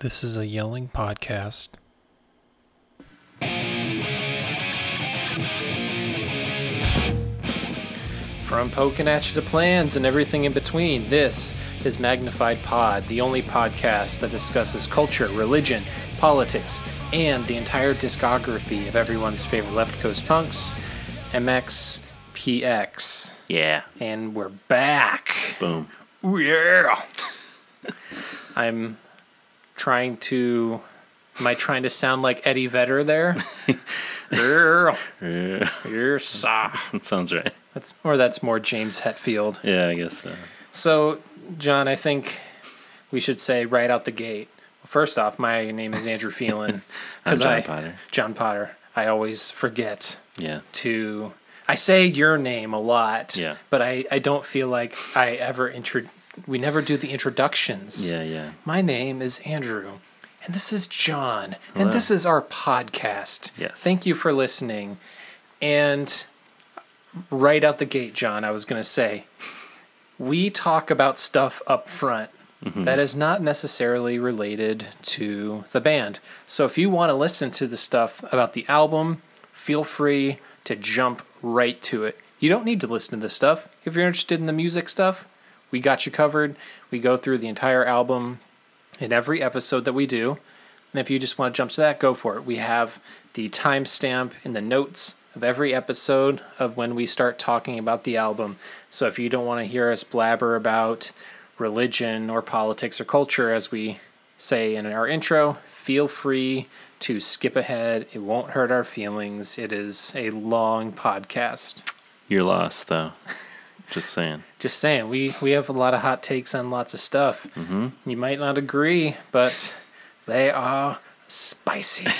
This is a yelling podcast. From Pokinatcha to plans and everything in between, this is Magnified Plaid, the only podcast that discusses culture, religion, politics, and the entire discography of everyone's favorite left coast punks, MXPX. Yeah. And we're back. Boom. Yeah. I'm trying to. Am I trying to sound like Eddie Vedder there? Yes. ah. That sounds right. That's or that's more James Hetfield. Yeah, I guess so. So, John, I think we should say right out the gate. First off, my name is Andrew Phelan. I'm John I- Potter. John Potter. I always forget Yeah. to. I say your name a lot. Yeah. But I, I don't feel like I ever intro. We never do the introductions. Yeah, yeah. My name is Andrew, and this is John, Hello. and this is our podcast. Yes. Thank you for listening. And right out the gate, John, I was going to say, we talk about stuff up front Mm-hmm. that is not necessarily related to the band. So if you want to listen to the stuff about the album, feel free to jump right to it. You don't need to listen to this stuff. If you're interested in the music stuff, we got you covered. We go through the entire album in every episode that we do. And if you just want to jump to that, go for it. We have the timestamp in the notes of every episode of when we start talking about the album. So if you don't want to hear us blabber about religion or politics or culture, as we say in our intro, feel free to skip ahead. It won't hurt our feelings. It is a long podcast. You're lost, though. Just saying. Just saying, we, we have a lot of hot takes on lots of stuff. Mm-hmm. You might not agree, but they are spicy.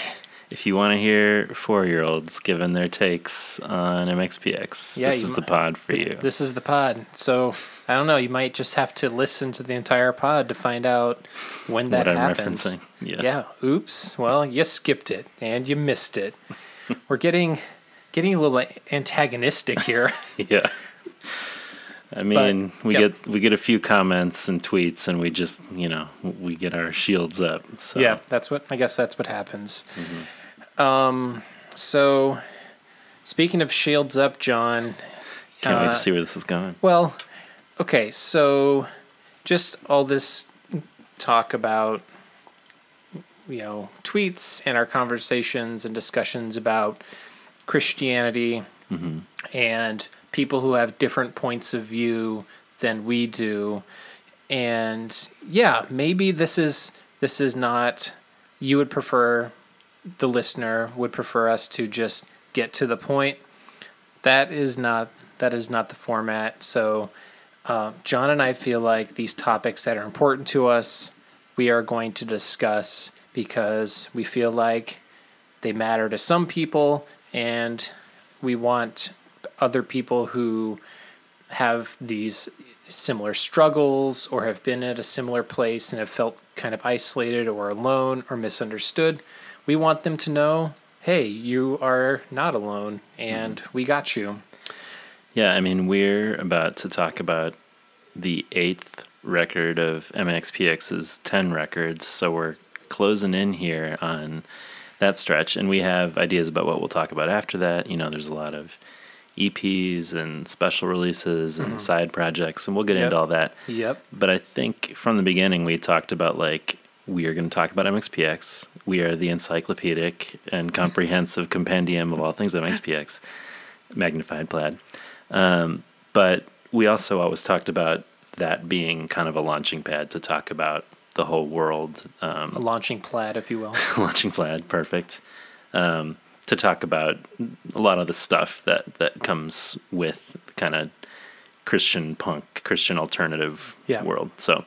If you want to hear four year olds giving their takes on MXPX, Yeah, this is the pod for you. This is the pod. So I don't know. You might just have to listen to the entire pod to find out when that happens. Yeah. Yeah. Oops. Well, you skipped it and you missed it. We're getting getting a little antagonistic here. Yeah. I mean, we yeah. get we get a few comments and tweets, and we just you know we get our shields up. So Yeah, that's what I guess that's what happens. Mm-hmm. Um. So, speaking of shields up, John. can't wait uh, to see where this is going. Well, okay, so just all this talk about you know tweets and our conversations and discussions about Christianity and people who have different points of view than we do. And yeah, maybe this is this is not you would prefer the listener would prefer us to just get to the point that is not that is not the format. So uh, John and I feel like these topics that are important to us, we are going to discuss because we feel like they matter to some people, and we want other people who have these similar struggles or have been at a similar place and have felt kind of isolated or alone or misunderstood. We want them to know, hey, you are not alone, and mm-hmm. we got you. Yeah, I mean, we're about to talk about the eighth record of MXPX's 10 records, so we're closing in here on that stretch, and we have ideas about what we'll talk about after that. You know, there's a lot of EPs and special releases and side projects, and we'll get Yep. into all that. Yep. But I think from the beginning, we talked about like, we are going to talk about MXPX. We are the encyclopedic and comprehensive compendium of all things MXPX, magnified plaid. Um, but we also always talked about that being kind of a launching pad to talk about the whole world. Um, A launching plaid, if you will. launching plaid, perfect. Um, to talk about a lot of the stuff that that comes with kind of Christian punk, Christian alternative Yeah. world. So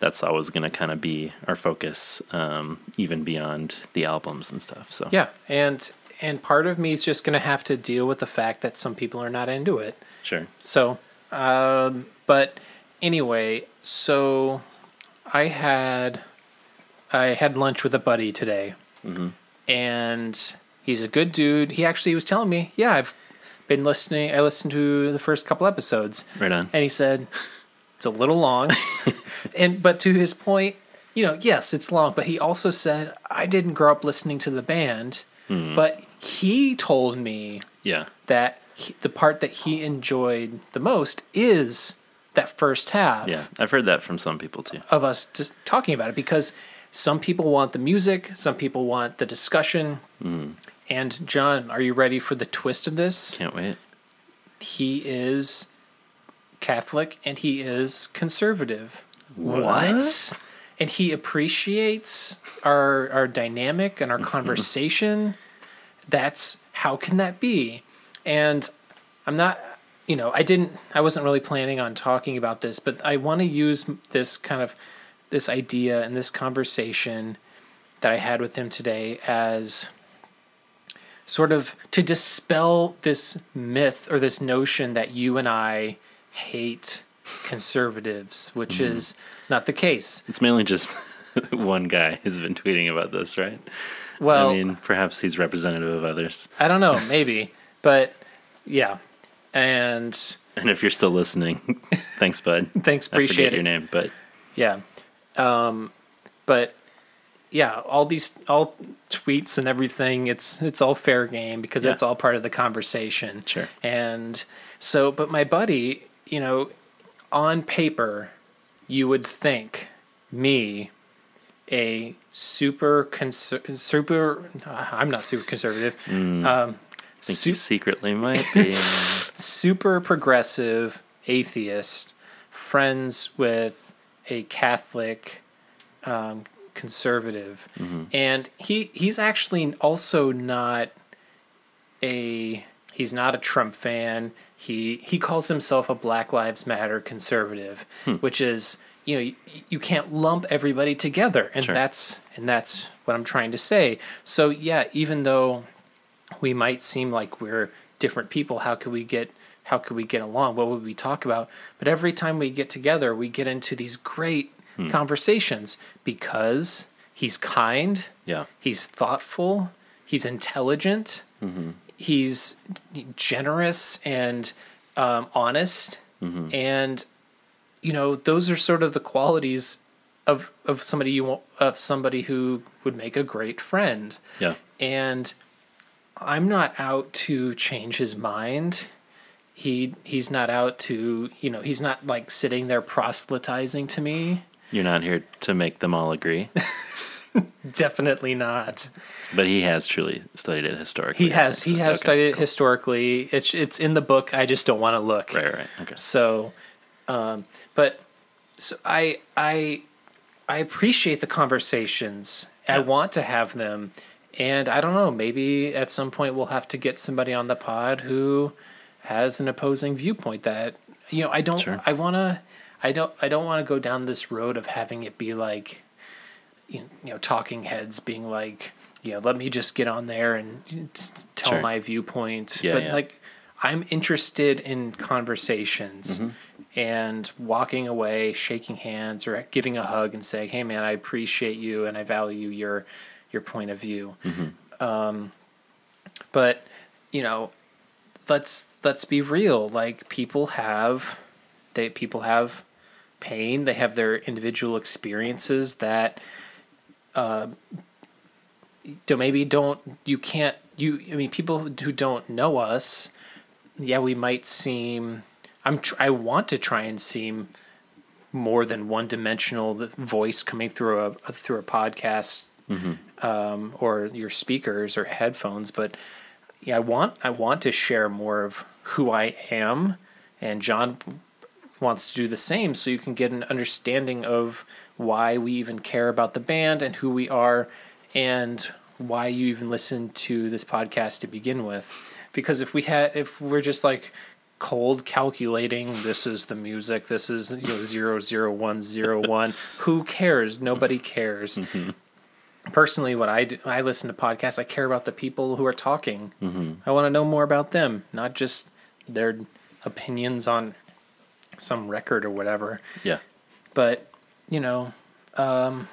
that's always going to kind of be our focus, um, even beyond the albums and stuff. So Yeah, and and part of me is just going to have to deal with the fact that some people are not into it. sure. So, um, but anyway, so I had I had lunch with a buddy today, and he's a good dude. He actually was telling me, yeah, I've been listening. I listened to the first couple episodes, Right on. and he said it's a little long, and but to his point, you know, yes, it's long, but he also said I didn't grow up listening to the band, Hmm. but he told me Yeah. that he, the part that he enjoyed the most is that first half Yeah. I've heard that from some people too. of us just talking about it because some people want the music, some people want the discussion. Hmm. And John, are you ready for the twist of this? Can't wait. He is Catholic and he is conservative. What? And he appreciates our our dynamic and our conversation. That's how can that be? And I'm not you know, I didn't I wasn't really planning on talking about this, but I want to use this kind of this idea and this conversation that I had with him today as sort of to dispel this myth or this notion that you and I hate conservatives, which mm-hmm. is not the case. It's mainly just one guy who's been tweeting about this, right? Well, I mean, perhaps he's representative of others. I don't know, maybe, but yeah. And And if you're still listening, thanks, bud. thanks, I forget appreciate your name, but Yeah. Um, but yeah, all these all tweets and everything, it's it's all fair game because Yeah. it's all part of the conversation. Sure. And so, but my buddy, you know, on paper, you would think me a super conser- super I'm not super conservative. Um I think su- he secretly might be. super progressive atheist, friends with a Catholic um, conservative, and he he's actually also not a he's not a Trump fan. He he calls himself a Black Lives Matter conservative, which is you know you, you can't lump everybody together, and Sure. that's and that's what I'm trying to say. So yeah, even though we might seem like we're different people how could we get how could we get along? What would we talk about? But every time we get together we get into these great hmm. conversations because he's kind yeah. he's thoughtful he's intelligent mm-hmm. he's generous and um, honest. Mm-hmm. And you know those are sort of the qualities of of somebody you want of somebody who would make a great friend. Yeah. and I'm not out to change his mind. He he's not out to you know he's not like sitting there proselytizing to me. You're not here to make them all agree, Definitely not. but he has truly studied it historically. He has he So- has okay, studied it cool. historically. It's it's in the book. I just don't want to look. Right, right. Okay. So, um, but so I I I appreciate the conversations. I want to have them, and I don't know. Maybe at some point we'll have to get somebody on the pod who has an opposing viewpoint. That you know, I don't. Sure. I want to. I don't. I don't want to go down this road of having it be like, you know, talking heads being like, you know, let me just get on there and tell Sure. my viewpoint. Yeah, but yeah. like, I'm interested in conversations Mm-hmm. and walking away, shaking hands, or giving a hug and saying, "Hey, man, I appreciate you and I value your your point of view." Mm-hmm. Um, but you know, let's let's be real. Like people have, they people have pain. They have their individual experiences that don't maybe don't you can't you I mean people who don't know us yeah we might seem I'm tr- I want to try and seem more than one dimensional the voice coming through a, a through a podcast um, or your speakers or headphones but yeah I want I want to share more of who I am and John wants to do the same so you can get an understanding of why we even care about the band and who we are and why you even listen to this podcast to begin with. Because if we had if we're just like cold calculating this is the music this is you know zero zero one zero one who cares? Nobody cares mm-hmm. Personally what i do i listen to podcasts i care about the people who are talking. I want to know more about them not just their opinions on some record or whatever. Yeah. but you know um,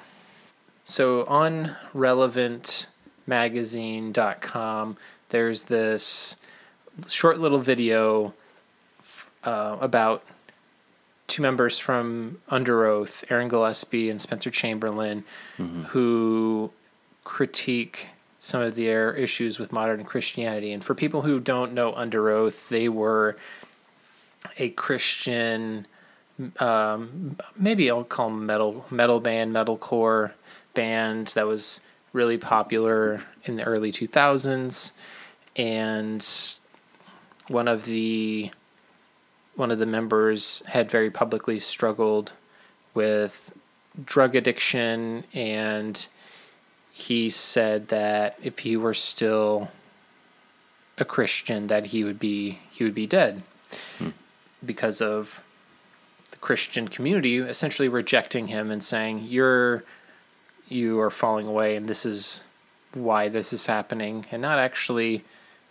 so on relevantmagazine.com there's this short little video uh, about two members from Underoath, Aaron Gillespie and Spencer Chamberlain, who critique some of their issues with modern Christianity. And for people who don't know Underoath, they were a Christian, um, maybe I'll call them metal metal band, metalcore band that was really popular in the early 2000s, and one of the one of the members had very publicly struggled with drug addiction and he said that if he were still a Christian that he would be he would be dead hmm. because of the Christian community essentially rejecting him and saying you're you are falling away and this is why this is happening and not actually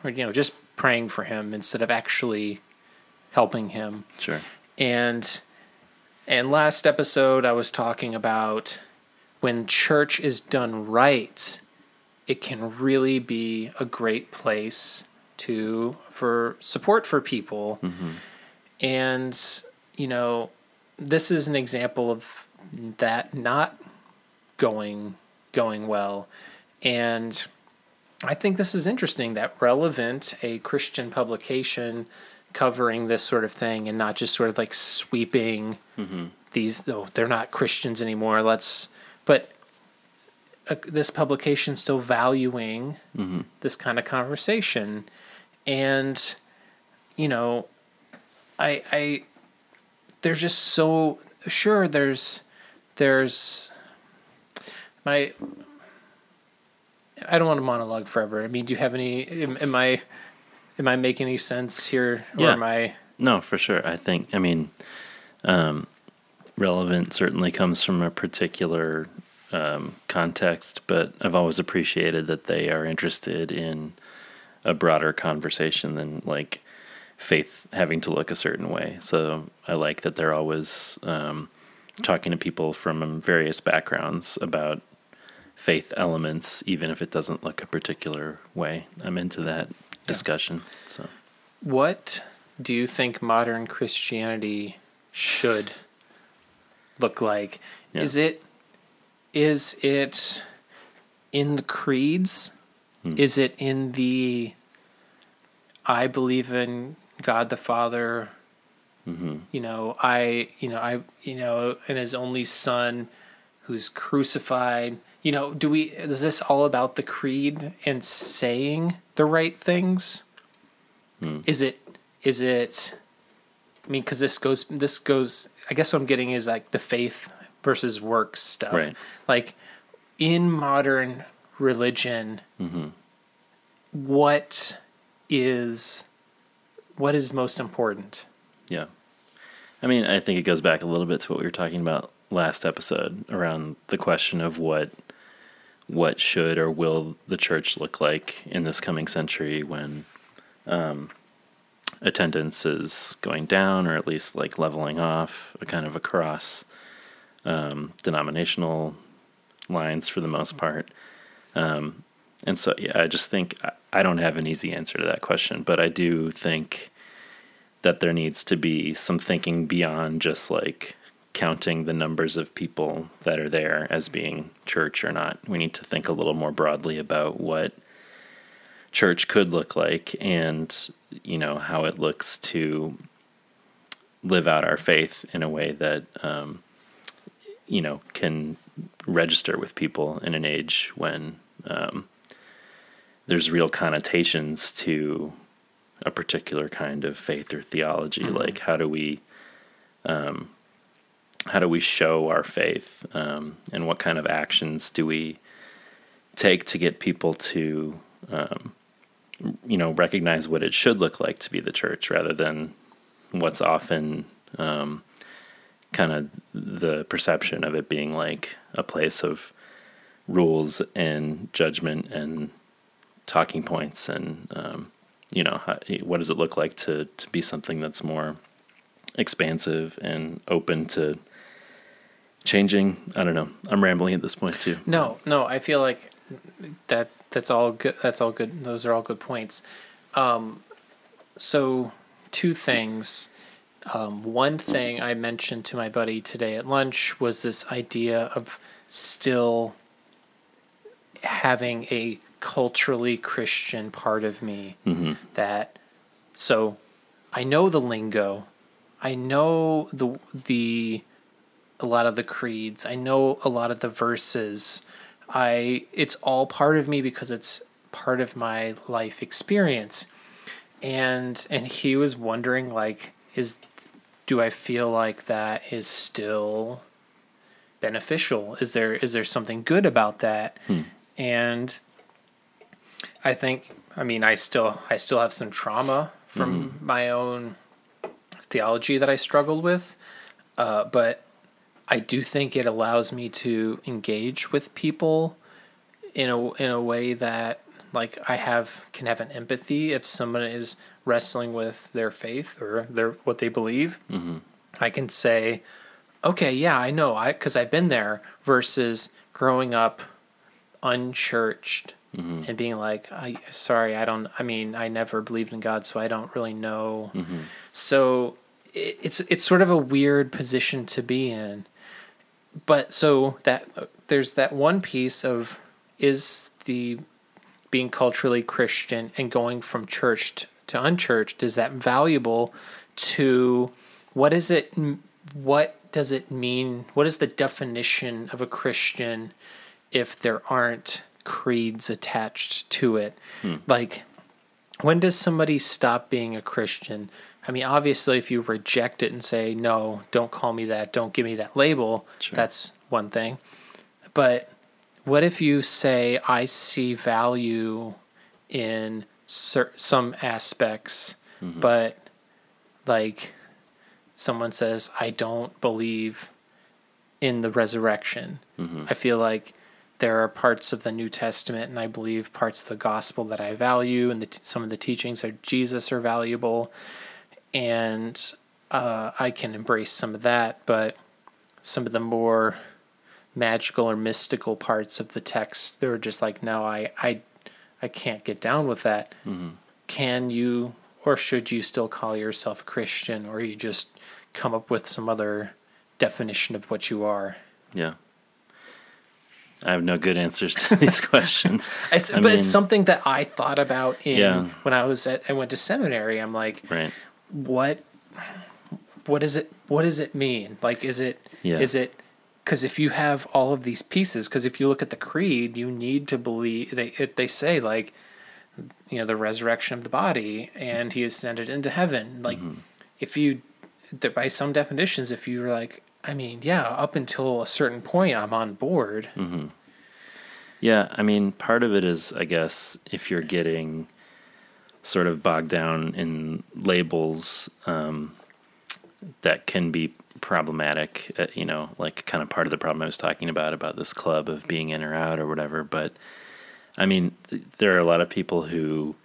or you know just praying for him instead of actually helping him Sure. and and last episode I was talking about when church is done right, it can really be a great place to for support for people. Mm-hmm. And you know, this is an example of that not going going well. And I think this is interesting that relevant a Christian publication covering this sort of thing and not just sort of like sweeping these oh they're not Christians anymore let's but uh, this publication still valuing this kind of conversation and you know I I there's just so sure there's there's my I don't want to monologue forever. I mean, do you have any? Am, am I am I making any sense here, or Yeah. am I? No, for sure. I think, I mean, um, relevant certainly comes from a particular um, context, but I've always appreciated that they are interested in a broader conversation than like faith having to look a certain way. So I like that they're always um, talking to people from various backgrounds about faith elements, even if it doesn't look a particular way. I'm into that discussion. So. What do you think modern Christianity should look like? Yeah. Is it is it in the creeds? Hmm. Is it in the I believe in God the Father? Mm-hmm. You know, I you know I you know and His only Son, who's crucified. You know, do we is this all about the creed and saying the right things? Hmm. Is it is it I mean cuz this goes this goes I guess what I'm getting is like the faith versus works stuff. Right. Like in modern religion mm-hmm. what is what is most important? Yeah. I mean, I think it goes back a little bit to what we were talking about last episode around the question of what what should or will the church look like in this coming century when um, attendance is going down or at least like leveling off, a kind of across um, denominational lines for the most part. Um, and so, yeah, I just think I, I don't have an easy answer to that question, but I do think that there needs to be some thinking beyond just like counting the numbers of people that are there as being church or not. We need to think a little more broadly about what church could look like and, you know, how it looks to live out our faith in a way that, um, you know, can register with people in an age when um, there's real connotations to a particular kind of faith or theology. Like, how do we, um, how do we show our faith, um, and what kind of actions do we take to get people to, um, you know, recognize what it should look like to be the church, rather than what's often um, kind of the perception of it being like a place of rules and judgment and talking points and um, you know how, what does it look like to to be something that's more expansive and open to changing? I don't know. I'm rambling at this point too. No, no, I feel like that that's all good that's all good those are all good points. Um so two things. um, one thing I mentioned to my buddy today at lunch was this idea of still having a culturally Christian part of me that so I know the lingo, I know the the a lot of the creeds, I know a lot of the verses. I it's all part of me because it's part of my life experience. And and he was wondering like is do I feel like that is still beneficial? Is there is there something good about that? And I think I mean I still I still have some trauma from my own theology that I struggled with, uh, but I do think it allows me to engage with people in a in a way that like I have can have an empathy if someone is wrestling with their faith or their what they believe. Mm-hmm. I can say, okay, yeah, I know, I because I've been there. Versus growing up unchurched mm-hmm. and being like, I sorry, I don't. I mean, I never believed in God, so I don't really know. Mm-hmm. So it, it's it's sort of a weird position to be in. But so that there's that one piece of is the being culturally Christian and going from church to unchurched is that valuable to what is it what does it mean what is the definition of a Christian if there aren't creeds attached to it hmm. like when does somebody stop being a Christian? I mean, obviously, if you reject it and say, no, don't call me that, don't give me that label, that's one thing. But what if you say, I see value in cer- some aspects, mm-hmm. but like someone says, I don't believe in the resurrection? Mm-hmm. I feel like there are parts of the New Testament, and I believe parts of the gospel that I value, and the t- some of the teachings of Jesus are valuable, and uh, I can embrace some of that. But some of the more magical or mystical parts of the text, they're just like, no, I, I, I can't get down with that. Can you, or should you still call yourself a Christian, or you just come up with some other definition of what you are? Yeah. I have no good answers to these questions. It's, but it's something that I thought about in Yeah. when I was at I went to seminary. I'm like, Right. What, what is it? What does it mean? Like, is it Yeah. is it? Because if you have all of these pieces, because if you look at the creed, you need to believe they it, they say like, you know, the resurrection of the body and he ascended into heaven. Like, Mm-hmm. if you, by some definitions, if you were like, I mean, yeah, up until a certain point, I'm on board. Mm. Yeah, I mean, part of it is, I guess, if you're getting sort of bogged down in labels, um, that can be problematic. Uh, you know, like kind of part of the problem I was talking about about this club of being in or out or whatever. But I mean, there are a lot of people who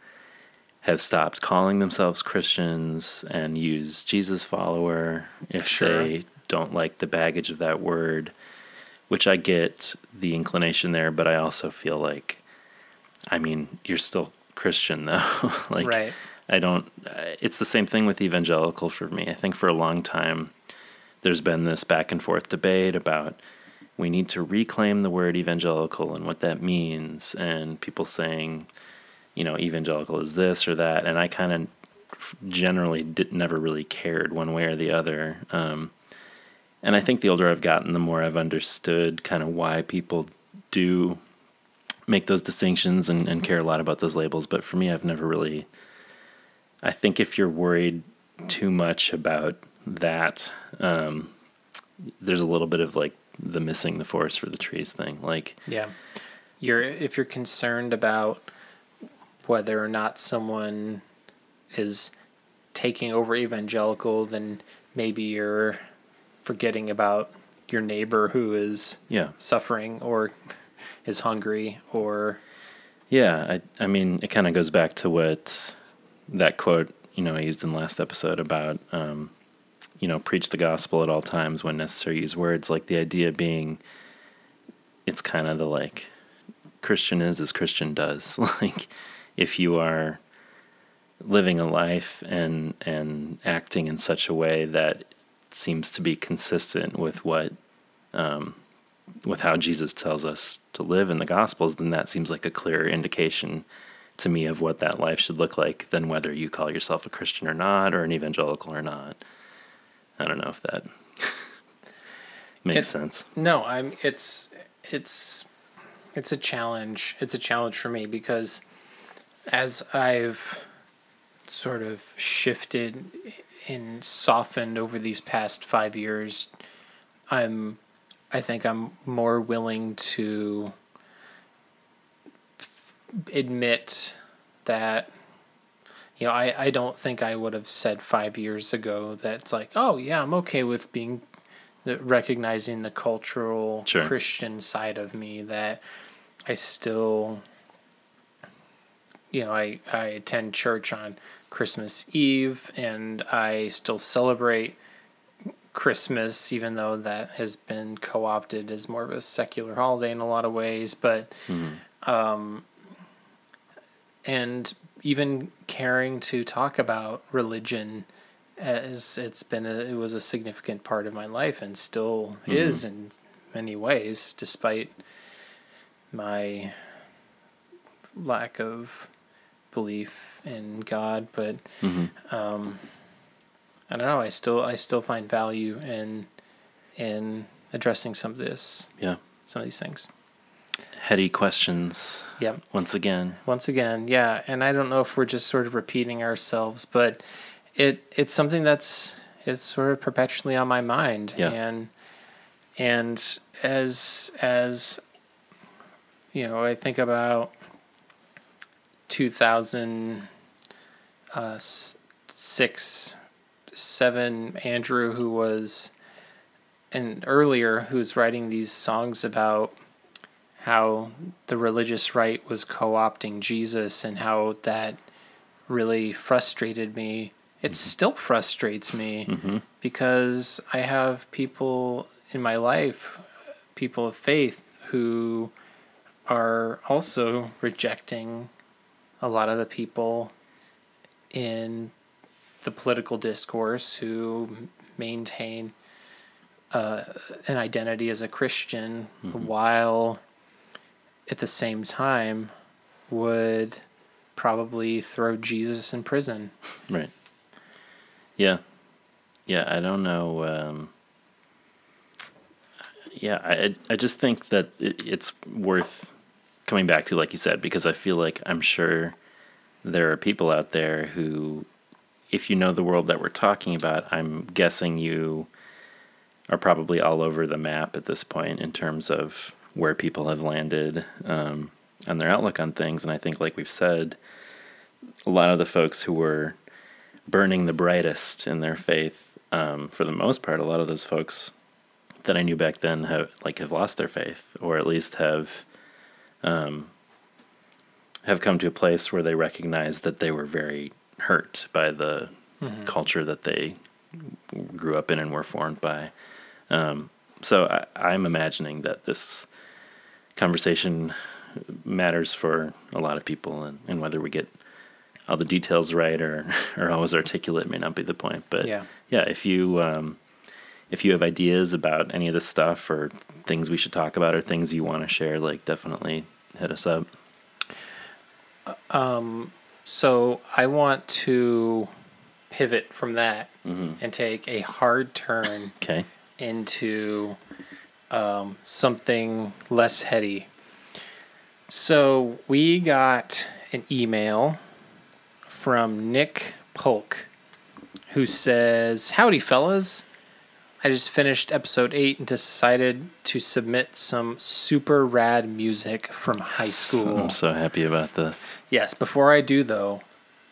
have stopped calling themselves Christians and use Jesus follower if Sure. they don't like the baggage of that word which I get the inclination there, but I also feel like, I mean, you're still Christian though. like, Right. I don't. uh, It's the same thing with evangelical for me. I think for a long time, there's been this back and forth debate about we need to reclaim the word evangelical and what that means, and people saying, you know, evangelical is this or that, and I kind of generally did, never really cared one way or the other. Um, and I think the older I've gotten, the more I've understood kind of why people do make those distinctions and, and care a lot about those labels. But for me, I've never really. I think if you're worried too much about that, um, there's a little bit of like the missing the forest for the trees thing. Like, Yeah. You're if you're concerned about whether or not someone is taking over evangelical, then maybe you're forgetting about your neighbor who is yeah, suffering or is hungry or Yeah, I I mean it kind of goes back to what that quote you know I used in the last episode about um, you know preach the gospel at all times when necessary use words like the idea being it's kind of the like Christian is as Christian does. Like if you are living a life and and acting in such a way that seems to be consistent with what um, with how Jesus tells us to live in the Gospels, then that seems like a clearer indication to me of what that life should look like than whether you call yourself a Christian or not, or an evangelical or not. I don't know if that makes It- sense. No, I'm. It's it's it's a challenge. It's a challenge for me because as I've sort of shifted and softened over these past five years, I'm. I think I'm more willing to admit that you know I, I don't think i would have said five years ago that it's like oh yeah i'm okay with being the, recognizing the cultural Sure. christian side of me that i still you know i, I attend church on christmas eve and i still celebrate christmas even though that has been co-opted as more of a secular holiday in a lot of ways but mm-hmm. um, and even caring to talk about religion as it's been a, it was a significant part of my life and still mm-hmm. is in many ways despite my lack of belief in God but mm-hmm. um, I don't know I still I still find value in in addressing some of this Yeah. some of these things Heady questions yep once again. once again yeah and i don't know if we're just sort of repeating ourselves but it it's something that's it's sort of perpetually on my mind Yeah. and and as as you know i think about 2006 uh, 7 andrew who was and earlier who's writing these songs about how the religious right was co-opting Jesus and how that really frustrated me. It mm-hmm. still frustrates me mm-hmm. because I have people in my life, people of faith who are also rejecting a lot of the people in the political discourse who maintain uh, an identity as a Christian while at the same time would probably throw Jesus in prison. Right. Yeah. Yeah, I don't know. Um, yeah, I I just think that it, it's worth coming back to, like you said, because I feel like I'm sure there are people out there who, if you know the world that we're talking about, I'm guessing you are probably all over the map at this point in terms of where people have landed um, and their outlook on things. And I think, like we've said, a lot of the folks who were burning the brightest in their faith, um, for the most part, a lot of those folks that I knew back then have like have lost their faith, or at least have um, have come to a place where they recognize that they were very hurt by the culture that they grew up in and were formed by. Um, so I, I'm imagining that this conversation matters for a lot of people, and, and whether we get all the details right or or always articulate may not be the point. But Yeah. yeah, if you um, if you have ideas about any of this stuff or things we should talk about or things you want to share, like definitely hit us up. So I want to pivot from that and take a hard turn Okay. into um, something less heady. So we got an email from Nick Polk who says, Howdy, fellas. I just finished episode 8 and decided to submit some super rad music from high school. I'm so happy about this. Yes, before I do though,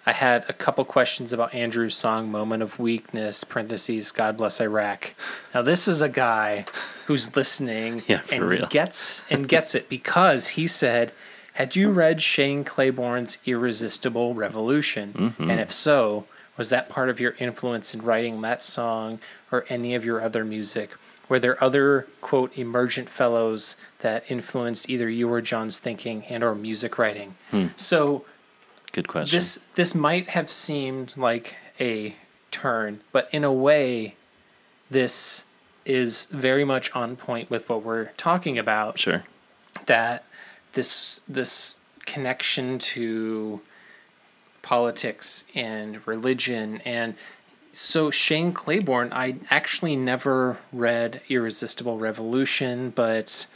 I had a couple questions about Andrew's song "Moment of Weakness." Parentheses. God bless Iraq. Now this is a guy who's listening Yeah, for and real. gets and gets it because he said, "Had you read Shane Claiborne's Irresistible Revolution? Mm-hmm. And if so, was that part of your influence in writing that song or any of your other music?" Were there other quote emergent fellows that influenced either you or John's thinking and or music writing? Hmm. So Good question. this this might have seemed like a turn, but in a way, this is very much on point with what we're talking about. sure. That this this connection to politics and religion and so Shane Claiborne, I actually never read Irresistible Revolution, but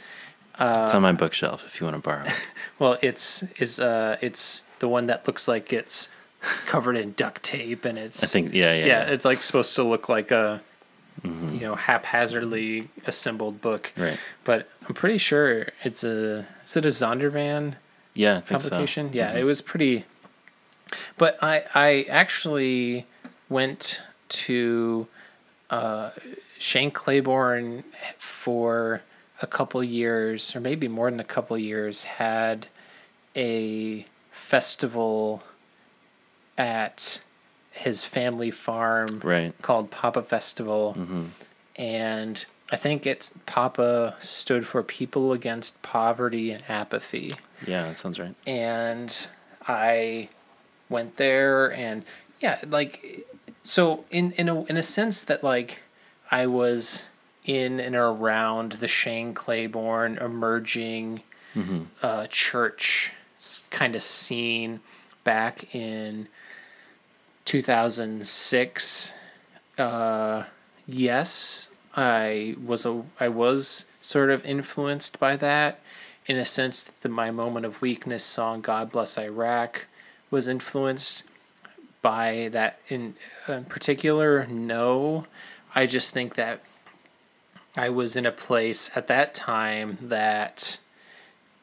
uh, it's on my bookshelf if you want to borrow it. well, it's is uh it's the one that looks like it's covered in duct tape and it's I think, yeah, yeah. yeah, it's like supposed to look like a mm-hmm. you know haphazardly assembled book. Right. But I'm pretty sure it's a is it a Zondervan yeah, think so. publication? Yeah, mm-hmm. it was pretty. But I I actually went to uh, Shane Claiborne for a couple years, or maybe more than a couple years, had a festival at his family farm Right. called Papa Festival. Mm-hmm. And I think it's Papa stood for People Against Poverty and Apathy Yeah, that sounds right. and I went there and yeah, like so in in a in a sense that like I was in and around the Shane Claiborne emerging uh, church kind of scene back in 2006 uh, yes I was a I was sort of influenced by that in a sense that my moment of weakness song God Bless Iraq was influenced by that in, in particular no I just think that I was in a place at that time that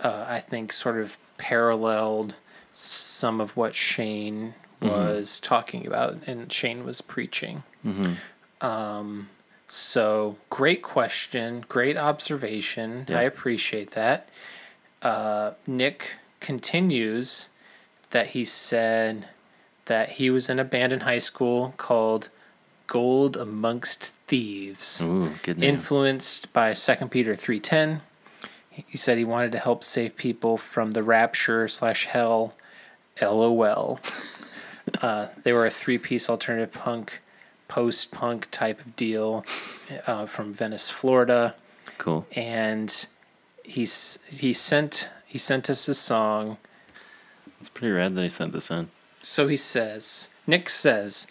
uh, I think sort of paralleled some of what Shane was talking about and Shane was preaching. Um, so great question, great observation. Yeah. I appreciate that. Uh, Nick continues that he said that he was in a band in high school called Gold Amongst Thieves Ooh, good name. influenced by 2 Peter 3.10. He said he wanted to help save people from the rapture slash hell, LOL. uh, they were a three-piece alternative punk, post-punk type of deal uh, from Venice, Florida. cool. And he's he sent he sent us a song It's pretty rad that he sent this in. So he says, Nick says,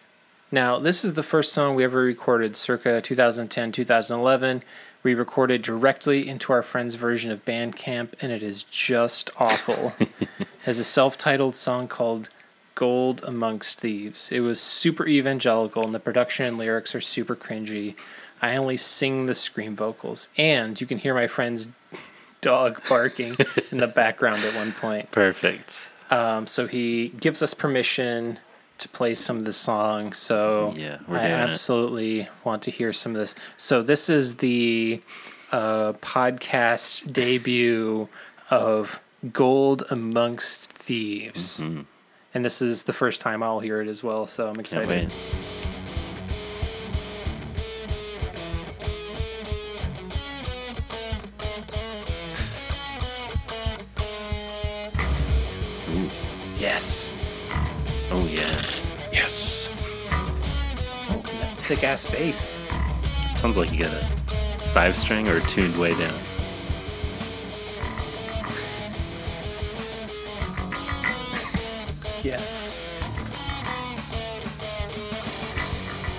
now this is the first song we ever recorded circa 2010 2011. We recorded directly into our friend's version of Bandcamp, and it is just awful. Has a self titled song called Gold Amongst Thieves. It was super evangelical, and the production and lyrics are super cringy. I only sing the scream vocals, and you can hear my friend's dog barking in the background at one point. Perfect. Um, so he gives us permission to play some of the song. So Yeah, we're I doing it. absolutely want to hear some of this. So this is the uh, podcast debut of Gold Amongst Thieves. Mm-hmm. And this is the first time I'll hear it as well, so I'm excited. Oh yeah. Yes. Oh, that thick ass bass. Sounds like you got a five string or tuned way down. Yes.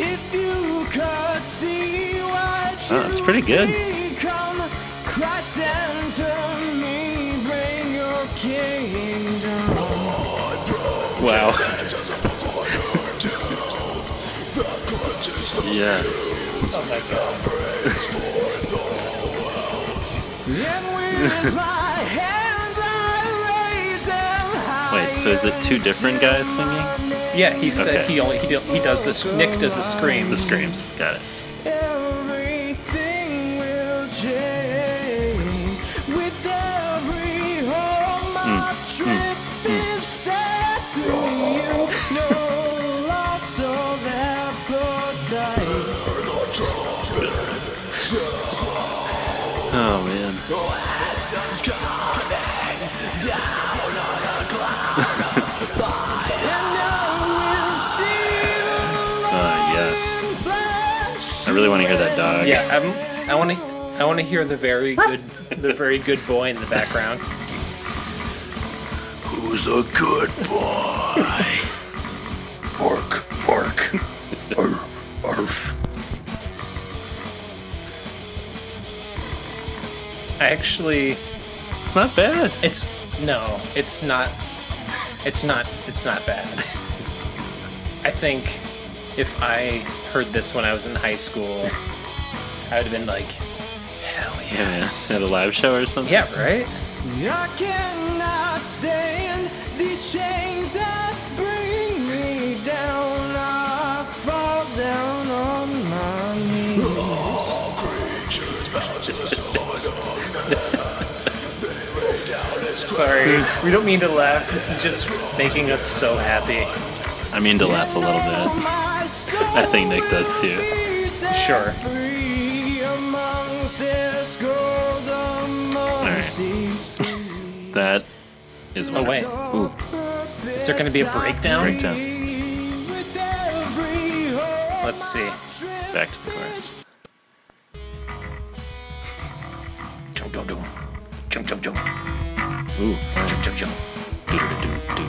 If you could see what Oh, that's pretty good. become, Christ enter me, bring your kingdom. Wow. yes. Oh my god. And with my hands I raise them. Wait, so is it two different guys singing? Yeah, he said Okay. he only he, do, he does this. Nick does the screams. The screams. Got it. to you. No loss of appetite. Oh man. Wisdom's Uh, yes. I really want to hear that dog. Yeah, I'm, I want to. I want to hear the very good, the very good boy in the background. Who's a good boy? bark, bark. Arf, arf. I actually, It's not bad. it's no, it's not. It's not. It's not bad. I think if I heard this when I was in high school, I would have been like, hell Yeah, at a live show or something. Yeah, right. I cannot stand these chains that bring me down. I fall down on my knees. All creatures bound to the sword of man. They lay down as Sorry, we don't mean to laugh. This is just making us so happy. I mean to laugh a little bit. I think Nick does too. Sure. That is Oh wait, Ooh, is there going to be a breakdown? breakdown. Let's see. Back to the chorus. Jump, jump, jump, jump, jump, jump, Ooh, jump, jump, jump. do-do-do-do.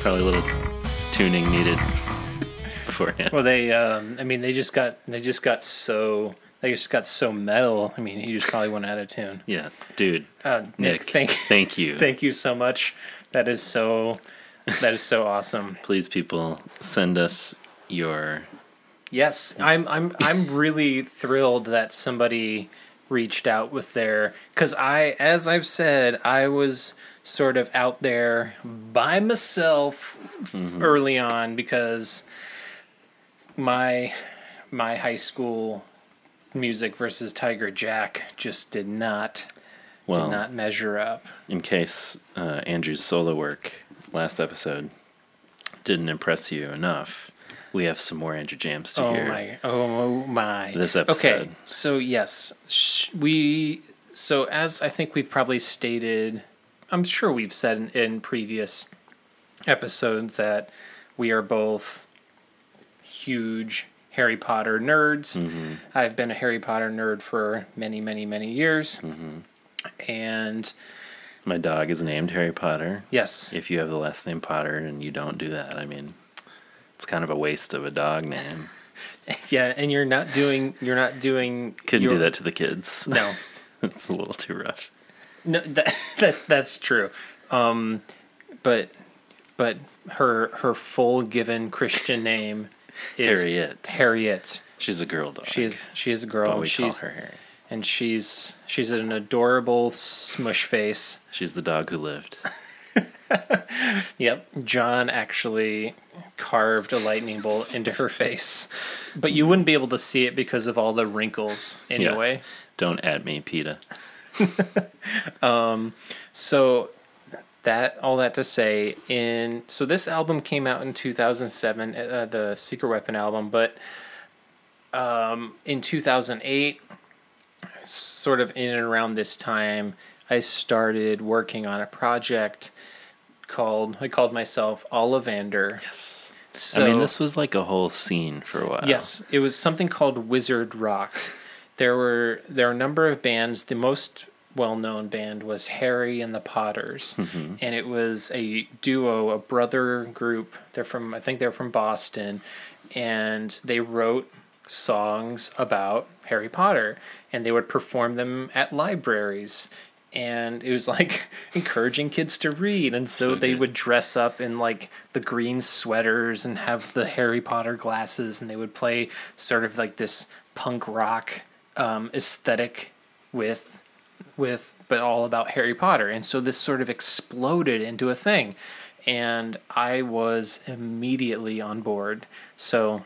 Probably a little tuning needed beforehand. Well, they, um, I mean, they just got, they just got so, they just got so metal. I mean, he just probably went out of tune. Yeah, dude. Uh, Nick, Nick, thank, thank you. thank you so much. That is so, that is so awesome. Please, people, send us your. Yes, I'm I'm I'm really thrilled that somebody reached out with their cuz I as I've said, I was sort of out there by myself early on because my my high school music versus Tiger Jack just did not Well, did not measure up. in case uh, Andrew's solo work last episode didn't impress you enough, we have some more Andrew Jams to hear. Oh hear. my! Oh my! This episode. Okay, so yes, sh- we. So as I think we've probably stated, I'm sure we've said in, in previous episodes that we are both huge Harry Potter nerds. Mm-hmm. I've been a Harry Potter nerd for many, many, many years, Mm-hmm. and My dog is named Harry Potter. yes, If you have the last name Potter and you don't do that, I mean, it's kind of a waste of a dog name. yeah, and you're not doing, you're not doing. Couldn't do that to the kids. No. it's a little too rough. No, that, that that's true. Um, but but her her full given Christian name Harriet. Harriet. She's a girl dog. She is she is a girl. But and we she's call her Harry. and she's she's an adorable smush face. She's the dog who lived. Yep. John actually carved a lightning bolt into her face, but you wouldn't be able to see it because of all the wrinkles anyway. Don't at me, PETA. um, So that all that to say in so this album came out in 2007 uh, the secret weapon album but um, in 2008 sort of in and around this time i started working on a project called i called myself ollivander Yes. so I mean, this was like a whole scene for a while. Yes, it was something called Wizard Rock. There were there are a number of bands. The most well known band was Harry and the Potters, and it was a duo, a brother group. They're from I think they're from Boston, and they wrote songs about Harry Potter, and they would perform them at libraries. And it was like encouraging kids to read, and so, So they good. would dress up in like the green sweaters and have the Harry Potter glasses, and they would play sort of like this punk rock um, aesthetic with with but all about Harry Potter. And so this sort of exploded into a thing. And I was immediately on board. So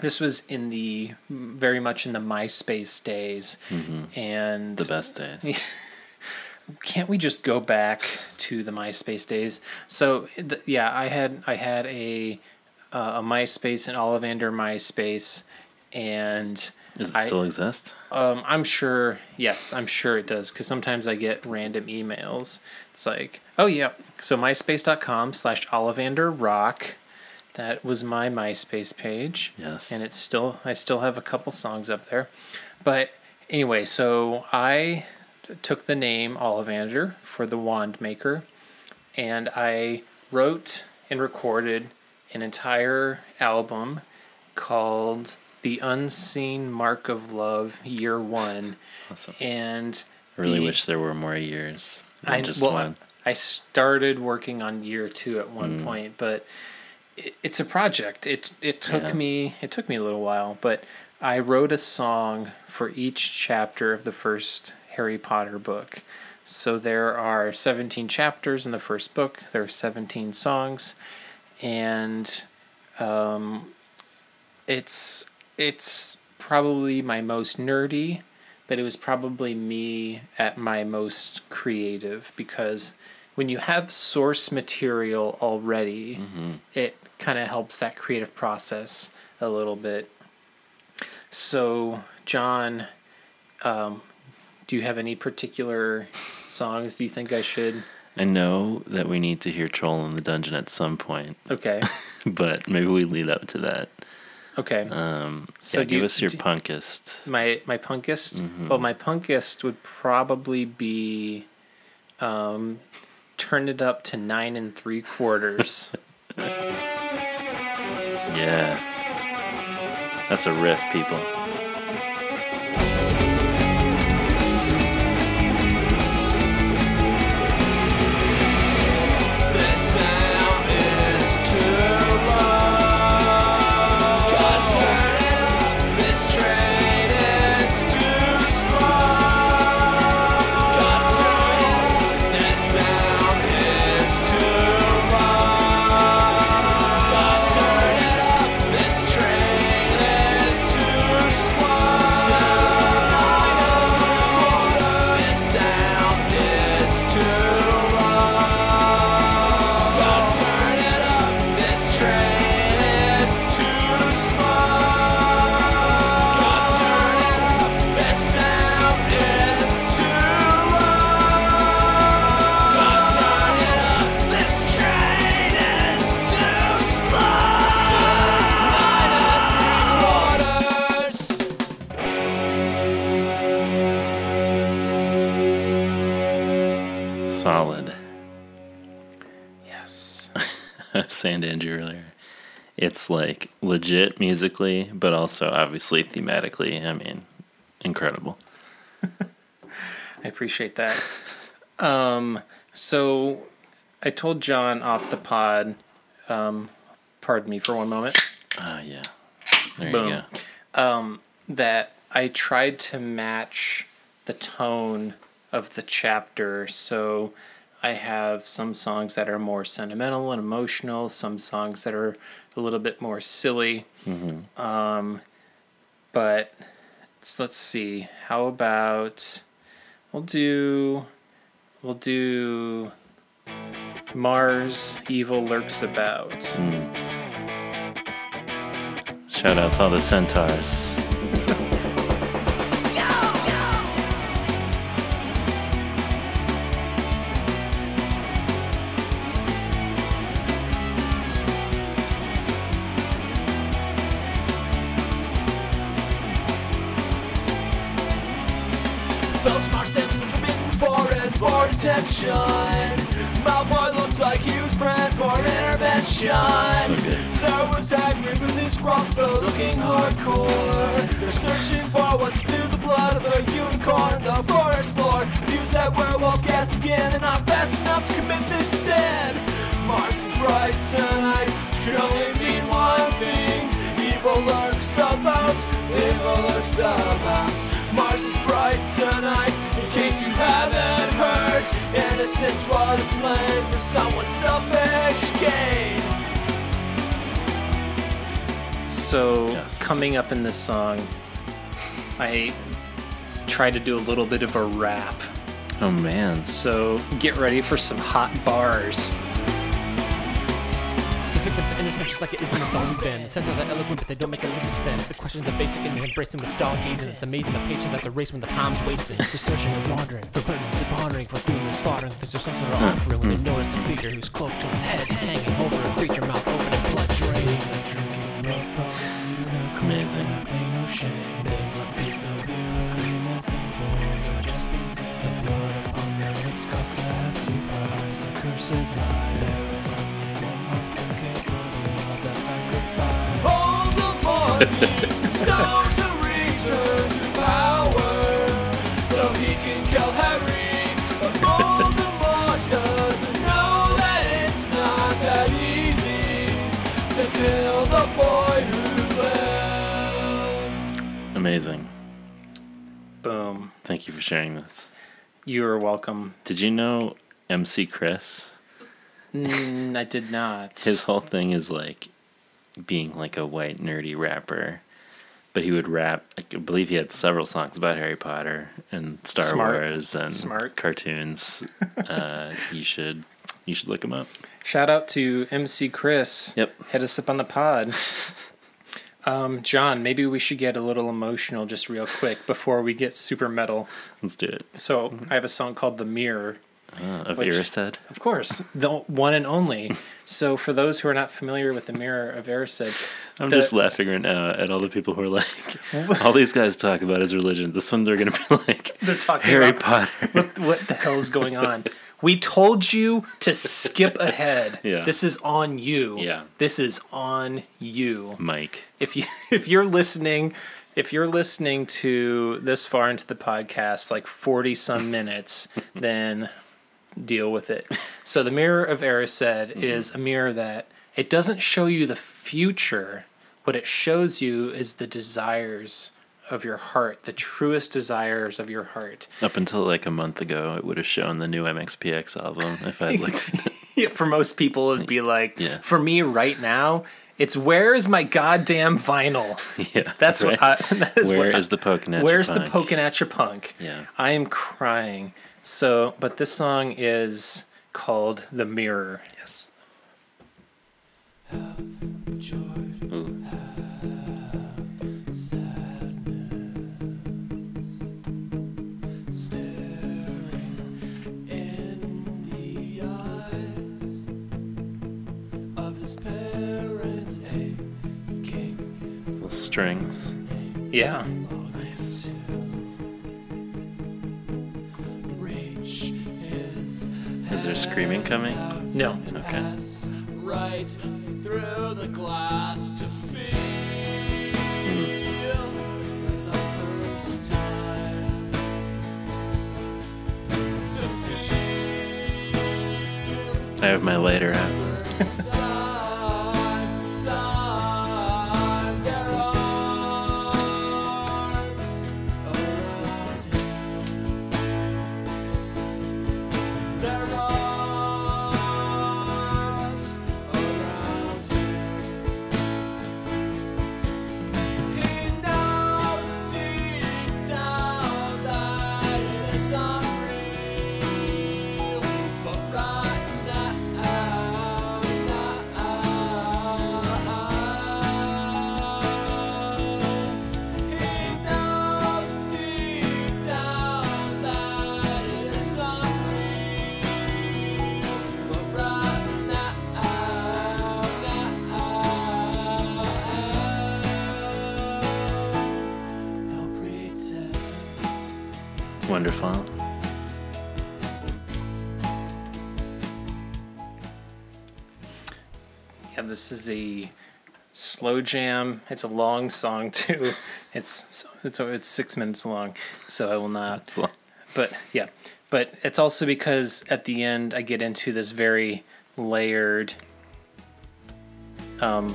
this was in the very much in the MySpace days. And The best days. can't we just go back to the MySpace days? So th- yeah, I had I had a uh, a MySpace and Ollivander MySpace, and Does it I- still exist? um, I'm sure. Yes, I'm sure it does because sometimes I get random emails. It's like, oh yeah, so MySpace.com slash Ollivander Rock. That was my MySpace page. Yes. And it's still I still have a couple songs up there. But anyway, so I took the name Ollivander for the wand maker and I wrote and recorded an entire album called The Unseen Mark of Love Year 1 Awesome. and I really the- wish there were more years than I just well, one. I started working on year two at Mm. one point, but it, it's a project. It it took Yeah. me it took me a little while, but I wrote a song for each chapter of the first Harry Potter book. So there are 17 chapters in the first book. There are 17 songs, and um, it's it's probably my most nerdy, but it was probably me at my most creative because when you have source material already, it kind of helps that creative process a little bit. So, John, um, do you have any particular songs? Do you think I should? I know that we need to hear Troll in the Dungeon at some point, Okay. but maybe we lead up to that. Okay. Um, So yeah, give you- us your do- punkest. my my punkest. Mm-hmm. Well, my punkest would probably be, um, turn it up to nine and three quarters. Yeah. That's a riff, people. Saying to Andrew earlier. It's like legit musically, but also obviously thematically. I mean, incredible. I appreciate that. Um, so I told John off the pod. Um, pardon me for one moment. Ah, yeah. There Boom. you go. that I tried to match the tone of the chapter. So I have some songs that are more sentimental and emotional, some songs that are a little bit more silly. Um, but so let's see. How about we'll do we'll do Mars Evil Lurks About. Shout out to all the centaurs. Detention. Malfoy looked like he was praying for intervention. So good. There was Hagrid with his crossbow looking hardcore. They're searching for what's through the blood of a unicorn the forest floor. Use that werewolf gas again and not fast enough to commit this sin. Mars is bright tonight, only mean one thing. Evil lurks about, evil lurks about. Mars is bright tonight, in case you haven't. Innocence was slain for someone's selfish gain. So Yes. coming up in this song, I try to do a little bit of a rap. Oh man. So get ready for some hot bars. The victims are innocent just like it is and it's always been. Centaurs are eloquent, but they don't make a lick of sense. The questions are basic and you embrace them with stargazing. It's amazing the patience at the race when the time's wasted. We're searching and wandering for burdens and pondering for food and slaughtering. If there's some sort of offering when they notice the creature whose cloak to his head's hanging over a creature mouth open and like Drake. Drinking milk from a unicorn. Amazing. Ain't no shame. They must be severe in the same form, but just the. The blood upon their lips costs a hefty price. A cursed lie. There is only one monster Voldemort needs the stone to return to power so he can kill Harry. But Voldemort doesn't know that it's not that easy to kill the boy who lived. Amazing. Boom. Thank you for sharing this. You are welcome. Did you know MC Chris? Mm, I did not. His whole thing is like being like a white nerdy rapper. But he would rap. I believe he had several songs about Harry Potter and Star Smart. Wars and Smart. cartoons. uh, you should you should look him up. Shout out to MC Chris. Yep. Hit us up on the pod. Um, John, maybe we should get a little emotional just real quick before we get super metal. Let's do it. So I have a song called The Mirror. Uh, of Which- Erised. Of course, the one and only. So for those who are not familiar with The Mirror of Erised, I'm the- just laughing right now at all the people who are like, all these guys talk about is religion. This one they're gonna be like, they're talking Harry about Potter. what, what the hell is going on. We told you to skip ahead. Yeah. This is on you. Yeah. This is on you. Mike. if you if you're listening if you're listening to this far into the podcast like 40 some minutes then deal with it so the mirror of Erised mm-hmm. is a mirror that it doesn't show you the future what it shows you is the desires of your heart the truest desires of your heart Up until like a month ago, it would have shown the new MXPX album if I'd looked at it. yeah, for most people it'd be like Yeah. for me right now it's where is my goddamn vinyl Yeah. that's right. what I, that is Where what I- the poking at Where's the punk? poking at your punk? Yeah. I am crying. So, but this song is called The Mirror. Yes. Ooh. in there screaming coming? No. Okay. right through the glass to feel for the first time. To feel I have my lighter out. This is a slow jam. It's a long song too. It's it's it's six minutes long, so I will not. But yeah, but it's also because at the end I get into this very layered. Um,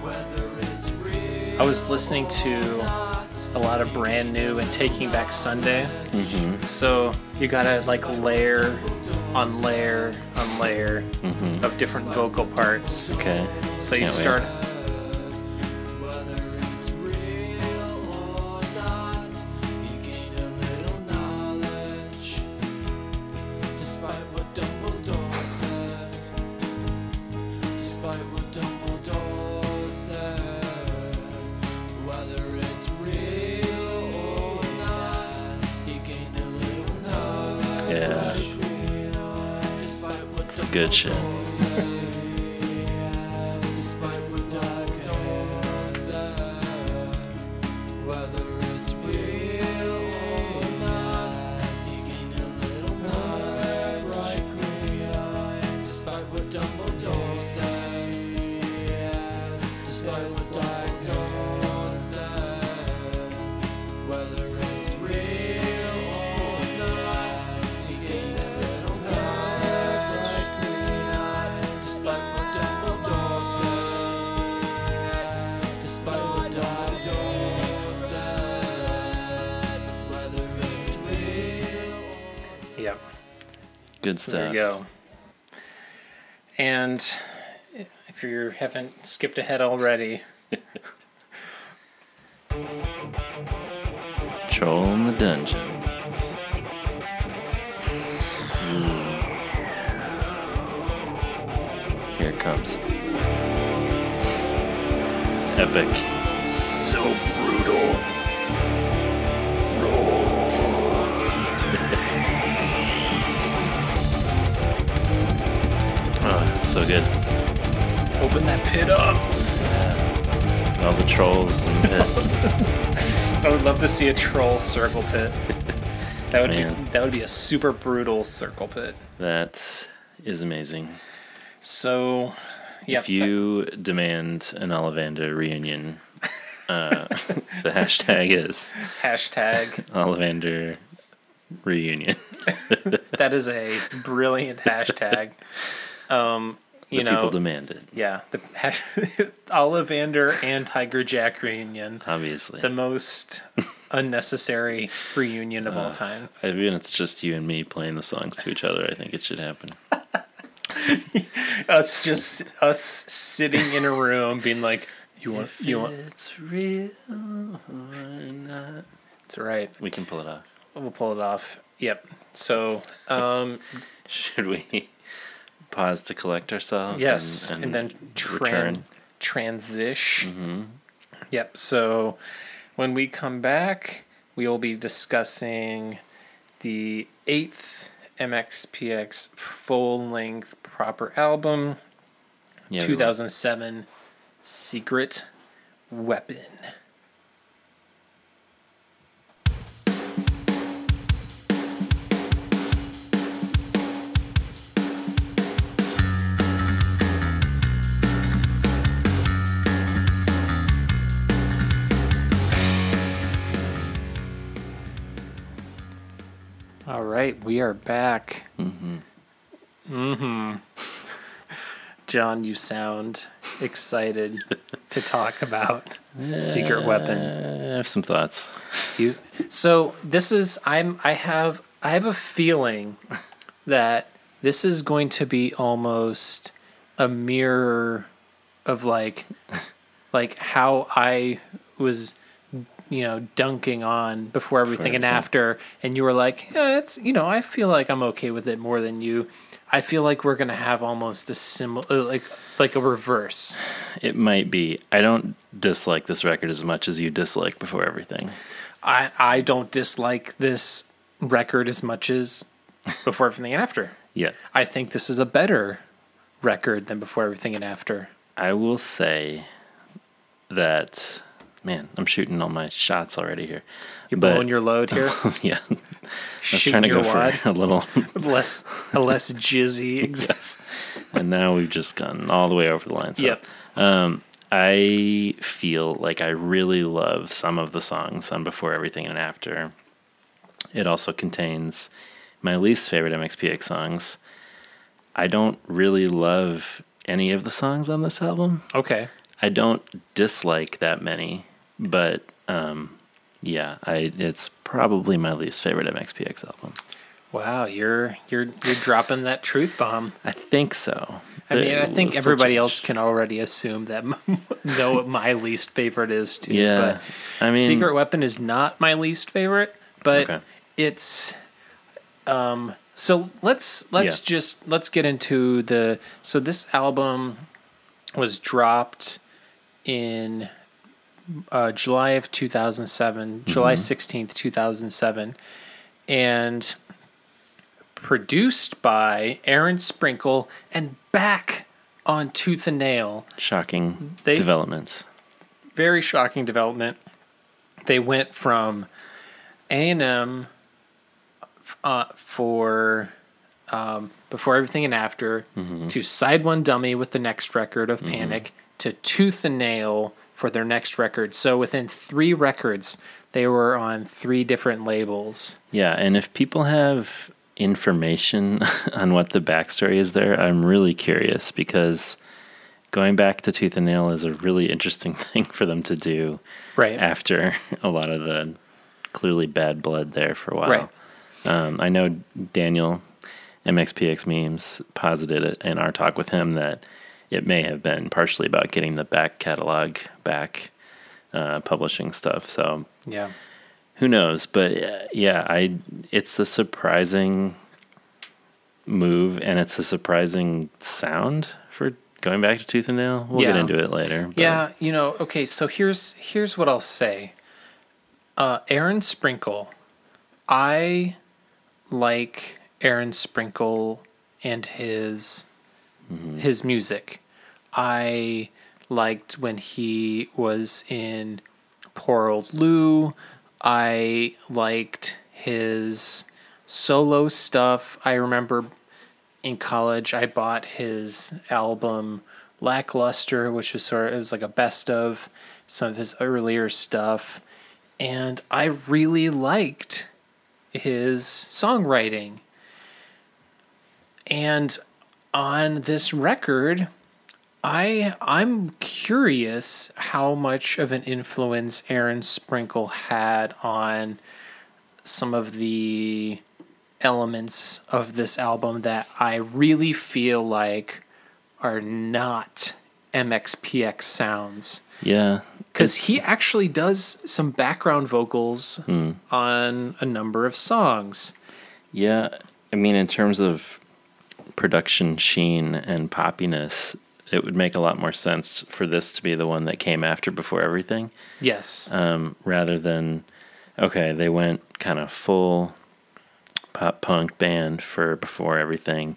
Whether it's real I was listening to a lot of brand new and Taking Back Sunday. Mm-hmm. So you gotta like layer on layer on layer mm-hmm. of different vocal parts. Okay. So you Can't wait. start. Whether good shit. So there you go. And if you haven't skipped ahead already, Troll in the dungeons. Mm. Here it comes. Epic. So good. open that pit up. All the trolls and pit. I would love to see a troll circle pit. That would Man. be that would be a super brutal circle pit. that is amazing. So, yeah, if you demand an Ollivander reunion, uh, the hashtag is hashtag Ollivander reunion. that is a brilliant hashtag. Um, you the know, people demand it, yeah, the Ollivander and Tiger Jack reunion, obviously. the most unnecessary reunion of Uh. all time. I mean, it's just you and me playing the songs to each other. I think it should happen. Us just us sitting in a room, being like, "You want, you want." It's real or not. That's right. We can pull it off. We'll pull it off. Yep. So, um, Should we pause to collect ourselves? yes, and, then tran- return? transition. Mm-hmm. Yep. So, when we come back, we will be discussing the eighth MXPX full length proper album, Yeah, we 2007 Secret Weapon. Right, we are back. Mm-hmm. Mm-hmm. John, you sound excited to talk about Secret Weapon. I have some thoughts. You so this is I'm I have I have a feeling that this is going to be almost a mirror of like like how I was you know dunking on before everything and after and you were like yeah, it's you know I feel like I'm okay with it more than you I feel like we're going to have almost a similar uh, like like a reverse It might be. I don't dislike this record as much as you dislike before everything. I I don't dislike this record as much as before everything and after. Yeah. I think this is a better record than before everything and after. I will say that, man, I'm shooting all my shots already here. You're But- blowing your load here, yeah. I was shooting trying to your go wad. for a little. less a less jizzy. Yes. And now we've just gone all the way over the line. So, Yep. Um, I feel like I really love some of the songs on Before Everything and After. It also contains my least favorite MXPX songs. I don't really love any of the songs on this album. Okay. I don't dislike that many, but um, yeah, I it's probably my least favorite MXPX album. Wow, you're you're you're dropping that truth bomb. I think so. I mean, I think everybody else can already assume that know what my least favorite is too. Yeah, But I mean, Secret Weapon is not my least favorite, but Okay. it's um so let's let's Yeah. just let's get into the so this album was dropped in uh, July of 2007, July 16th, 2007 and produced by Aaron Sprinkle and back on Tooth and Nail shocking They- developments. very shocking development. They went from A and M uh, for um, before everything and after to side one dummy with the next record of Panic to Tooth and Nail for their next record. So within three records, they were on three different labels. Yeah, and if people have information on what the backstory is there, I'm really curious because going back to Tooth and Nail is a really interesting thing for them to do Right. after a lot of the clearly bad blood there for a while. Right. Um, I know Daniel MXPX memes posited it in our talk with him that it may have been partially about getting the back catalog back, uh, publishing stuff. So Yeah. who knows? But uh, yeah, I it's a surprising move and it's a surprising sound for going back to Tooth and Nail. We'll get into it later. but- Yeah, you know, okay, so here's here's what I'll say. Uh Aaron Sprinkle. I like Aaron Sprinkle and his his music. I liked when he was in Poor Old Lu. I liked his solo stuff. I remember in college I bought his album Lackluster, which was sort of it was like a best of some of his earlier stuff. And I really liked his songwriting. And on this record, I I'm curious how much of an influence Aaron Sprinkle had on some of the elements of this album that I really feel like are not MXPX sounds. Yeah, because he actually does some background vocals hmm. on a number of songs. Yeah, I mean, in terms of production sheen and poppiness, it would make a lot more sense for this to be the one that came after Before Everything, Yes. um, rather than okay, they went kind of full pop punk band for Before Everything,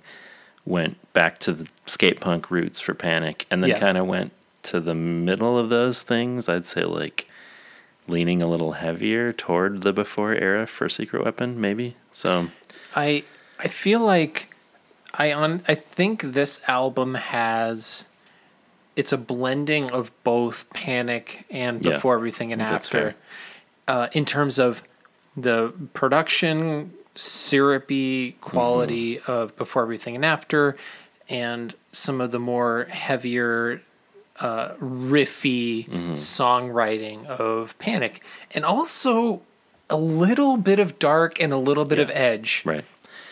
went back to the skate punk roots for Panic, and then Yeah. kind of went to the middle of those things. I'd say like leaning a little heavier toward the Before era for Secret Weapon, maybe. So. I I feel like I on I think this album has it's a blending of both Panic and Yeah, Before Everything and that's After. Uh, in terms of the production syrupy quality Mm-hmm. of Before Everything and After and some of the more heavier uh, riffy Mm-hmm. songwriting of Panic and also a little bit of dark and a little bit of edge Right.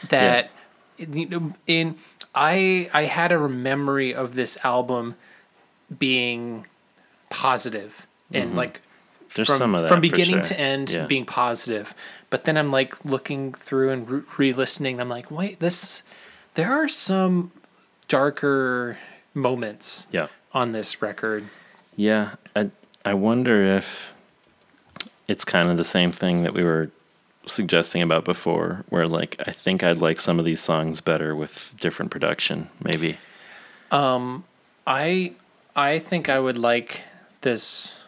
that you know, in I I had a memory of this album being positive and like Mm-hmm. There's from, some of that from beginning sure. to end Yeah. being positive. But then I'm like looking through and re- re-listening. I'm like, wait, this. There are some darker moments Yeah. on this record. Yeah. I I wonder if it's kind of the same thing that we were suggesting about before, where like I think I'd like some of these songs better with different production, maybe. Um, I I think I would like this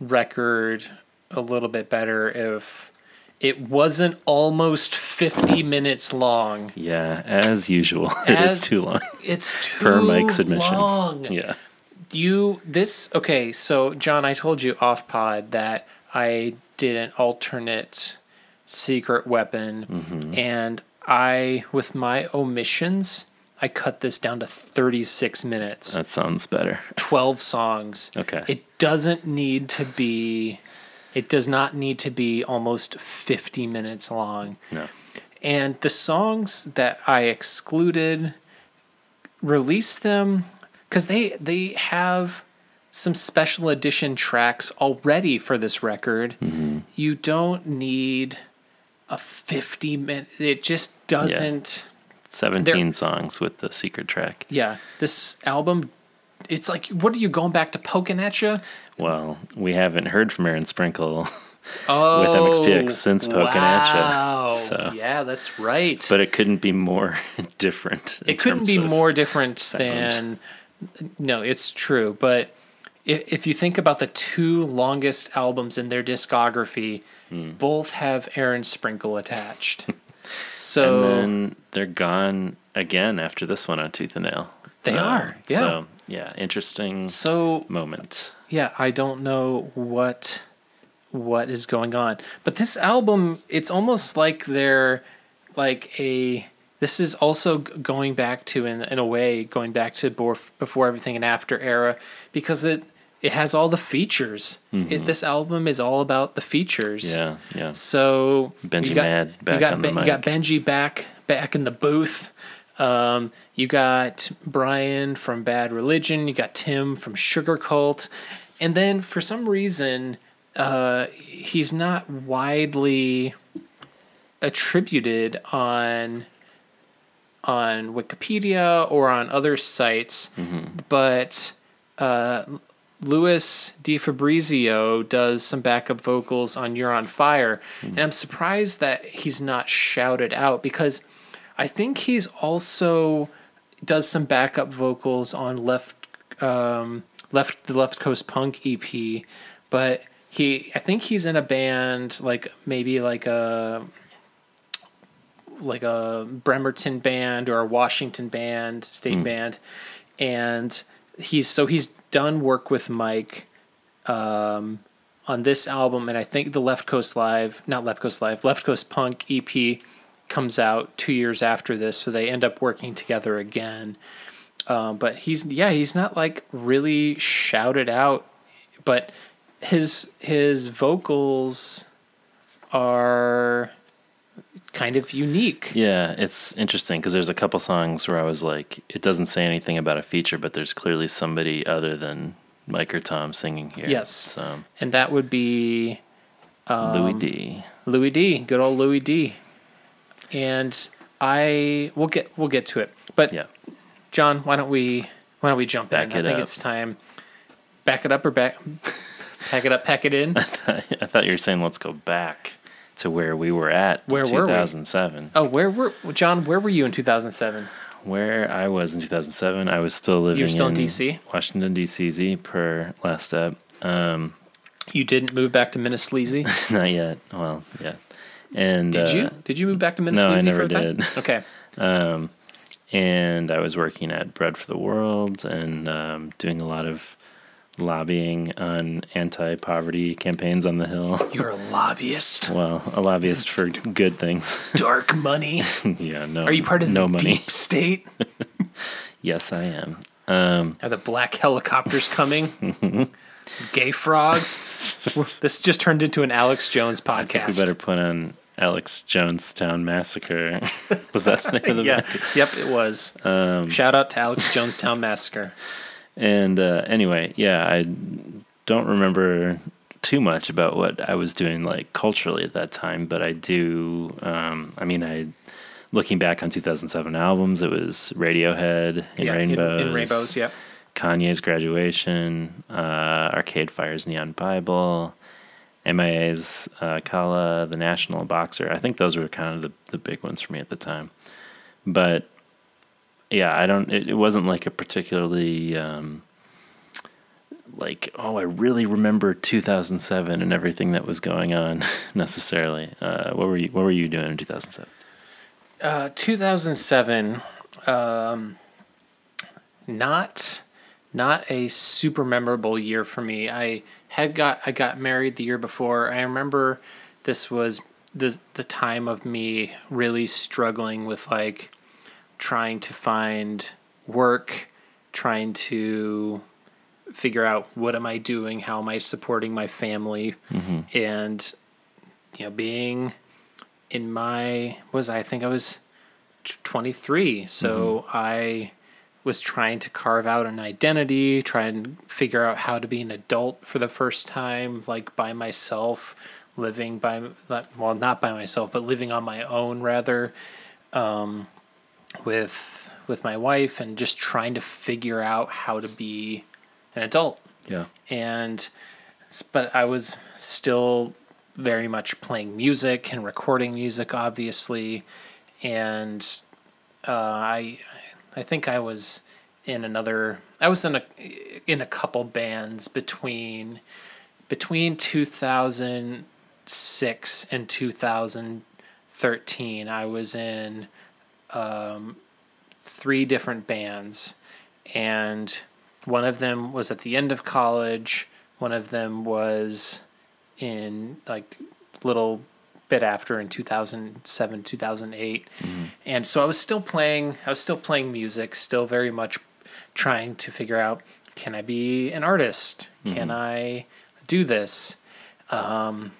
record a little bit better if it wasn't almost 50 minutes long. Yeah, as usual. it As- is too long. It's too Per Mike's admission. long. Yeah. You this okay, so John, I told you off pod that I did an alternate secret weapon Mm-hmm. and I with my omissions I cut this down to 36 minutes. That sounds better. 12 songs. Okay. It doesn't need to be it does not need to be almost 50 minutes long. No. And the songs that I excluded release them cuz they they have some special edition tracks already for this record. Mm-hmm. You don't need a 50 minute it just doesn't 17 songs with the secret track. yeah, this album it's like what are you going back to poking at you? Well, we haven't heard from Aaron Sprinkle, Oh, MXPX since Poking at you so. Yeah, that's right. but it couldn't be more different. it couldn't be more different sound. than. No, it's true. But if, if you think about the two longest albums in their discography, Hmm. both have Aaron Sprinkle attached. So and then they're gone again after this one on Tooth and Nail. They are, yeah. So, yeah, interesting so moment. yeah, I don't know what what is going on. But this album, it's almost like they're like a this is also going back to in in a way going back to before, before everything and after era because it it has all the features. It, this album is all about the features. Yeah, yeah. So Benji you got, Mad back you got, on the Ben- you got. Benji back back in the booth. Um, you got Brian from Bad Religion. You got Tim from Sugarcult, and then for some reason, uh, he's not widely attributed on on Wikipedia or on other sites, but uh, Louis DiFabrizio does some backup vocals on "You're on Fire," and I'm surprised that he's not shouted out because I think he's also does some backup vocals on left um, left the Left Coast Punk EP, but he I think he's in a band like maybe like a like a Bremerton band or a Washington band, state band, and he's so he's done work with Mike um, on this album, and I think the Left Coast Live, not Left Coast Live, Left Coast Punk EP comes out two years after this, so they end up working together again. Um, but he's yeah, he's not like really shouted out, but his his vocals are kind of unique. Yeah, it's interesting because there's a couple songs where I was like, it doesn't say anything about a feature, but there's clearly somebody other than Mike or Tom singing here. Yes. So, And that would be um, Louis D. Louis D, good old Louis D. And I we'll get we'll get to it. But Yeah. John, why don't we why don't we jump Back in? I think up. it's time. Back it up or back pack it up, pack it in. I thought you were saying let's go back to where we were at Where were we? 2007. Oh, where were John, where were you in 2007? Where I was in 2007, I was still living still in in DC? Washington, D.C., Z, per last step. Um, You didn't move back to Minnesleazy? not yet. Well, yeah. And Did uh, you? Did you move back to Minnesleazy no, I for never a time? did. Okay. Um, and I was working at Bread for the World and um, doing a lot of lobbying on anti-poverty campaigns on the Hill. You're a lobbyist. Well, a lobbyist for good things. Dark money. yeah, no. Are you part of no the money? deep state? Yes, I am. Um, Are the black helicopters coming? Gay frogs. this just turned into an Alex Jones I think we better put on Alex Jonestown Massacre. was that the name of the yeah. band? Yep, it was. Um, Shout out to Alex Jonestown Massacre. And uh, anyway, yeah, I don't remember too much about what I was doing like culturally at that time, but I do. Um, I mean, I looking back on 2007 albums, it was Radiohead in yeah, Rainbows, In, in rainbows, yep. Kanye's Graduation, uh, Arcade Fire's Neon Bible, MIA's uh, Kala, The National Boxer. I think those were kind of the, the big ones for me at the time. But yeah, I don't, it, it wasn't like a particularly, um, like, oh, I really remember 2007 and everything that was going on necessarily. Uh, what were you, what were you doing in 2007? Uh, 2007, um, not not a super memorable year for me. I had got I got married the year before. I remember this was the the time of me really struggling with like trying to find work, trying to figure out what am I doing, how am I supporting my family, and you know being in my was I, I think I was 23 so I was trying to carve out an identity trying to figure out how to be an adult for the first time like by myself living by well not by myself but living on my own rather. Um, with with my wife and just trying to figure out how to be an adult Yeah. and but I was still very much playing music and recording music, obviously, and uh, I I think I was in another. I was in a in a couple bands between between two thousand six and two thousand thirteen. I was in um, three different bands, and one of them was at the end of college. One of them was in like little bit after in 2007 2008 and so i was still playing i was still playing music still very much trying to figure out can I be an artist? Can I do this? Um,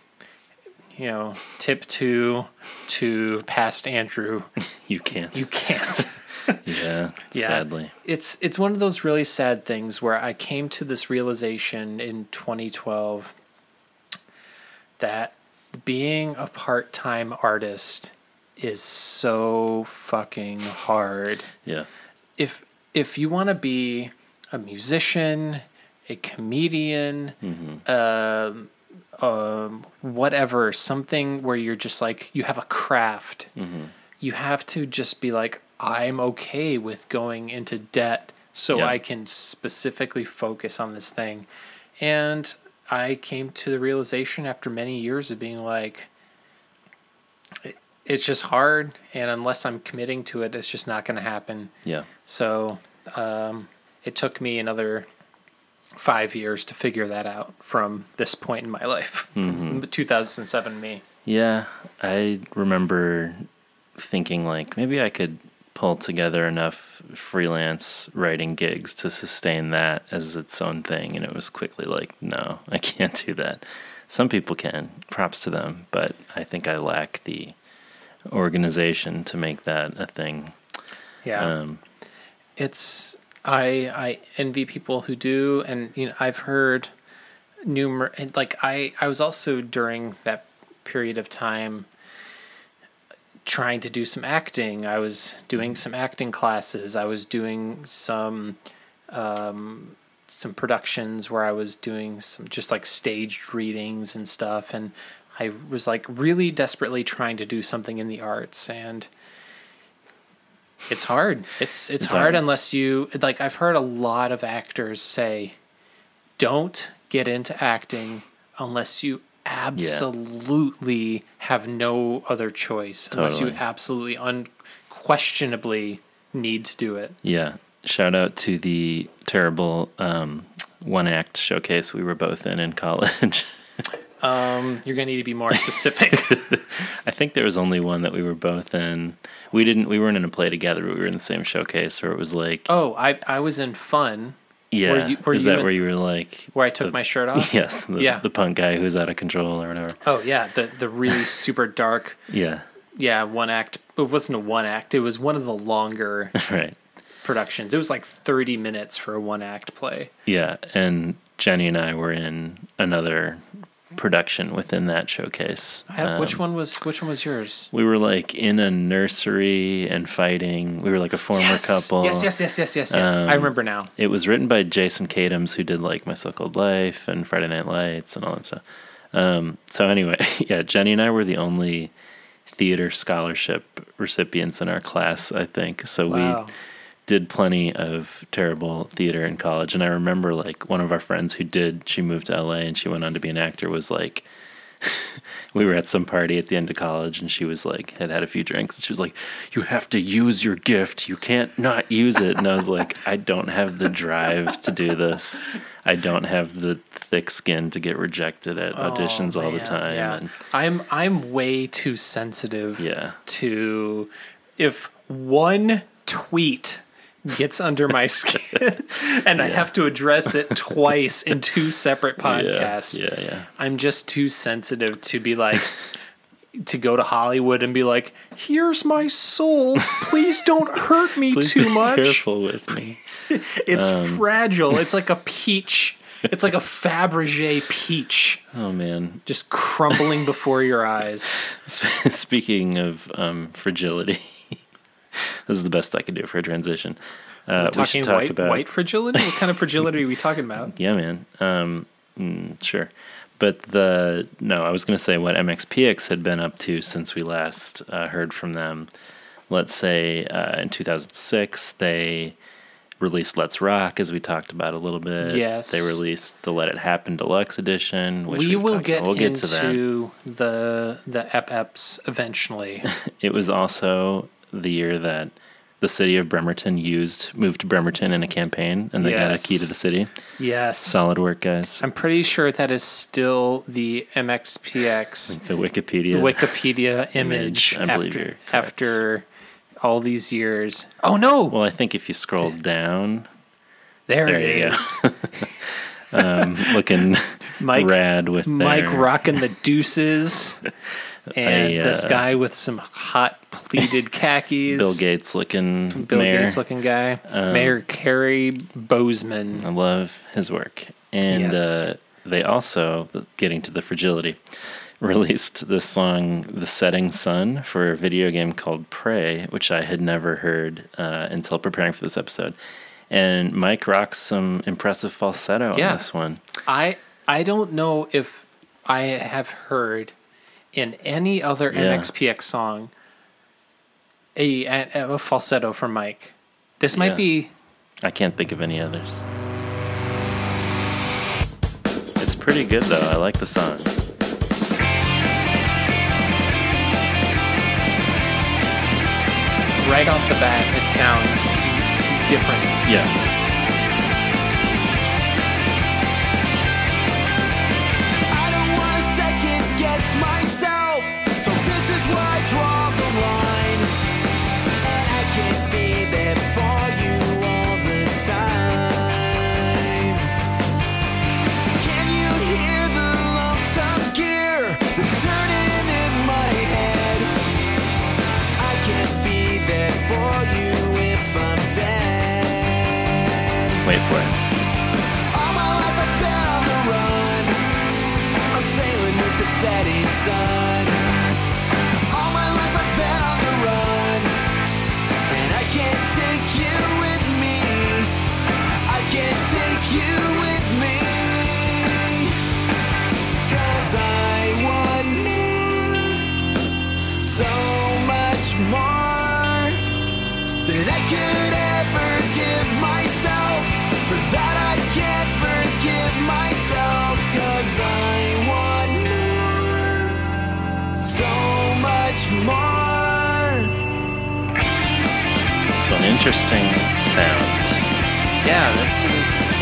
you know, tip two to past Andrew, You can't. you can't. yeah, Yeah. sadly. it's it's one of those really sad things where I came to this realization in 2012 that being a part-time artist is so fucking hard. Yeah. If if you want to be a musician, a comedian, um, um, whatever, something where you're just like you have a craft, you have to just be like, I'm okay with going into debt so Yeah. I can specifically focus on this thing. And I came to the realization after many years of being like, it, it's just hard. And unless I'm committing to it, it's just not going to happen. Yeah. So um, it took me another five years to figure that out from this point in my life, from 2007 me. Yeah, I remember thinking like maybe I could pull together enough freelance writing gigs to sustain that as its own thing and it was quickly like no, I can't do that. Some people can, props to them, but I think I lack the organization to make that a thing. Yeah. Um, it's I I envy people who do, and you know I've heard numer and, like I I was also during that period of time trying to do some acting. I was doing some acting classes. I was doing some um, some productions where I was doing some just like staged readings and stuff, and I was like really desperately trying to do something in the arts and. It's hard. It's it's, It's hard, hard. unless you like I've heard a lot of actors say don't get into acting unless you absolutely have no other choice. Unless you absolutely unquestionably need to do it. yeah, shout out to the terrible um, one act showcase we were both in in college. Um, you're gonna need to be more specific. I think there was only one that we were both in. We didn't. We weren't in a play together, but we were in the same showcase where it was like, oh, I I was in Fun yeah. you- were is that in- where you were like, where I took the- my shirt off. yes, the, Yeah. the punk guy who's out of control or whatever. Oh yeah, the the really super dark. Yeah, Yeah, one act. It wasn't a one act. It was one of the longer right. productions. It was like 30 minutes for a one act play. Yeah, and Jenny and I were in another production within that showcase. I had- which Um, one was which one was yours? We were like in a nursery and fighting. We were like a former couple. Yes, yes, yes, yes, yes, yes. I Um, remember now. It was written by Jason Katims, who did like My So-Called Life and Friday Night Lights and all that stuff. Um, so anyway, yeah, Jenny and I were the only theater scholarship recipients in our class, I think. So Wow. we did plenty of terrible theater in college. And I remember like one of our friends who did, she moved to LA and she went on to be an actor was like, we were at some party at the end of college and she was like had had a few drinks and she was like you have to use your gift you can't not use it and i was like i don't have the drive to do this i don't have the thick skin to get rejected at oh, auditions all the Oh, time Yeah. and I'm I'm way too sensitive Yeah. to if one tweet gets under my skin and I have to address it twice in two separate podcasts. yeah yeah I'm just too sensitive to be like to go to Hollywood and be like, "Here's my soul. Please don't hurt me please too be much. careful with me It's Um, fragile. It's like a peach. It's like a Fabergé peach oh man just crumbling before your eyes." speaking of um, fragility this is the best i could do for a transition uh, we should talk white about white fragility. What kind of fragility are we talking about? Yeah, man. Um, mm, sure. But the no, I was going to say what MXPX had been up to since we last uh, heard from them. Let's say uh, in 2006, they released Let's Rock, as we talked about a little bit. Yes. They released the Let It Happen Deluxe Edition, which we will get. We'll get into the the ep eps eventually. It was also the year that the city of Bremerton used moved to Bremerton in a campaign, and they got a key to the city. yes, Solid work, guys. I'm pretty sure that is still the MXPX the Wikipedia. Wikipedia image, Image, I believe after you're after all these years. Oh no! Well, I think if you scroll down, There, There it you go. um, looking Mike- rad with Mike their- rocking the deuces, and I, this uh, guy with some hot pleated khakis. Bill Gates looking Bill mayor. Gates looking guy. Um, Mayor Cary Bozeman. I love his work. And Yes. uh, they also, getting to the fragility, released this song, The Setting Sun, for a video game called Prey, which I had never heard uh, until preparing for this episode. And Mike rocks some impressive falsetto Yeah. on this one. I I don't know if I have heard in any other Yeah. MXPX song a, a, a falsetto from Mike. This might Yeah. be I can't think of any others. It's pretty good, though. I like the song. right off the bat. It sounds different. Yeah. Sun. Interesting sound. Yeah, this is.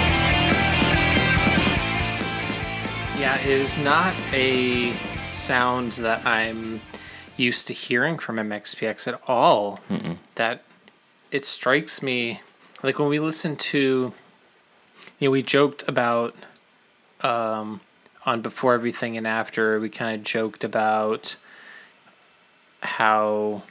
Yeah, it is not a sound that I'm used to hearing from MXPX at all. That it strikes me like when we listen to, you know, we joked about um, on Before Everything and After, we kind of joked about how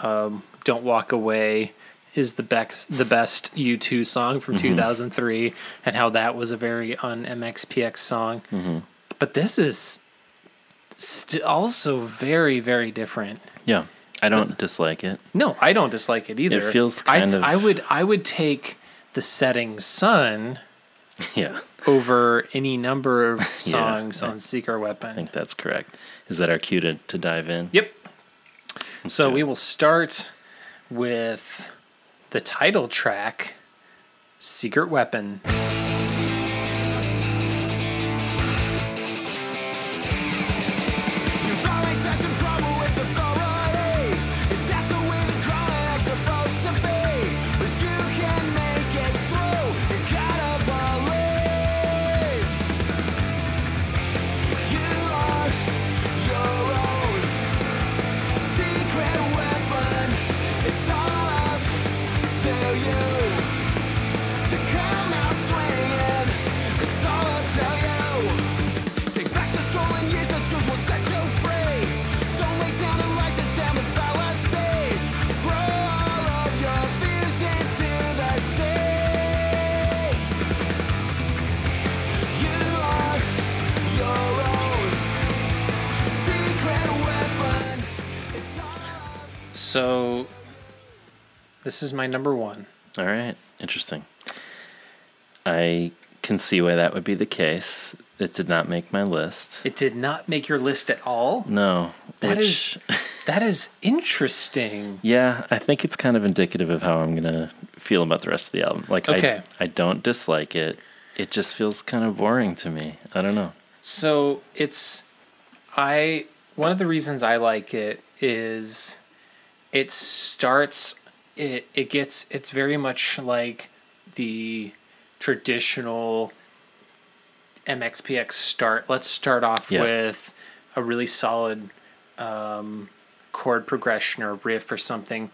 um, Don't Walk Away is the best the best U2 song from mm-hmm. 2003 and how that was a very un MXPX song. Mm-hmm. But this is st- also very very different. Yeah. I don't dislike it. No, I don't dislike it either. It feels I, kind of- I would I would take the setting sun Yeah. over any number of songs I- on Secret Weapon. I think that's correct. Is that our cue to, to dive in? Yep. so we will start with the title track, Secret Weapon. This is my number one. All right. Interesting. I can see why that would be the case. It did not make my list. It did not make your list at all. No. That which, is that is interesting. yeah, I think it's kind of indicative of how I'm going to feel about the rest of the album. Like, Okay. I, I don't dislike it. It just feels kind of boring to me. I don't know. So it's I one of the reasons I like it is it starts it it gets it's very much like the traditional MXPX start. Let's start off Yeah. with a really solid um, chord progression or riff or something,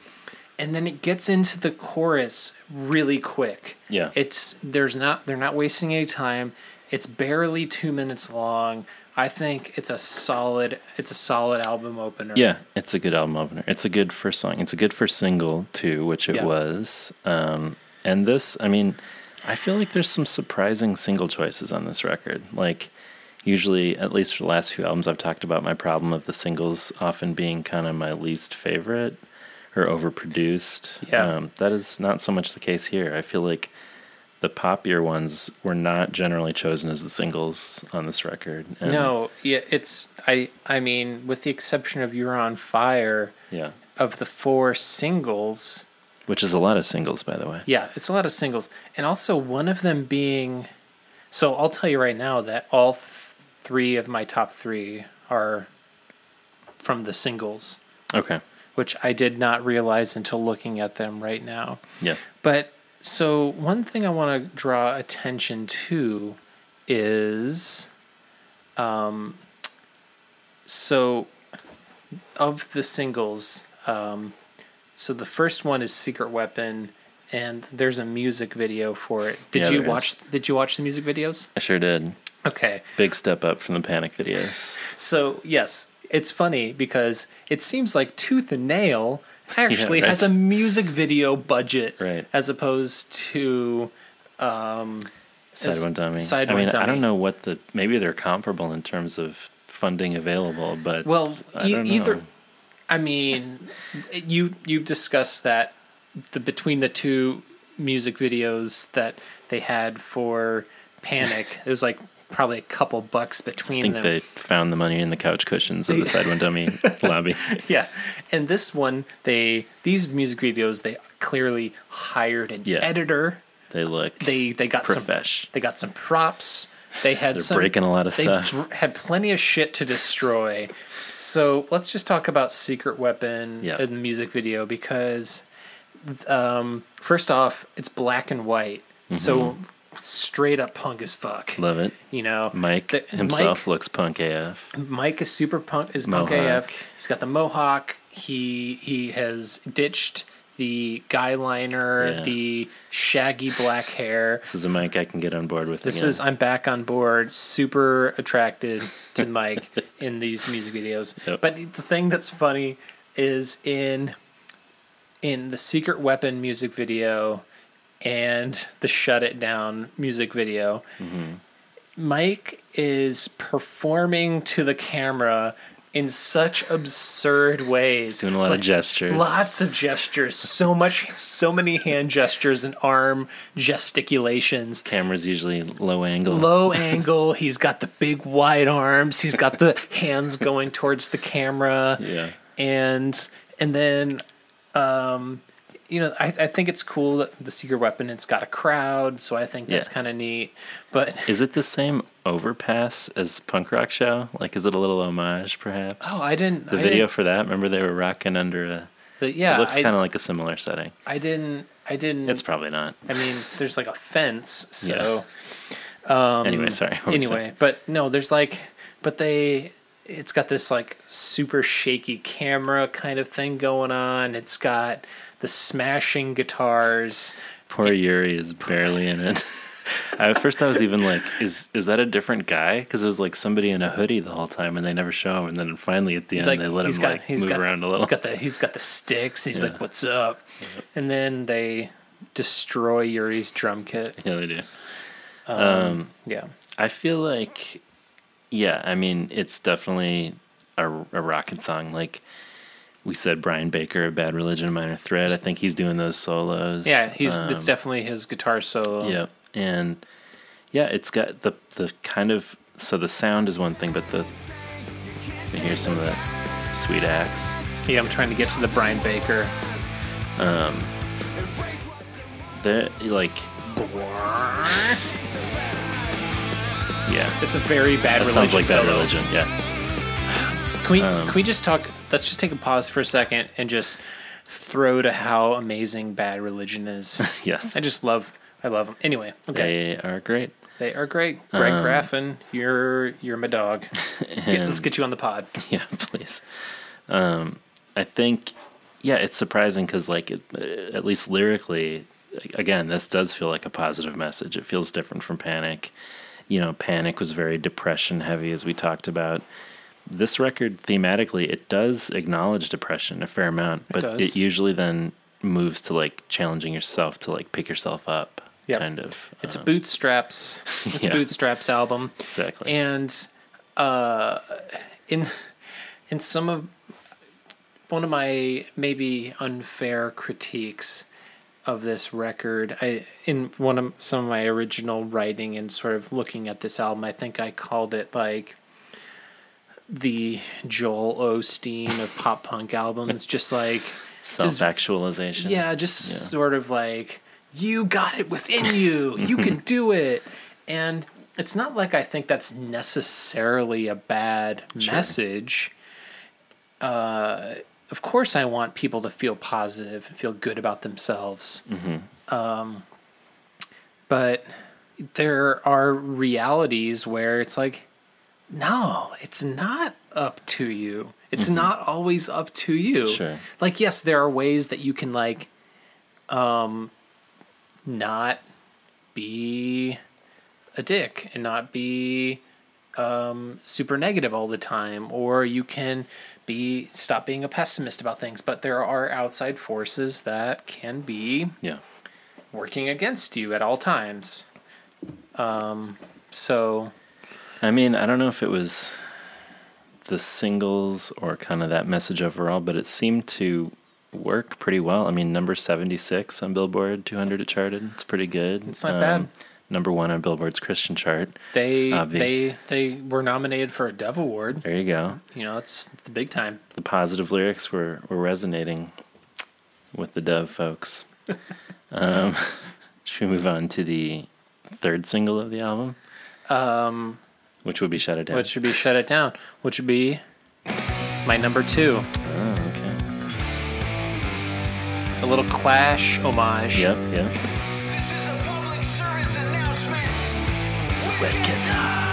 and then it gets into the chorus really quick. Yeah. It's there's not they're not wasting any time. It's barely 2 minutes long. I think it's a solid it's a solid album opener. Yeah, it's a good album opener. It's a good first song. It's a good first single too, which it Yeah. was. Um, and this, I mean, I feel like there's some surprising single choices on this record. Like, usually, at least for the last few albums, I've talked about my problem of the singles often being kind of my least favorite or overproduced. Yeah. Um, that is not so much the case here. I feel like the poppier ones were not generally chosen as the singles on this record. And- No, yeah, it's I I mean, with the exception of You're on Fire, Yeah. of the four singles, Which is a lot of singles, by the way. yeah, it's a lot of singles. And also one of them being so I'll tell you right now that all th- three of my top 3 are from the singles, Okay. which I did not realize until looking at them right now. Yeah. But so one thing I want to draw attention to is, um, so of the singles, um, so the first one is Secret Weapon, and there's a music video for it. Did Yeah, you watch? Did you watch the music videos? I sure did. Okay, Big step up from the Panic videos. so yes, it's funny because it seems like Tooth and Nail actually right. has a music video budget, Right. as opposed to um, Side one dummy. Side I mean, I don't know what the maybe they're comparable in terms of funding available, but Well, I e- either. I mean, you you discussed that the between the two music videos that they had for Panic, it was like probably a couple bucks between I think them. they found the money in the couch cushions of the side one dummy lobby. yeah, and this one, they these music videos they clearly hired an Yeah. editor. They look They they got Profesh. some they got some props. They had They're some, breaking a lot of they stuff. had plenty of shit to destroy. So let's just talk about Secret Weapon Yeah. in the music video because, um, first off, it's black and white, so straight up punk as fuck. Love it. You know, Mike The- himself looks punk AF. Mike, Mike is super punk. Is punk Mohawk. AF. He's got the mohawk. He he has ditched the guy liner, Yeah. the shaggy black hair. This is a Mike I can get on board with. This again. is I'm back on board. Super attracted to Mike in these music videos. Yep. But the thing that's funny is in in the Secret Weapon music video and the Shut It Down music video, Mm-hmm. Mike is performing to the camera in such absurd ways. doing a lot of gestures. Lots of gestures. So much so many hand gestures and arm gesticulations Camera's usually low angle. low angle. He's got the big wide arms. He's got the hands going towards the camera. Yeah. And and then um you know, I, I think it's cool that the secret weapon it's got a crowd, so I think that's Yeah. kind of neat. But Is it the same overpass as Punk Rock Show? Like, is it a little homage, perhaps? oh, I didn't the I video didn't- for that. Remember they were rocking under a. the, yeah, it looks kind of like a similar setting. I didn't I didn't It's probably not. I mean, there's like a fence, so um, anyway, sorry. what saying? anyway, but no, there's like, but they, it's got this like super shaky camera kind of thing going on. It's got the smashing guitars. Poor Yuri is barely in it. At first, I was even like, "Is is that a different guy?" Because it was like somebody in a hoodie the whole time, and they never show him. And then finally, at the end, Like they let him got, like move got, around a little. Got the, he's got the sticks. He's Yeah. like, "What's up?" And then they destroy Yuri's drum kit. yeah, they do. Um, um, yeah, I feel like, yeah, I mean, it's definitely a, a rocket song. Like we said, Brian Baker, Bad Religion, Minor Threat. I think he's doing those solos. yeah. He's it's Um, definitely his guitar solo. Yep. And yeah, it's got the the kind of so the sound is one thing, but the you hear some of that sweet axe. yeah. I'm trying to get to the Brian Baker. Um, that like yeah, It's a very bad that religion sounds like Bad. Religion. Yeah, Can we Um, can we just talk? Let's just take a pause for a second and just throw to how amazing Bad Religion is. yes, I just love I love them. Anyway, okay, they are great. they are great. Greg Um, Graffin, you're you're my dog. Get- let's get you on the pod. Yeah, please. Um, I think yeah, it's surprising because like it, uh, at least lyrically, again, this does feel like a positive message. It feels different from Panic. You know, Panic was very depression heavy, as we talked about. This record, thematically, it does acknowledge depression a fair amount, but it, does. usually then moves to like challenging yourself to like pick yourself up, Yep. kind of. It's a um, bootstraps. It's Yeah. a bootstraps album. exactly. and uh, in in some of one of my maybe unfair critiques of this record, I in one of some of my original writing and sort of looking at this album, I think I called it like the Joel Osteen of pop punk albums, just like Self actualization. yeah, just Yeah. sort of like you got it within you. You can do it. And it's not like I think that's necessarily a bad message. Uh, of course, I want people to feel positive and feel good about themselves. Um, but there are realities where it's like, no, it's not up to you. It's not always up to you. Sure. Like, yes, there are ways that you can like, um, not be a dick and not be um, super negative all the time, or you can be stop being a pessimist about things. But there are outside forces that can be Yeah. working against you at all times. Um, so I mean, I don't know if it was the singles or kind of that message overall, but it seemed to work pretty well. I mean, number 76 on Billboard 200 it charted. It's pretty good. Um, It's not bad. Number one on Billboard's Christian chart. they Obvi. they they were nominated for a Dove Award. There you go. You know, it's the big time. The positive lyrics were, were resonating with the Dove folks. um, should we move on to the third single of the album? Um, Which would be Shut It Down. which would be Shut It Down, which would be my number two. oh, okay. A little Clash homage. Yep, yep. Red guitar.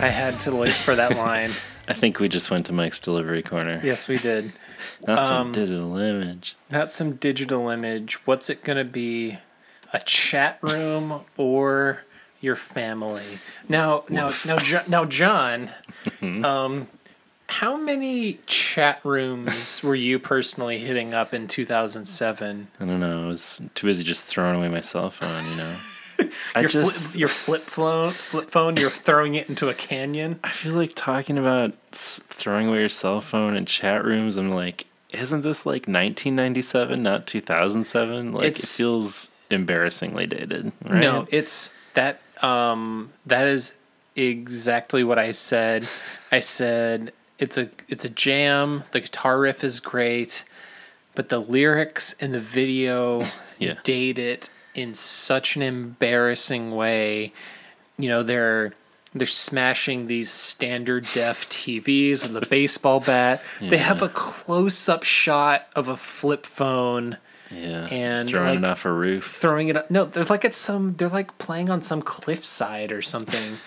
I had to wait for that line. I think we just went to Mike's delivery corner. yes, we did. Not some Um, digital image. Not some digital image. What's it gonna be? A chat room or your family? Now, now, now, Jo- now, John. um, how many chat rooms were you personally hitting up in 2007? I don't know. I was too busy just throwing away my cell phone, you know. I Your, just flip, your flip phone, flip phone, you're throwing it into a canyon. I feel like talking about throwing away your cell phone in chat rooms. I'm like, isn't this like 1997, not 2007? Like it feels embarrassingly dated. Right? No, it's that um that is exactly what I said. I said it's a it's a jam, the guitar riff is great, but the lyrics and the video Yeah. date it in such an embarrassing way. You know, they're they're smashing these standard def TVs with a baseball bat. They have a close up shot of a flip phone yeah, and, throwing it off a roof. throwing it up. No, they're like at some. They're like playing on some cliffside or something,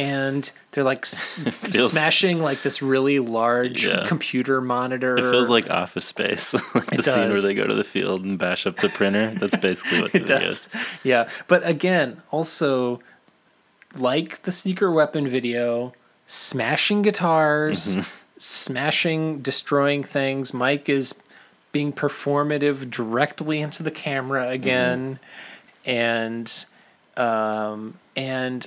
and they're like s- feels- smashing like this really large Yeah. computer monitor. It feels like Office Space, like the It scene where they go to the field and bash up the printer. That's basically what the it video does. is. Yeah, but again, also like the Sneaker Weapon video, smashing guitars, smashing, destroying things. Mike is being performative directly into the camera again, and um, and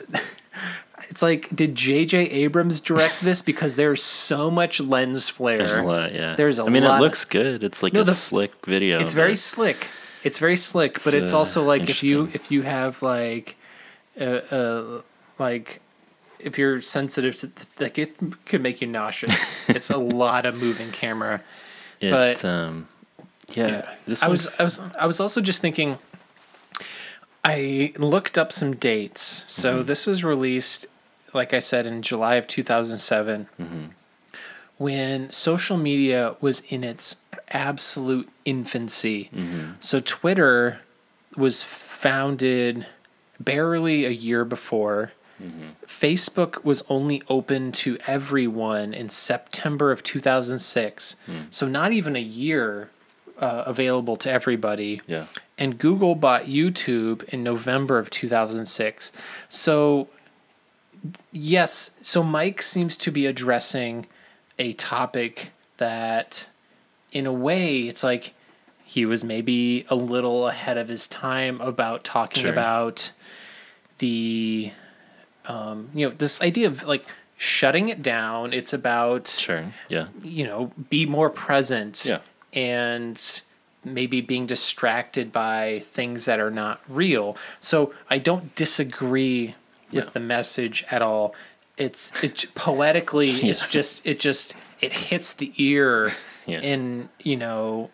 it's like, did J.J. Abrams direct this? Because there's so much lens flare. There's a lot, yeah. There's a I mean, lot it looks good. It's like No, a the- slick video. It's very slick. It's very slick, but It's, it's uh, also like if you if you have like, uh, uh like, if you're sensitive to like it could make you nauseous. it's a lot of moving camera. It, but- um, yeah, Yeah. this I was I was I was also just thinking. I looked up some dates. So Mm-hmm. this was released, like I said, in July of 2007, Mm-hmm. when social media was in its absolute infancy. Mm-hmm. So Twitter was founded barely a year before. Facebook was only open to everyone in September of 2006. So not even a year uh, available to everybody. yeah, And Google bought YouTube in November of 2006. So, yes, so Mike seems to be addressing a topic that, in a way, it's like he was maybe a little ahead of his time about talking Sure. about the, um, you know, this idea of like shutting it down. It's about sure, yeah, you know, be more present Yeah. and maybe being distracted by things that are not real. So I don't disagree with Yeah. the message at all. It's it poetically it's just it just it hits the ear Yeah. in, you know,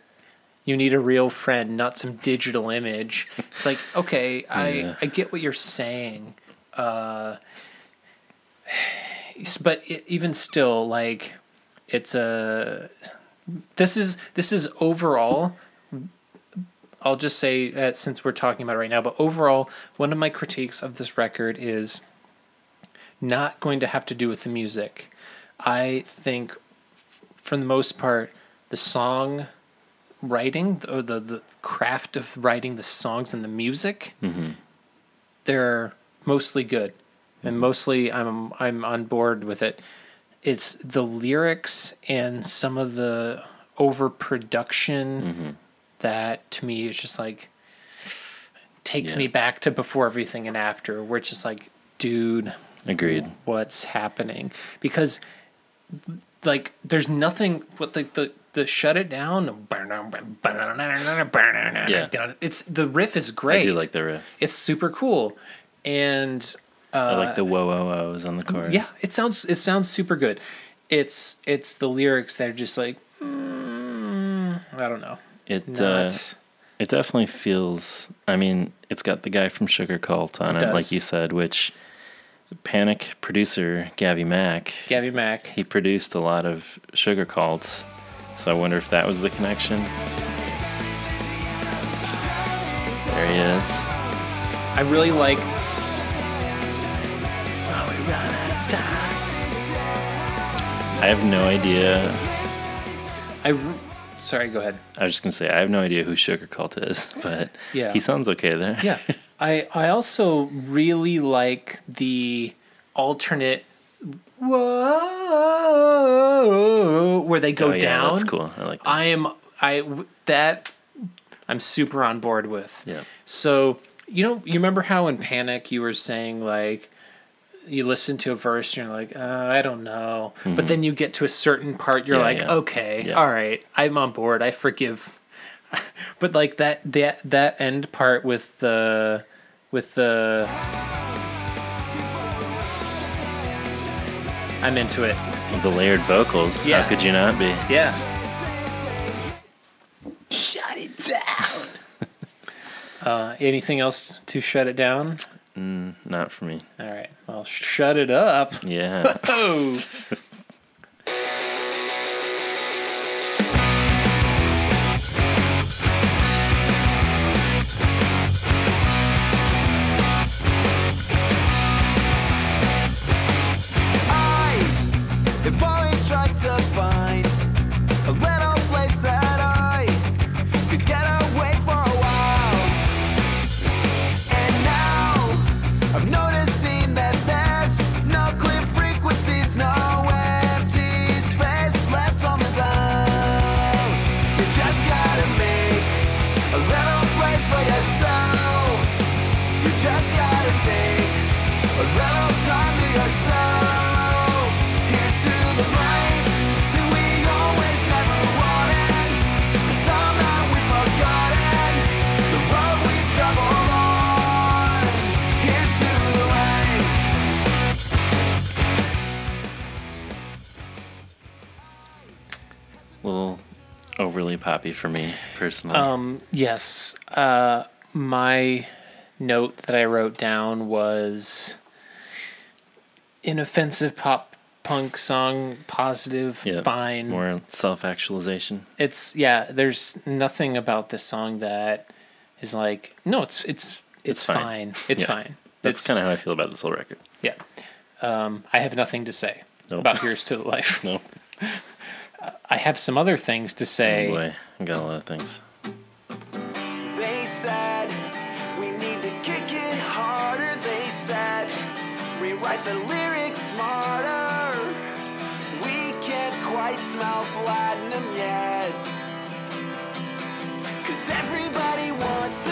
you need a real friend, not some digital image. It's like, okay, I Yeah. I get what you're saying. Uh but it, even still like it's a this is this is overall I'll just say that since we're talking about it right now, but overall, one of my critiques of this record is not going to have to do with the music. I think, for the most part, the song writing, the, the, the craft of writing the songs and the music, mm-hmm. they're mostly good, and mm-hmm. mostly I'm I'm on board with it. It's the lyrics and some of the overproduction mm-hmm. That to me is just like takes Yeah. me back to before everything and after, where it's just like, dude, agreed. what's happening? Because like there's nothing what the the the shut it down Yeah. it's the riff is great I do like the riff. it's super cool and I like the whoa whoa whoas on the chorus. Uh, yeah it sounds it sounds super good it's it's the lyrics that are just like mm, i don't know it uh, it definitely feels. I mean, it's got the guy from Sugarcult on It it, like you said, which Panic producer Gavi Mack gabby mack he produced a lot of Sugarcult, so I wonder if that was the connection. There he is. i really like I have no idea. i sorry go ahead I was just gonna say I have no idea who Sugarcult is, but Yeah. he sounds okay there. yeah i i also really like the alternate whoa where they go oh, yeah, down That's cool. I like that. I am I that I'm super on board with. Yeah. So you know you remember how in Panic you were saying like you listen to a verse and you're like uh, I don't know, but then you get to a certain part you're Yeah, like yeah. okay Yeah. all right I'm on board I forgive. But like that that that end part with the with the I'm into it. With the layered vocals. Yeah. How could you not be? Yeah. Shut it down. uh, anything else to shut it down? Mm, not for me. All right. Well, shut it up. Yeah. Oh. overly poppy for me personally. Um, yes. Uh, my note that I wrote down was inoffensive pop punk song, positive, yeah, fine. more self actualization. It's yeah. There's nothing about this song that is like no. It's it's it's, It's fine. fine. It's Yeah. fine. That's kind of how I feel about this whole record. yeah. Um, I have nothing to say Nope. about Here's to the Life. No, I have some other things to say. oh boy, I got a lot of things. They said we need to kick it harder. They said rewrite the lyrics smarter. We can't quite smell platinum yet. Cause everybody wants to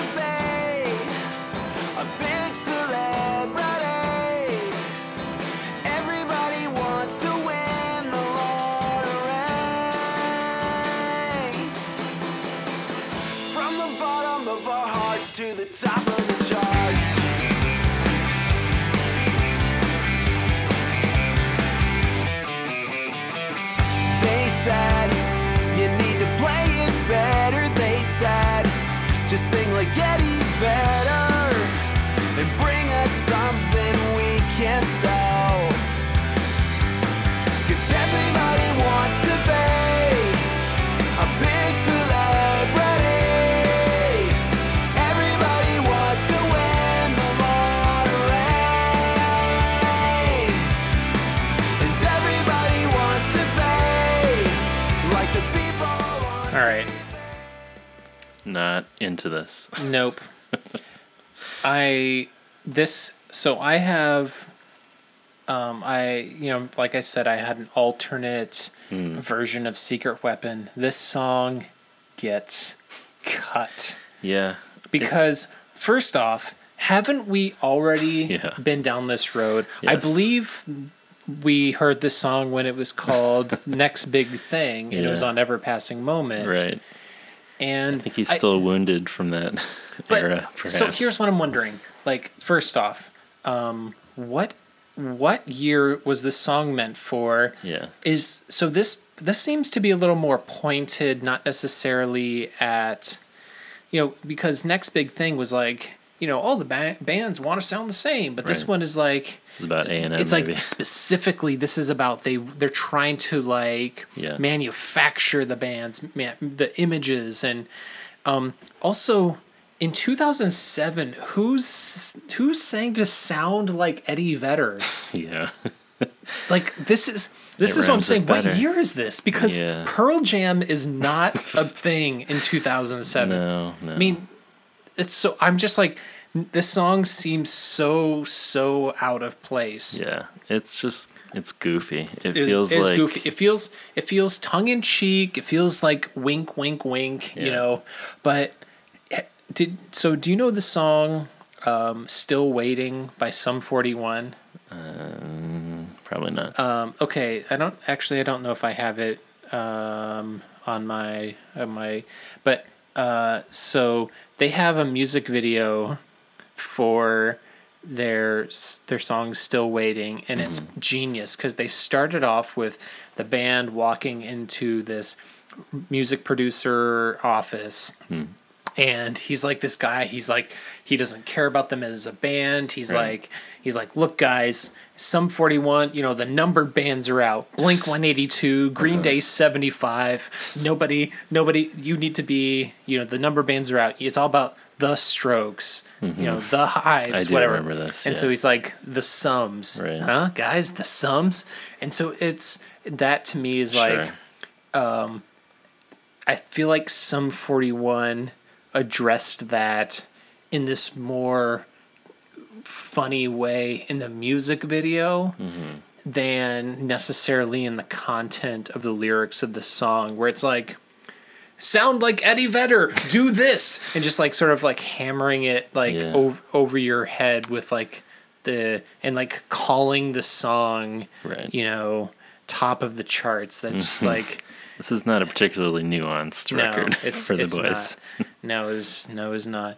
Not into this. Nope. I this so I have um I you know like I said I had an alternate version of Secret Weapon. This song gets cut Yeah, because first off, haven't we already Yeah. been down this road? Yes. I believe we heard this song when it was called Next Big Thing and it was on Ever Passing Moment. right. And I think he's still wounded from that But era. Perhaps. so here's what I'm wondering. Like, first off, um, what what year was this song meant for? Yeah. Is so this this seems to be a little more pointed, not necessarily at, you know, because next big thing was like, you know, all the ba- bands want to sound the same, but this one is like. This is about A and M. It's maybe. like specifically, this is about they they're trying to like Yeah. manufacture the bands, ma- the images, and um, also in 2007, who's who sang to sound like Eddie Vedder? yeah. Like this is this It is what I'm saying. What year is this? Because Yeah. Pearl Jam is not a thing in 2007. No, no. I mean, it's so. I'm just like, this song seems so so out of place. yeah, it's just it's goofy. It feels it is like goofy. It feels it feels tongue in cheek. It feels like wink, wink, wink. You know, but eh, did so? Do you know the song um, "Still Waiting" by Sum Forty One? probably not. Um, okay, I don't actually. I don't know if I have it um, on my on my, but uh, so they have a music video for their their song "Still Waiting," and it's mm-hmm. genius because they started off with the band walking into this music producer office hmm. and he's like this guy he's like he doesn't care about them as a band. He's Right. like he's like look guys Sum 41 you know the numbered bands are out. Blink 182 green day 75 nobody nobody you need to be you know the number bands are out. It's all about the strokes you know mm-hmm. the hives I do whatever. remember this, and so he's like the sums. Right. huh? Guys the sums? And so it's that to me is like Sure. Um, I feel like Sum 41 addressed that in this more funny way in the music video mm-hmm. than necessarily in the content of the lyrics of the song where it's like sound like Eddie Vedder do this and just like sort of like hammering it like Yeah. over over your head with like the and like calling the song Right. you know top of the charts that's just like This is not a particularly nuanced no, record it's, for the it's boys. Not. No, is no, is not.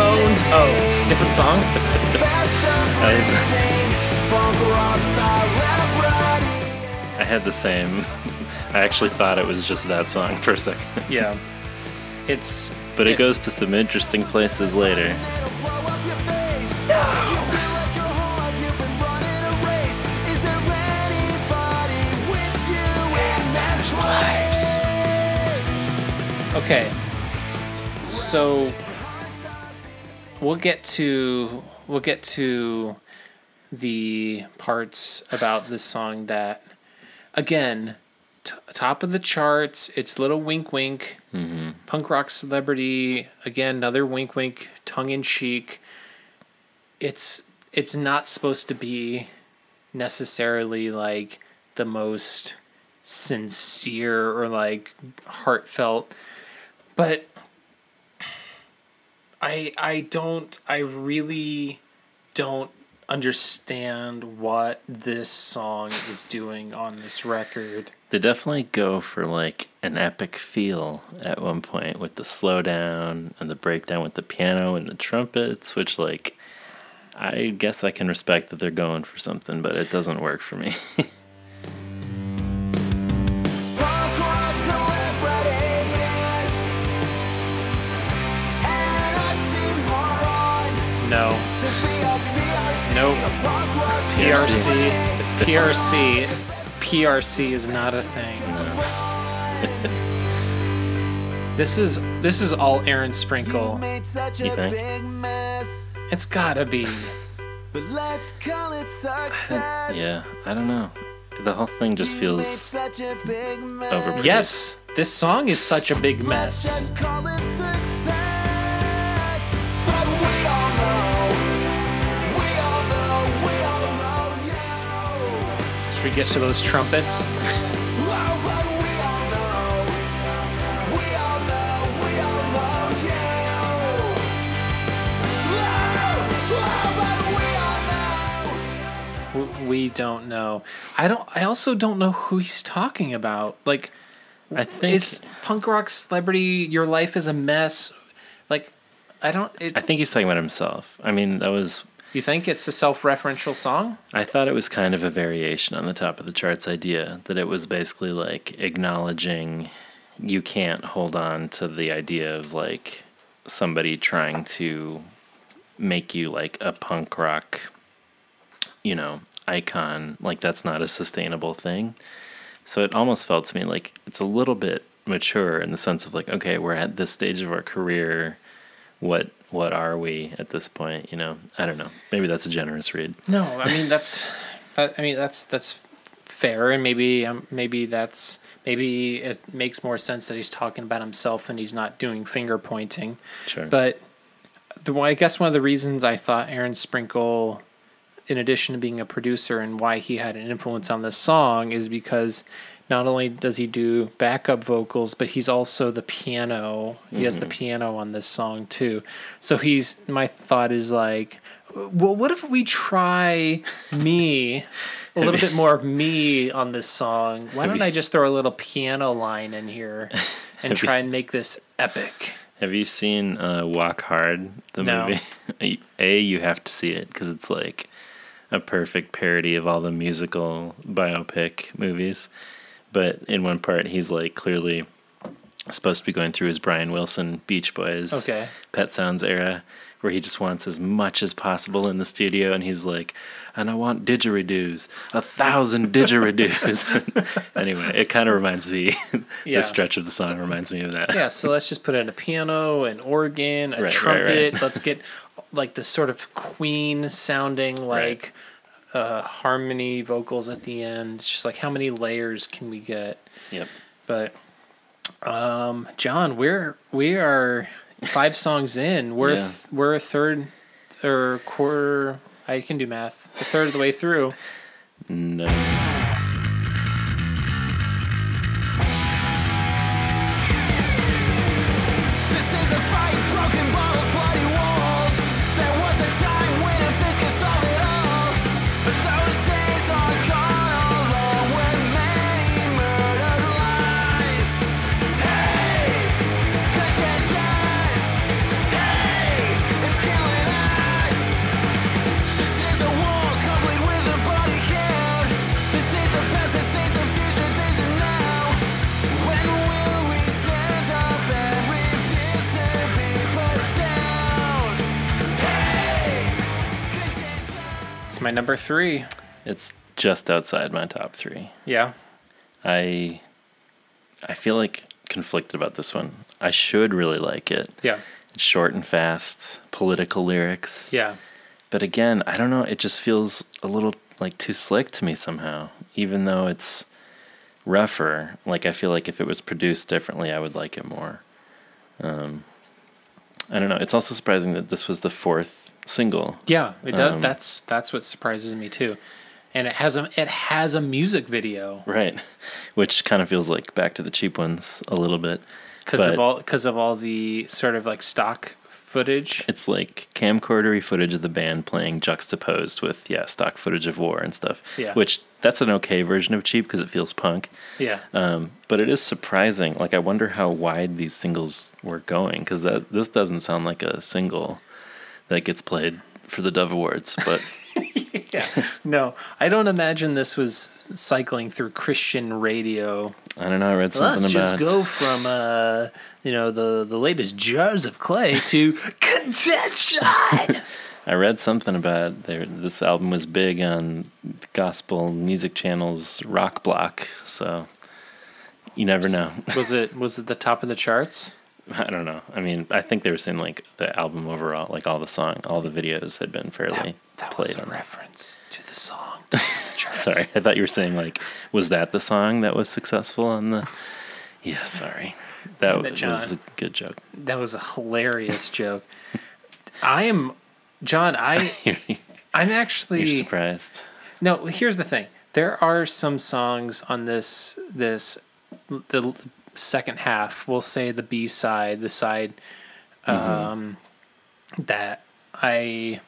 Song. I, I had the same. I actually thought it was just that song for a second. Yeah, it's But it Yeah. goes to some interesting places later. okay. So we'll get to we'll get to the parts about this song that again t- top of the charts it's little wink wink mm-hmm. punk rock celebrity again another wink wink tongue in cheek. It's it's not supposed to be necessarily like the most sincere or like heartfelt but i i don't i really don't understand what this song is doing on this record They definitely go for like an epic feel at one point with the slowdown and the breakdown with the piano and the trumpets, which like I guess I can respect that they're going for something, but it doesn't work for me. no nope prc prc prc is not a thing this is this is all aaron sprinkle You think? it's gotta be But let's call it success. Yeah, I don't know. The whole thing just feels such a big mess. overplayed. yes this song is such a big Let's mess yeah. should we get to those trumpets we all know, we all know, we all know, yeah. But we all know. W- we don't know i don't i also don't know who he's talking about like I think is punk rock celebrity your life is a mess like i don't it, I think he's talking about himself. I mean, that was you think it's a self-referential song I thought it was kind of a variation on the top of the charts idea that it was basically like acknowledging you can't hold on to the idea of like somebody trying to make you like a punk rock, you know, icon. Like that's not a sustainable thing. So it almost felt to me like it's a little bit mature in the sense of like, okay, we're at this stage of our career. What what are we at this point? You know, I don't know. Maybe that's a generous read. No, I mean that's, I I mean that's that's fair, and maybe um, maybe that's maybe it makes more sense that he's talking about himself and he's not doing finger pointing. Sure. But the I guess one of the reasons I thought Aaron Sprinkle, in addition to being a producer and why he had an influence on this song, is because not only does he do backup vocals, but he's also the piano. He has the piano on this song too. So he's my thought is like, well, what if we try me? A little bit more of me on this song. Why don't I just throw a little piano line in here and try and make this epic? Have you seen uh, Walk Hard, the No. movie? a, you have to see it because it's like a perfect parody of all the musical biopic movies. But in one part, he's like clearly supposed to be going through his Brian Wilson Beach Boys Okay. Pet Sounds era, where he just wants as much as possible in the studio, and he's like, "And I want didgeridoos, a thousand didgeridoos." anyway, it kind of reminds me. Yeah. the stretch of the song reminds me of that. Yeah, so let's just put in a piano, an organ, a Right, right, trumpet. right. Let's get like this sort of Queen sounding like uh, harmony vocals at the end. It's just like how many layers can we get? Yep. But um, John, we're we are five songs in. We're Yeah. th- we're a third or quarter. I can do math. A third of the way through. No. Number three. It's just outside my top three. Yeah. I I feel like conflicted about this one. I should really like it. Yeah. It's short and fast, political lyrics. Yeah. But again, I don't know, it just feels a little like too slick to me somehow. Even though it's rougher, like I feel like if it was produced differently, I would like it more. Um I don't know. It's also surprising that this was the fourth single. Yeah. It does. Um, that's that's what surprises me too, and it has a it has a music video Right. Which kind of feels like back to the cheap ones a little bit. because of all because of all the sort of like stock footage. It's like camcordery footage of the band playing juxtaposed with yeah stock footage of war and stuff. Yeah. Which that's an okay version of cheap because it feels punk. Yeah. Um, but it is surprising. Like I wonder how wide these singles were going because that this doesn't sound like a single that gets played for the Dove Awards. But Yeah. No, I don't imagine this was cycling through Christian radio. I don't know. I read something about. Let's just go from uh, you know, the the latest jars of clay to contention. I read something about. This album was big on gospel music channels Rock Block. So you never know. was it was it the top of the charts? I don't know. I mean, I think they were saying like the album overall, like all the song, all the videos had been fairly That played was a on. reference to the song. Of the. Sorry, I thought you were saying like, was that the song that was successful on the? Yeah, sorry. That it, was a good joke. That was a hilarious joke. I am John, I I'm actually surprised. No, here's the thing. There are some songs on this this the second half. We'll say the B side, the side um, that I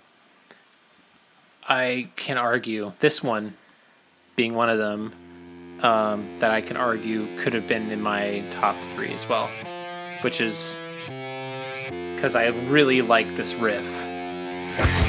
I can argue this one being one of them um, that I can argue could have been in my top three as well, which is because I really like this riff.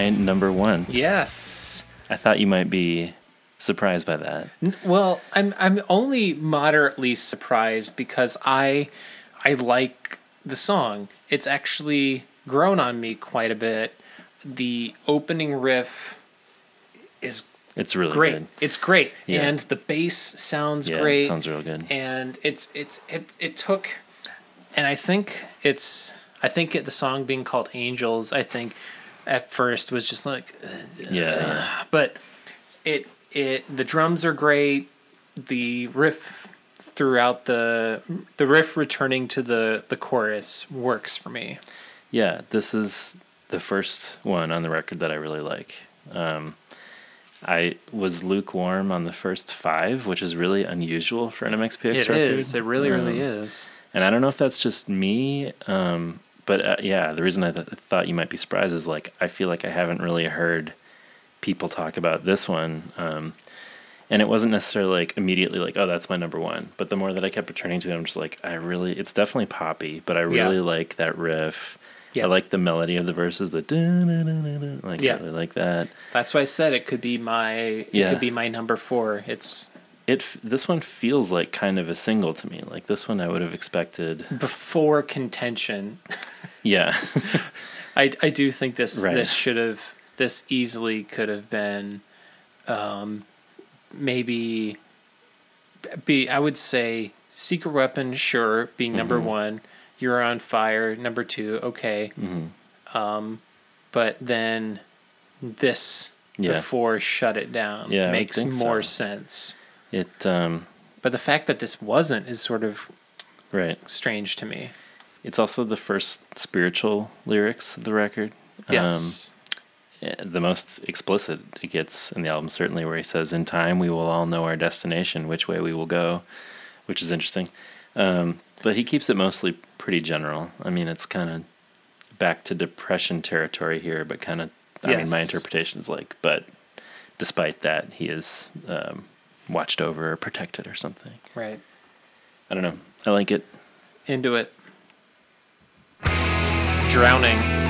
My number one. Yes. I thought you might be surprised by that. Well, I'm I'm only moderately surprised because I I like the song. It's actually grown on me quite a bit. The opening riff is It's really great. good. It's great. Yeah. And the bass sounds Yeah, great. it sounds real good. And it's it's it it took and I think it's I think it, the song being called Angels, I think at first was just like Yeah, yeah. but it it the drums are great the riff throughout the the riff returning to the the chorus works for me Yeah, this is the first one on the record that I really like. Um, I was lukewarm on the first five, which is really unusual for an MXPX It record. is. it really really Um, is And I don't know if that's just me, um, but uh, yeah, the reason I th- thought you might be surprised is like I feel like I haven't really heard people talk about this one. Um, and it wasn't necessarily like immediately like, oh, that's my number one. But the more that I kept returning to it, I'm just like, I really, it's definitely poppy, but I Yeah. really like that riff. Yeah. I like the melody of the verses, the like Yeah. I really like that. that's why i said it could be my it Yeah. could be my number four it's It this one feels like kind of a single to me. Like this one, I would have expected. before contention Yeah, I, I do think this Right. this should have this easily could have been um, maybe be I would say secret weapon sure being number Mm-hmm. one you're on fire number two okay Mm-hmm. um, but then this Yeah. before shut it down Yeah, makes more so. sense. It um But the fact that this wasn't is sort of right. strange to me. It's also the first spiritual lyrics of the record. Yes. Um, eh, the most explicit it gets in the album, certainly, where he says, "In time, we will all know our destination, which way we will go," which is interesting. Um, but he keeps it mostly pretty general. I mean, it's kind of back to depression territory here, but kind of. I mean, my interpretation is like, but despite that, he is um, watched over or protected or something. right. I don't know. I like it. Into it. Drowning.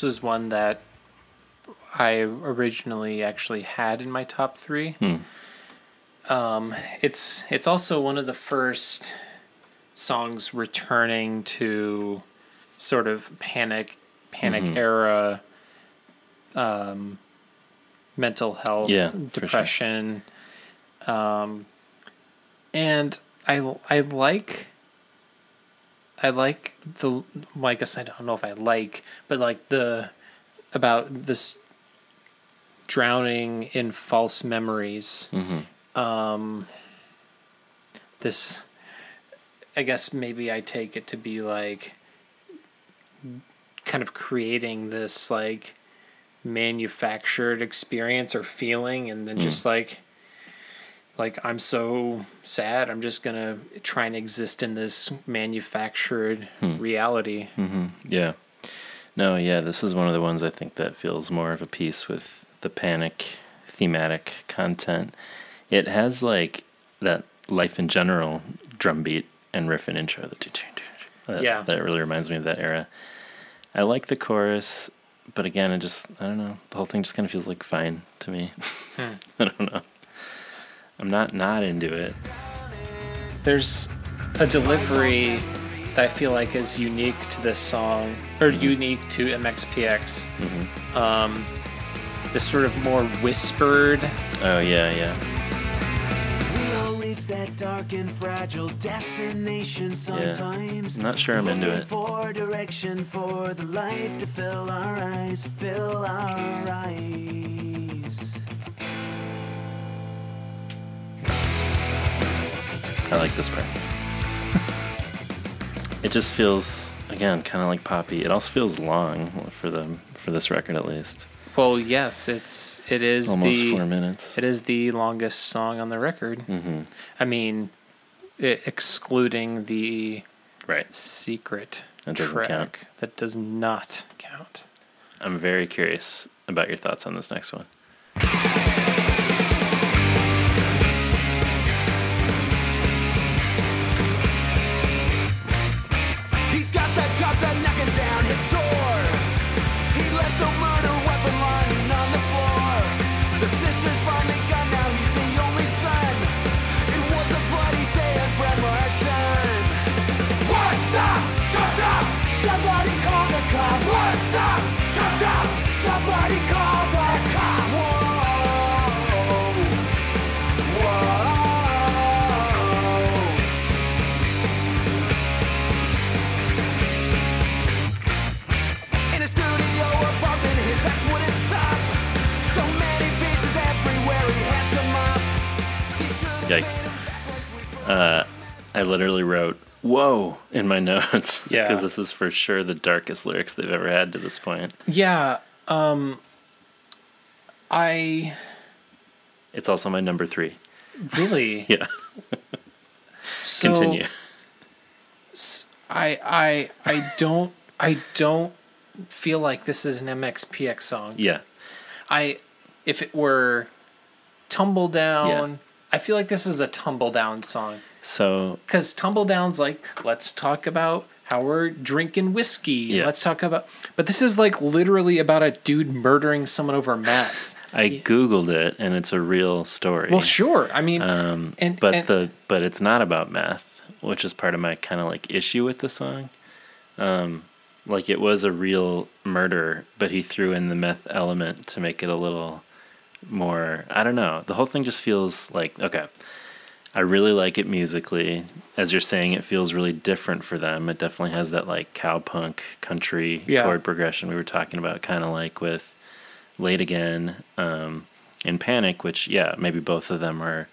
This was one that I originally actually had in my top three. Um, it's it's also one of the first songs returning to sort of panic panic era um, mental health Yeah, for sure. depression um, and I I like I like the well, I guess I don't know if I like, but like the about this drowning in false memories. Um, this, I guess maybe I take it to be like kind of creating this like manufactured experience or feeling, and then just like like I'm so sad. I'm just gonna try and exist in this manufactured hmm. reality. Mm-hmm. Yeah. No, yeah, this is one of the ones I think that feels more of a piece with the panic thematic content. It has like that life in general drum beat and riff and intro. The that, Yeah. that really reminds me of that era. I like the chorus, but again, it just I don't know. The whole thing just kind of feels like fine to me. Hmm. I don't know. I'm not not into it. There's a delivery that I feel like is unique to this song, or unique to MXPX. Um, this sort of more whispered. Oh yeah, yeah. We all reach that dark and fragile destination sometimes. I'm not sure I'm into it. for direction for the light to fill our eyes, fill our eyes. I like this part. it just feels again kind of like poppy. It also feels long for the for this record at least. Well, yes, it's it is Almost the four minutes. it is the longest song on the record. hmm I mean, i excluding the Right. secret That track count. that does not count. I'm very curious about your thoughts on this next one. Yikes. Uh, I literally wrote "Whoa" in my notes Yeah. because this is for sure the darkest lyrics they've ever had to this point. Yeah. Um, I It's also my number three. really. Yeah, So, continue. I I I don't I don't feel like this is an MXPX song. Yeah, I if it were Tumbledown, Yeah. I feel like this is a Tumbledown song. so Because Tumbledown's like, let's talk about how we're drinking whiskey. Yeah. Let's talk about. But this is like literally about a dude murdering someone over meth. I googled it and it's a real story. Well, sure. I mean, Um, and but and- the but it's not about meth, which is part of my kind of like issue with the song. Um, like it was a real murder, but he threw in the meth element to make it a little more. I don't know. The whole thing just feels like okay. I really like it musically. As you're saying, it feels really different for them. It definitely has that like cowpunk country Yeah. chord progression we were talking about, kind of like with Late Again um, and Panic, which, yeah, maybe both of them are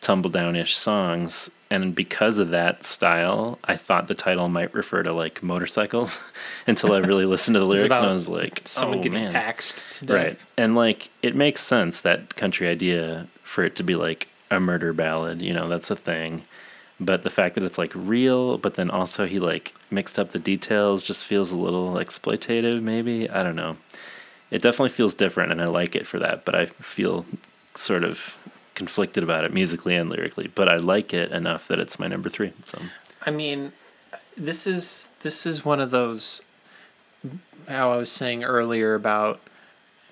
tumble down-ish songs. And because of that style, I thought the title might refer to like motorcycles until I really listened to the lyrics and I was like, someone oh, getting man. axed. Right. And like it makes sense that country idea for it to be like a murder ballad, you know, that's a thing. But the fact that it's like real, but then also he like mixed up the details just feels a little exploitative maybe. I don't know. It definitely feels different and I like it for that, but I feel sort of conflicted about it musically and lyrically. But I like it enough that it's my number 3. So I mean, this is this is one of those. How I was saying earlier about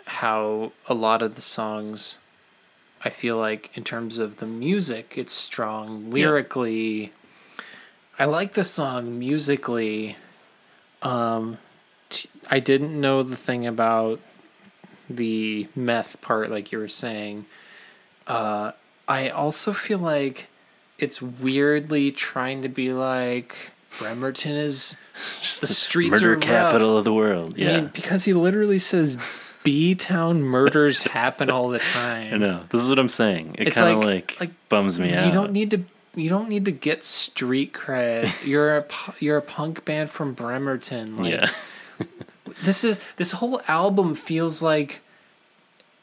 how a lot of the songs, I feel like in terms of the music, it's strong lyrically. I like the song musically. Um, t- I didn't know the thing about the meth part, like you were saying. Uh, I also feel like it's weirdly trying to be like Bremerton is the streets murder are rough. capital of the world. Yeah. I mean, because he literally says B town murders happen all the time. I know. This is what I'm saying. It kind of like- like, like, bums me out. You don't need to. You don't need to get street cred. You're a you're a punk band from Bremerton. Like, yeah. This is this whole album feels like.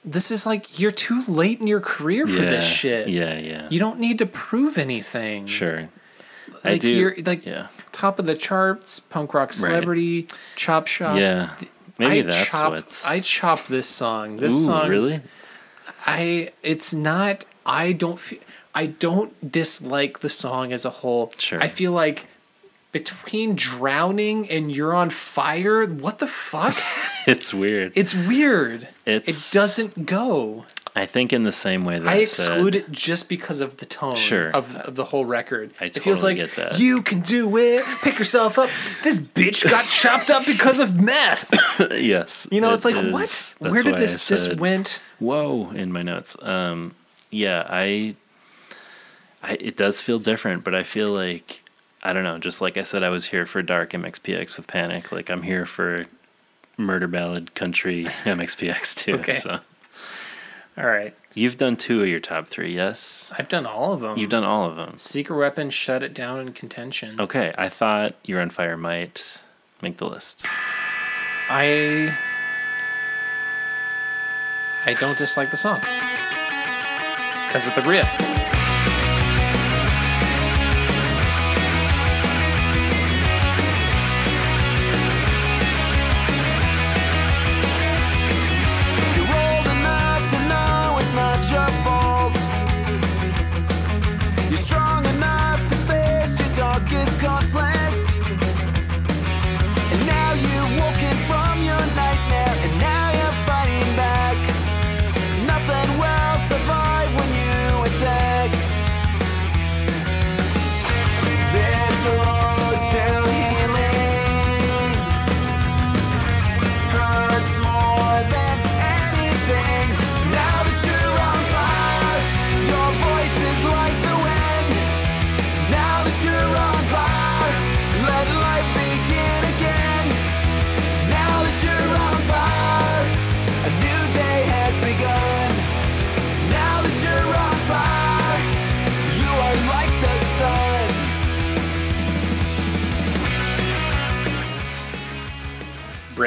This is like you're too late in your career for yeah. this shit. Yeah, yeah. You don't need to prove anything. sure. I Like do. you're like yeah. top of the charts, punk rock celebrity, chop shop. Yeah. Maybe I that's chop, what's. I chopped this song. This song really? I it's not I don't feel I don't dislike the song as a whole. Sure. I feel like between drowning and you're on fire, what the fuck? It's weird. it's weird. It's- it doesn't go. I think in the same way that I said- exclude it just because of the tone Sure. of, of the whole record. I it feels totally like get that. you can do it. Pick yourself up. This bitch got chopped up because of meth. yes. You know, it it's like is- what? Where did this this went? Whoa! In my notes. Um. Yeah. I. I. It does feel different, but I feel like I don't know. Just like I said, I was here for dark MXPX with Panic. Like I'm here for murder ballad country MXPX too. Okay. So All right. you've done two of your top three. Yes. I've done all of them. You've done all of them. Secret Weapon shut it down in contention. Okay, I thought You're on Fire might make the list. I I don't dislike the song because of the riff.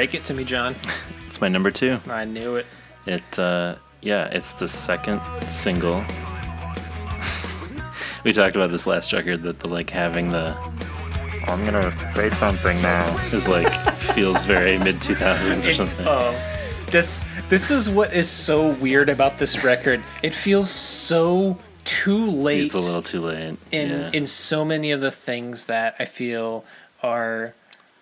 Break it to me, John. It's my number two. I knew it. It uh yeah, it's the second single. we talked about this last record that the like having the I'm gonna say something now is like feels very mid two thousands or something. Oh, that's this is what is so weird about this record. It feels so too late. It's a little too late. in yeah. in so many of the things that I feel are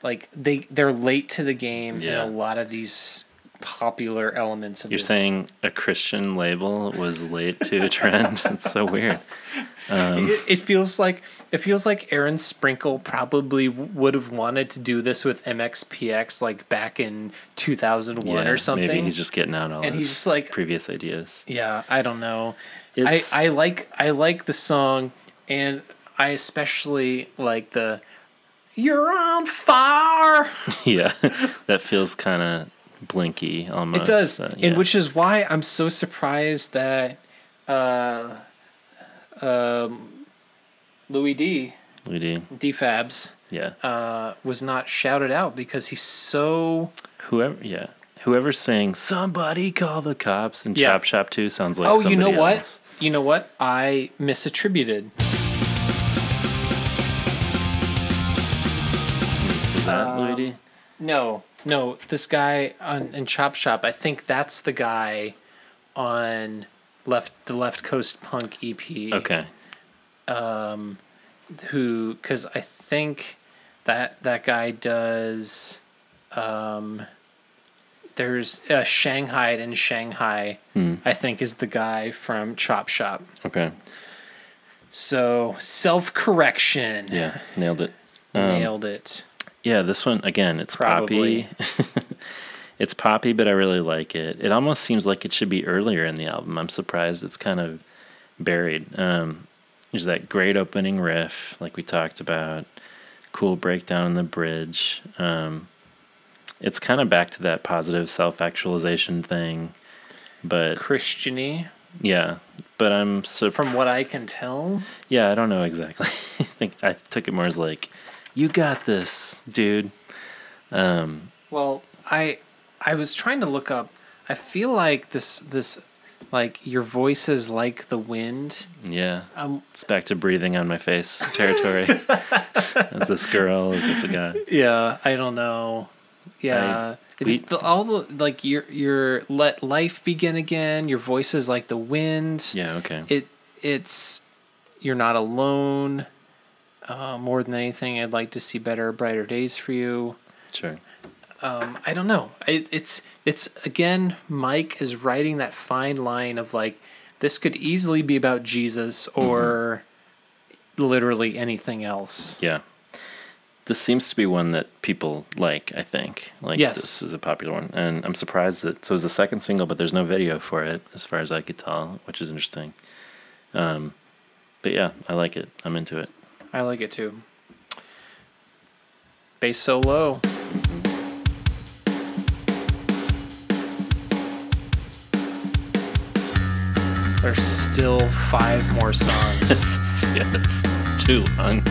like they they're late to the game Yeah. in a lot of these popular elements of You're this. saying a Christian label was late to a trend? It's so weird. Um, it, it feels like it feels like Aaron Sprinkle probably would have wanted to do this with MXPX like back in 2001 Yeah, or something. Maybe he's just getting out all And his he's just like- previous ideas. yeah, I don't know. I, I like I like the song and I especially like the You're on fire. yeah, that feels kind of blinky almost. It does, uh, and which is why I'm so surprised that uh, um, Louis D. we do. DFabs Yeah. uh, was not shouted out because he's so Whoever, yeah, whoever's saying "somebody call the cops" and Yeah. Chop Shop Two sounds like. oh, you know somebody what? You know what? I misattributed. That Um, D? No, no, this guy on in Chop Shop. I think that's the guy on left the Left Coast Punk EP. Okay. Um, who because I think that that guy does. Um, there's uh, Shanghai in Shanghai. Hmm. I think is the guy from Chop Shop. Okay. So self correction. Yeah, nailed it. Nailed it. Yeah, this one again. It's Probably. poppy. it's poppy, but I really like it. It almost seems like it should be earlier in the album. I'm surprised it's kind of buried. Um, there's that great opening riff, like we talked about. Cool breakdown in the bridge. Um, it's kind of back to that positive self-actualization thing, but Christiany, yeah. But I'm so from what I can tell. yeah, I don't know exactly. I think I took it more as like, you got this, dude. Um, Well, I I was trying to look up. I feel like this this like your voice is like the wind. yeah, Um, it's back to breathing on my face territory. is this girl? Is this a guy? Yeah, I don't know. Yeah, It- we- the, all the like your your let life begin again. Your voice is like the wind. Yeah, okay. It it's you're not alone. Uh, more than anything, I'd like to see better, brighter days for you. Sure. Um, I don't know. It, it's it's again, Mike is writing that fine line of like this could easily be about Jesus or literally anything else. Yeah. This seems to be one that people like, I think. Like Yes. this is a popular one. And I'm surprised that so it's the second single, but there's no video for it, as far as I could tell, which is interesting. Um but yeah, I like it. I'm into it. I like it too. Bass so low. There's still five more songs. yeah, it's too long.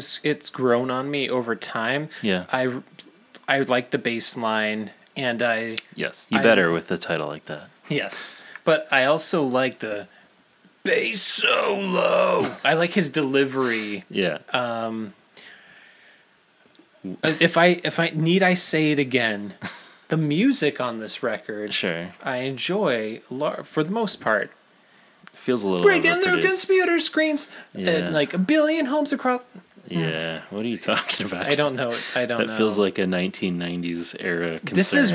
Has it's grown on me over time. Yeah. I I like the bass line and I Yes. You I- better with the title like that. yes. But I also like the bass solo. I like his delivery. Yeah. Um If I if I need I say it again, the music on this record sure. I enjoy for the most part. It feels a little Breaking through computer screens Yeah. and like a billion homes across. Yeah. What are you talking about? I don't know. I don't That know. feels like a 1990s era concern. This is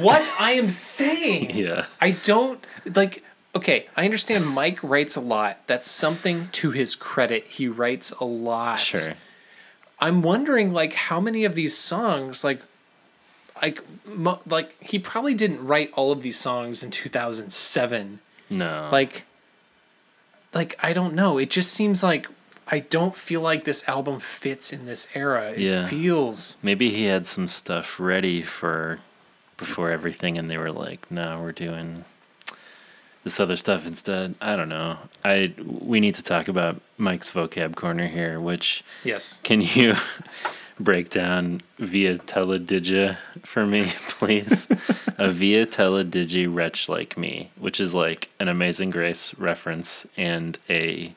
what I am saying. Yeah. I don't like. Okay, I understand Mike writes a lot. That's something to his credit. He writes a lot. Sure. I'm wondering, like, how many of these songs, like, like, mo- like he probably didn't write all of these songs in 2007. No. Like, like I don't know. It just seems like I don't feel like this album fits in this era. It Yeah. feels Maybe he had some stuff ready for before everything, and they were like, "No, we're doing this other stuff instead." I don't know. I we need to talk about Mike's vocab corner here. Which yes. can you break down via teledigi for me, please? A via teledigi wretch like me, which is like an Amazing Grace reference and a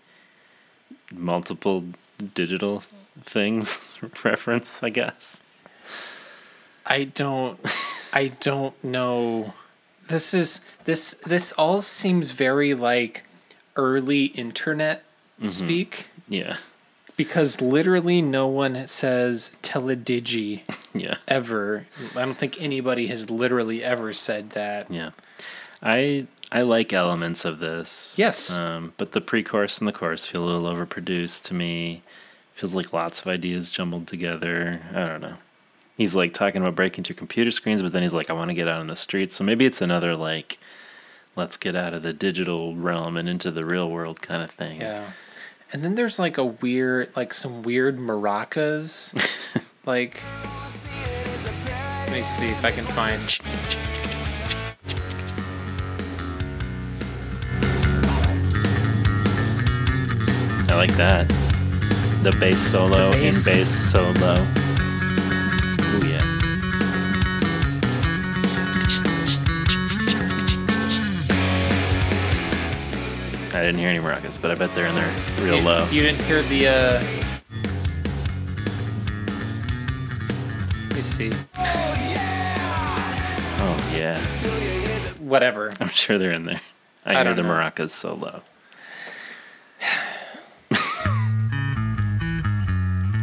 multiple digital things reference, I guess. I don't I don't know. This is this this all seems very like early internet mm-hmm. speak Yeah. because literally no one says teledigi Yeah. ever. I don't think anybody has literally ever said that. Yeah. I I like elements of this. Yes. Um, but the pre-chorus and the chorus feel a little overproduced to me. Feels like lots of ideas jumbled together. I don't know. He's like talking about breaking through computer screens, but then he's like, I want to get out on the streets. So maybe it's another like, let's get out of the digital realm and into the real world kind of thing. Yeah. And then there's like a weird like some weird maracas. like Let me see if I can find I like that. The bass solo The in bass- bass solo. Ooh yeah. I didn't hear any maracas, but I bet they're in there real you, low. You didn't hear the uh Let me see. Oh yeah, Whatever. I'm sure they're in there. I, I hear the know. maracas so low.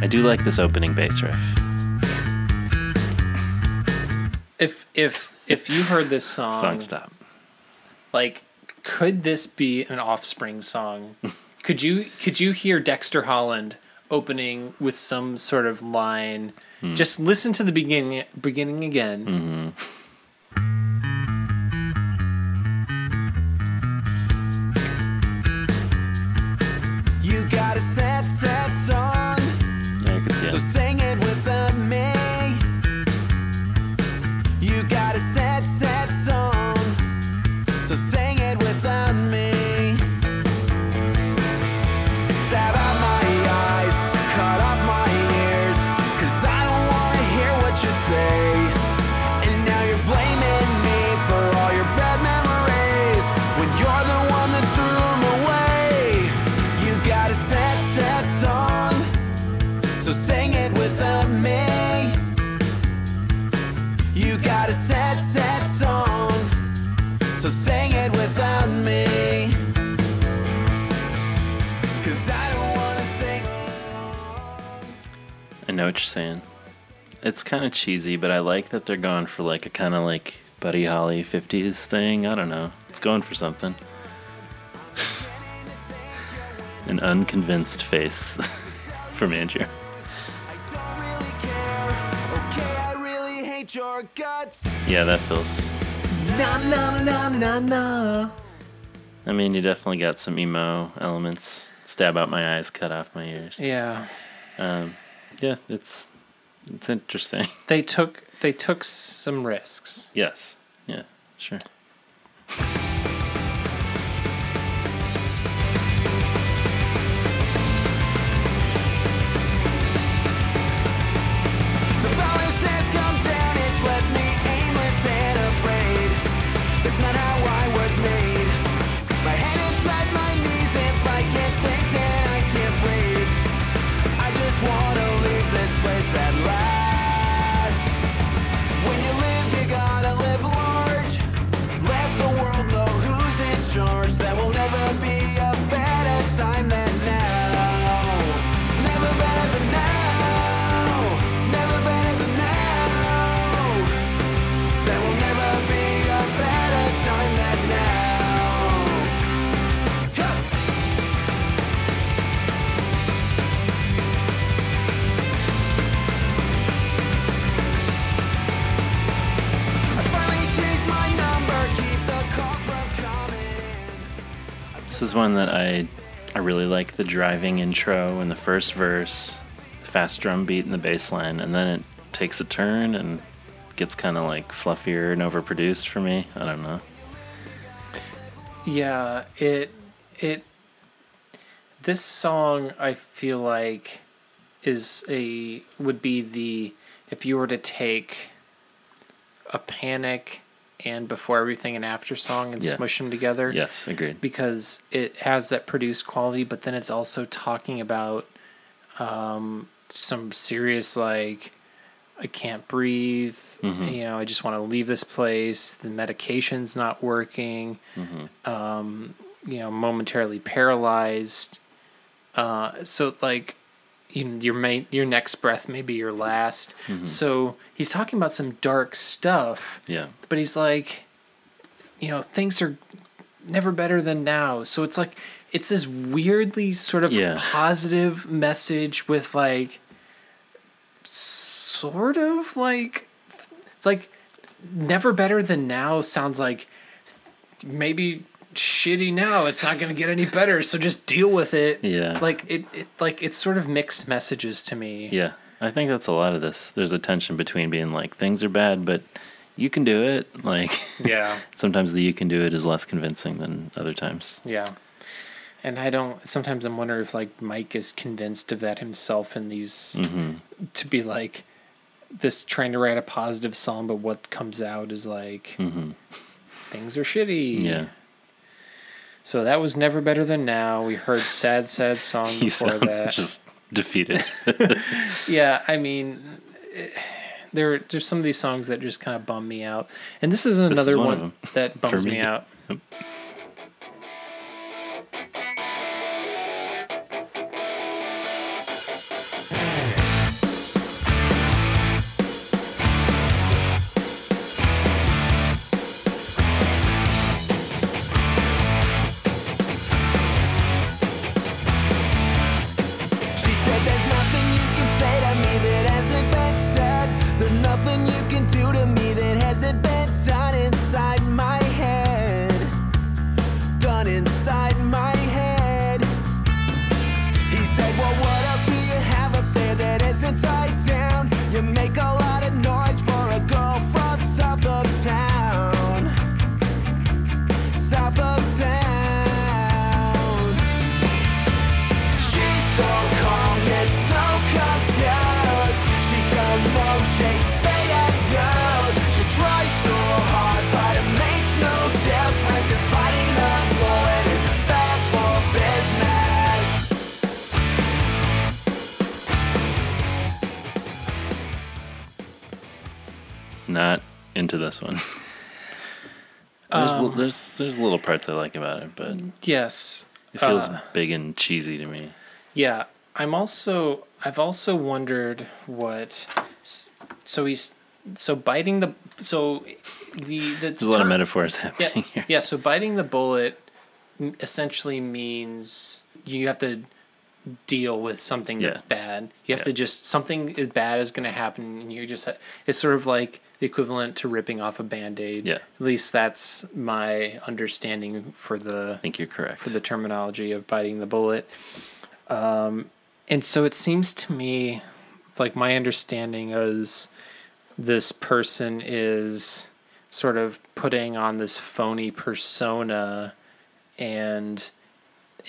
I do like this opening bass riff. If if if you heard this song, Song stop. like could this be an offspring song? could you could you hear Dexter Holland opening with some sort of line? Hmm. Just listen to the beginning beginning again. Mm-hmm. You got a sad, sad song, Yeah, know what you're saying. It's kind of cheesy, but I like that they're going for like a kind of like Buddy Holly 50s thing. I don't know. It's going for something. An unconvinced face from Andrew. don't really care. Okay, I really hate your guts. Yeah, that feels. Na na na na na. I mean, you definitely got some emo elements. Stab out my eyes, cut off my ears. Yeah. Um, yeah, it's it's interesting. They took they took some risks. yes. Yeah. Sure. This is one that I I really like the driving intro and the first verse, the fast drum beat and the bass line, and then it takes a turn and gets kind of like fluffier and overproduced for me. I don't know. Yeah, it it this song I feel like is a would be the if you were to take a panic and before everything and after song and Yeah. smush them together Yes, agreed. because it has that produced quality but then it's also talking about um some serious like I can't breathe. You know, I just want to leave this place. The medication's not working. Um, you know, momentarily paralyzed. Uh, so like, your main, your next breath may be your last. Mm-hmm. So he's talking about some dark stuff, Yeah. but he's like, you know, things are never better than now. So it's like, it's this weirdly sort of Yeah. positive message with like, sort of like, it's like, never better than now sounds like maybe shitty now. It's not going to get any better. So just deal with it. Yeah. Like it, it, like it's sort of mixed messages to me. Yeah. I think that's a lot of this. There's a tension between being like things are bad, but you can do it. Like Yeah. sometimes the you can do it is less convincing than other times. Yeah. And I don't. Sometimes I'm wondering if like Mike is convinced of that himself in these mm-hmm. to be like this trying to write a positive song, but what comes out is like mm-hmm. things are shitty. Yeah. So that was never better than now. We heard sad, sad song before that. just defeated. Yeah, I mean, there there's some of these songs that just kind of bum me out, and this is another one one, of them. that bums me. me out. There's little parts I like about it, but Yes, it feels Uh, big and cheesy to me. Yeah, I'm also I've also wondered what so he's so biting the so the the There's a lot of metaphors Yeah, happening here. yeah. So biting the bullet essentially means you have to deal with something Yeah. that's bad. You have Yeah. to just something bad is going to happen, and you just it's sort of like the equivalent to ripping off a band aid. Yeah. At least that's my understanding for the I think you're correct. for the terminology of biting the bullet. Um, and so it seems to me like my understanding is this person is sort of putting on this phony persona and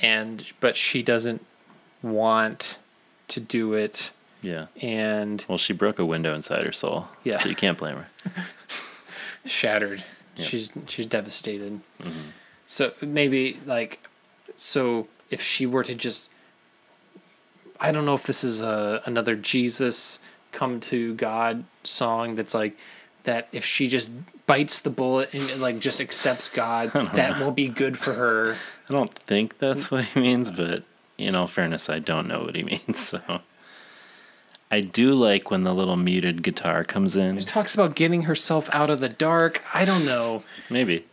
and but she doesn't want to do it yeah. and Well, she broke a window inside her soul. Yeah. So you can't blame her. shattered. Yeah. She's she's devastated. Mm-hmm. So maybe like so if she were to just I don't know if this is a another Jesus come to God song that's like that if she just bites the bullet and like just accepts God that will be good for her. I don't think that's what he means, but in all fairness, I don't know what he means. So I do like when the little muted guitar comes in. She talks about getting herself out of the dark. I don't know. Maybe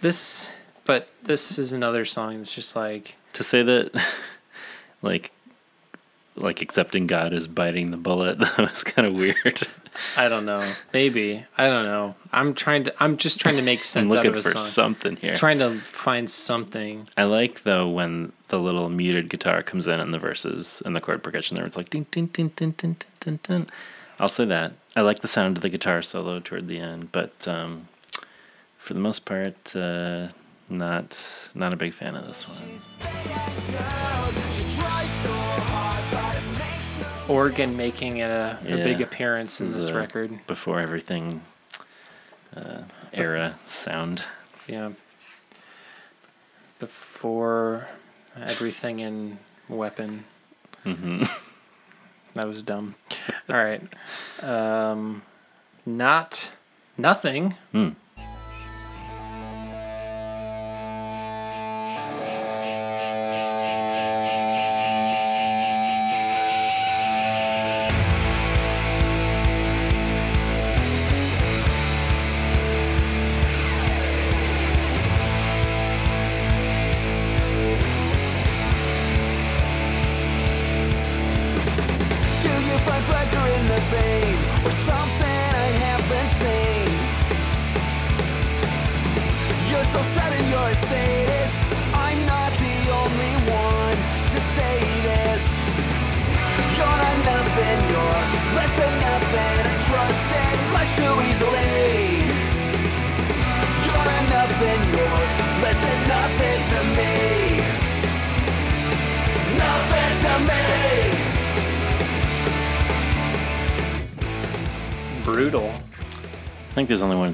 This but this is another song that's just like to say that, like, like accepting God is biting the bullet. That was kind of weird. I don't know. Maybe I don't know. I'm trying to. I'm just trying to make I'm sense out looking of a for song. something here. Trying to find something. I like though when the little muted guitar comes in in the verses and the chord progression there. It's like ding ding ding ding ding ding ding. ding. I'll say that. I like the sound of the guitar solo toward the end, but um, for the most part, uh, not not a big fan of this one. Organ making it a, a Yeah. big appearance in This this record. Before everything uh, era sound. Yeah. Before everything in Weapon. hmm That was dumb. All right. Um, not nothing. Hmm.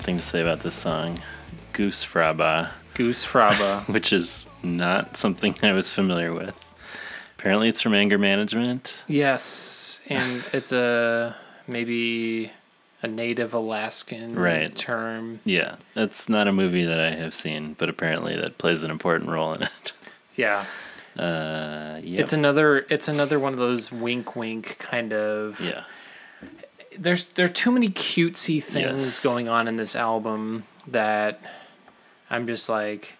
Thing to say about this song, Goosfraba. Goose Fraba. which is not something I was familiar with. Apparently, it's from Anger Management. yes, and it's a maybe a native Alaskan Right. term. Yeah, that's not a movie that I have seen, but apparently that plays an important role in it. Yeah. Uh, yeah, It's another it's another one of those wink wink kind of yeah, there's there are too many cutesy things Yes. going on in this album that I'm just like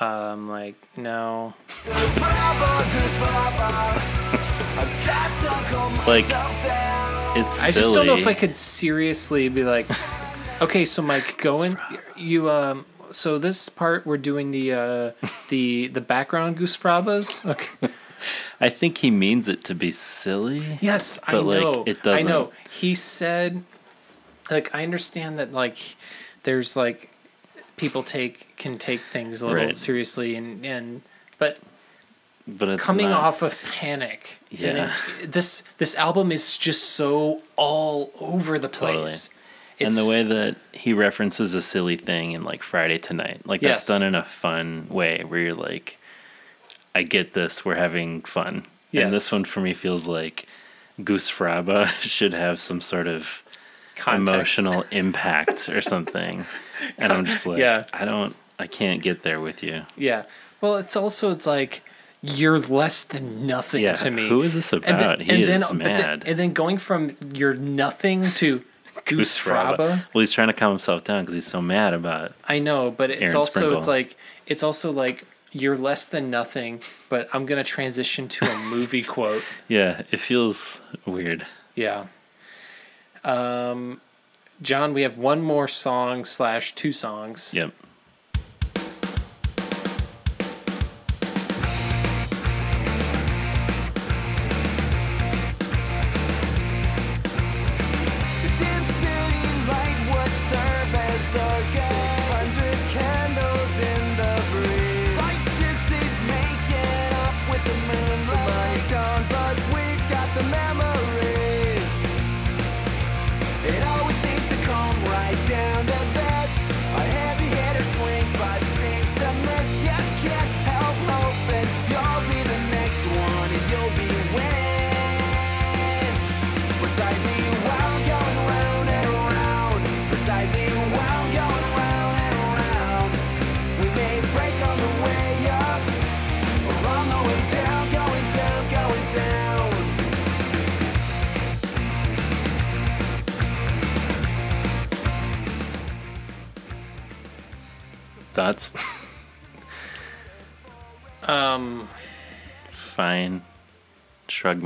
um like no like it's. I just don't know if. I could seriously be like okay so Mike go in you um so this part we're doing the uh the the background goosfrabas okay I think he means it to be silly. Yes, I But, like, know. it I doesn't. know. He said, like, I understand that, like, there's like people take can take things a little Right. seriously, and and but but it's coming not- off of Panic, Yeah. it- this this album is just so all over the Totally. place. and the way that he references a silly thing in like Friday Tonight, like that's done in a fun way where you're like, I get this, we're having fun. Yes. And this one for me feels like Goosfraba should have some sort of Context. emotional impact or something. And I'm just like, Yeah. I don't, I can't get there with you. Yeah. Well, it's also it's like you're less than nothing Yeah, to me. who is this And then- about? He and then- is then- mad. and then going from you're nothing to Goosfraba. Well, he's trying to calm himself down because he's so mad about. I know, but it's Aaron also Sprinkle. it's like it's also like you're less than nothing, but I'm gonna transition to a movie quote. Yeah, it feels weird. Yeah. Um, John, we have one more song slash two songs. Yep.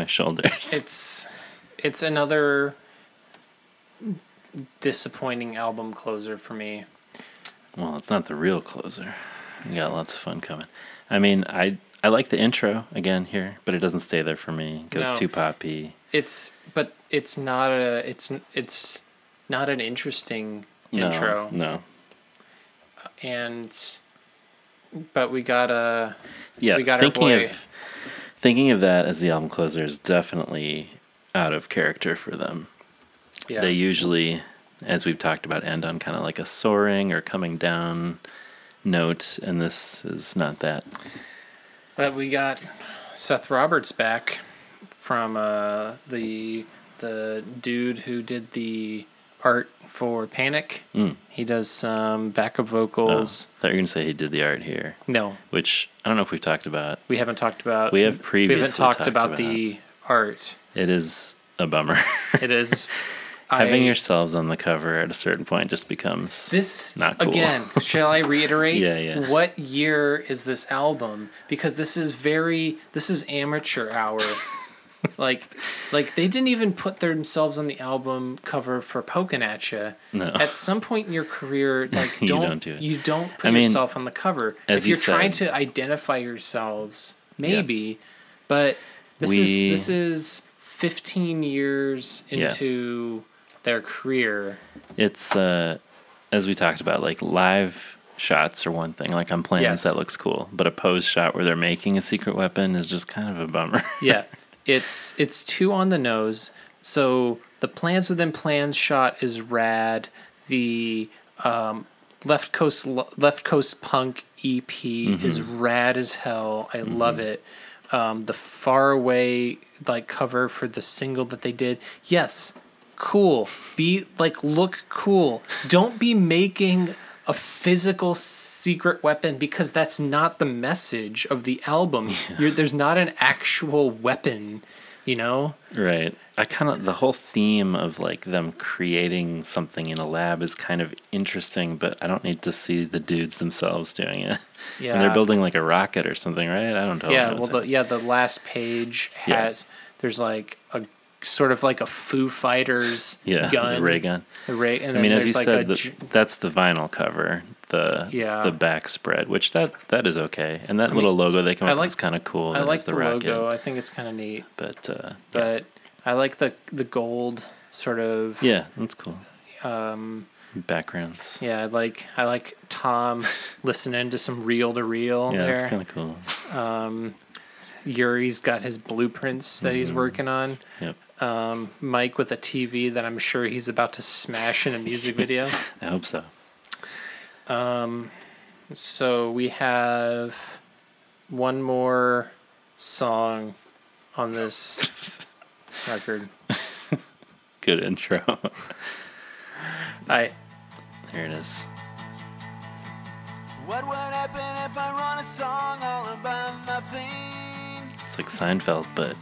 My shoulders. it's it's another disappointing album closer for me. Well, it's not the real closer. We got lots of fun coming. I mean, I I like the intro again here, but it doesn't stay there for me. It goes No. too poppy. It's but it's not a it's it's not an interesting intro. No, no. and but we got a Yeah, We got our thinking boy. of thinking of that as the album closer is definitely out of character for them. yeah They usually, as we've talked about, end on kind of like a soaring or coming down note, and this is not that. but we got Seth Roberts back from uh, the the dude who did the art for Panic. Mm. He does some backup Oh, vocals. thought you were gonna say he did the art here, No, which I don't know if we've talked about. we haven't talked about. We have We haven't previously talked, talked about, about- the art. It is a bummer. It is Having I- yourselves on the cover at a certain point just becomes This Not cool. again. shall I reiterate? Yeah, yeah. What year is this album? Because this is very. This is amateur hour. like, like they didn't even put themselves on the album cover for "Pokinatcha. No. At some point in your career, like You don't, don't do it. you don't put I mean, yourself on the cover. as if you you're trying said- to identify yourselves, maybe, but this is this is 15 years Yeah. into their career. it's uh as we talked about like live shots are one thing like on planes Yes. that looks cool but a pose shot where they're making a secret weapon is just kind of a bummer yeah it's it's too on the nose. So the plans within plans shot is rad. The um, left coast left coast punk ep is rad as hell. I love it. Um, the far away like cover for the single that they did yes cool. Be like look cool. Don't be making a physical secret weapon because that's not the message of the album. You're, there's not an actual weapon you know? Right. I kind of the whole theme of like them creating something in a lab is kind of interesting but i don't need to see the dudes themselves doing it. Yeah and they're building like a rocket or something right? I don't know. Yeah well the, yeah the last page Yeah. has there's like a sort of like a foo fighters yeah gun the ray gun the ray and I mean, as you like said, the, j- that's the vinyl cover, the Yeah. the back spread, which that that is okay, and that little logo they come I up like- with is kind of cool. I like is the, logo. I think it's kind of neat, but uh, but I like the the gold sort of. yeah, that's cool. Um, Backgrounds, yeah, I like I like Tom listening to some reel to reel yeah, there. kind of cool. Um, Yuri's got his blueprints that he's Mm-hmm. working on. Yep, Um, Mike with a TV that I'm sure he's about to smash in a music video. I hope so. Um, so we have one more song on this record. Good intro. I there it is. What would happen if I run a song all about nothing? It's like Seinfeld, but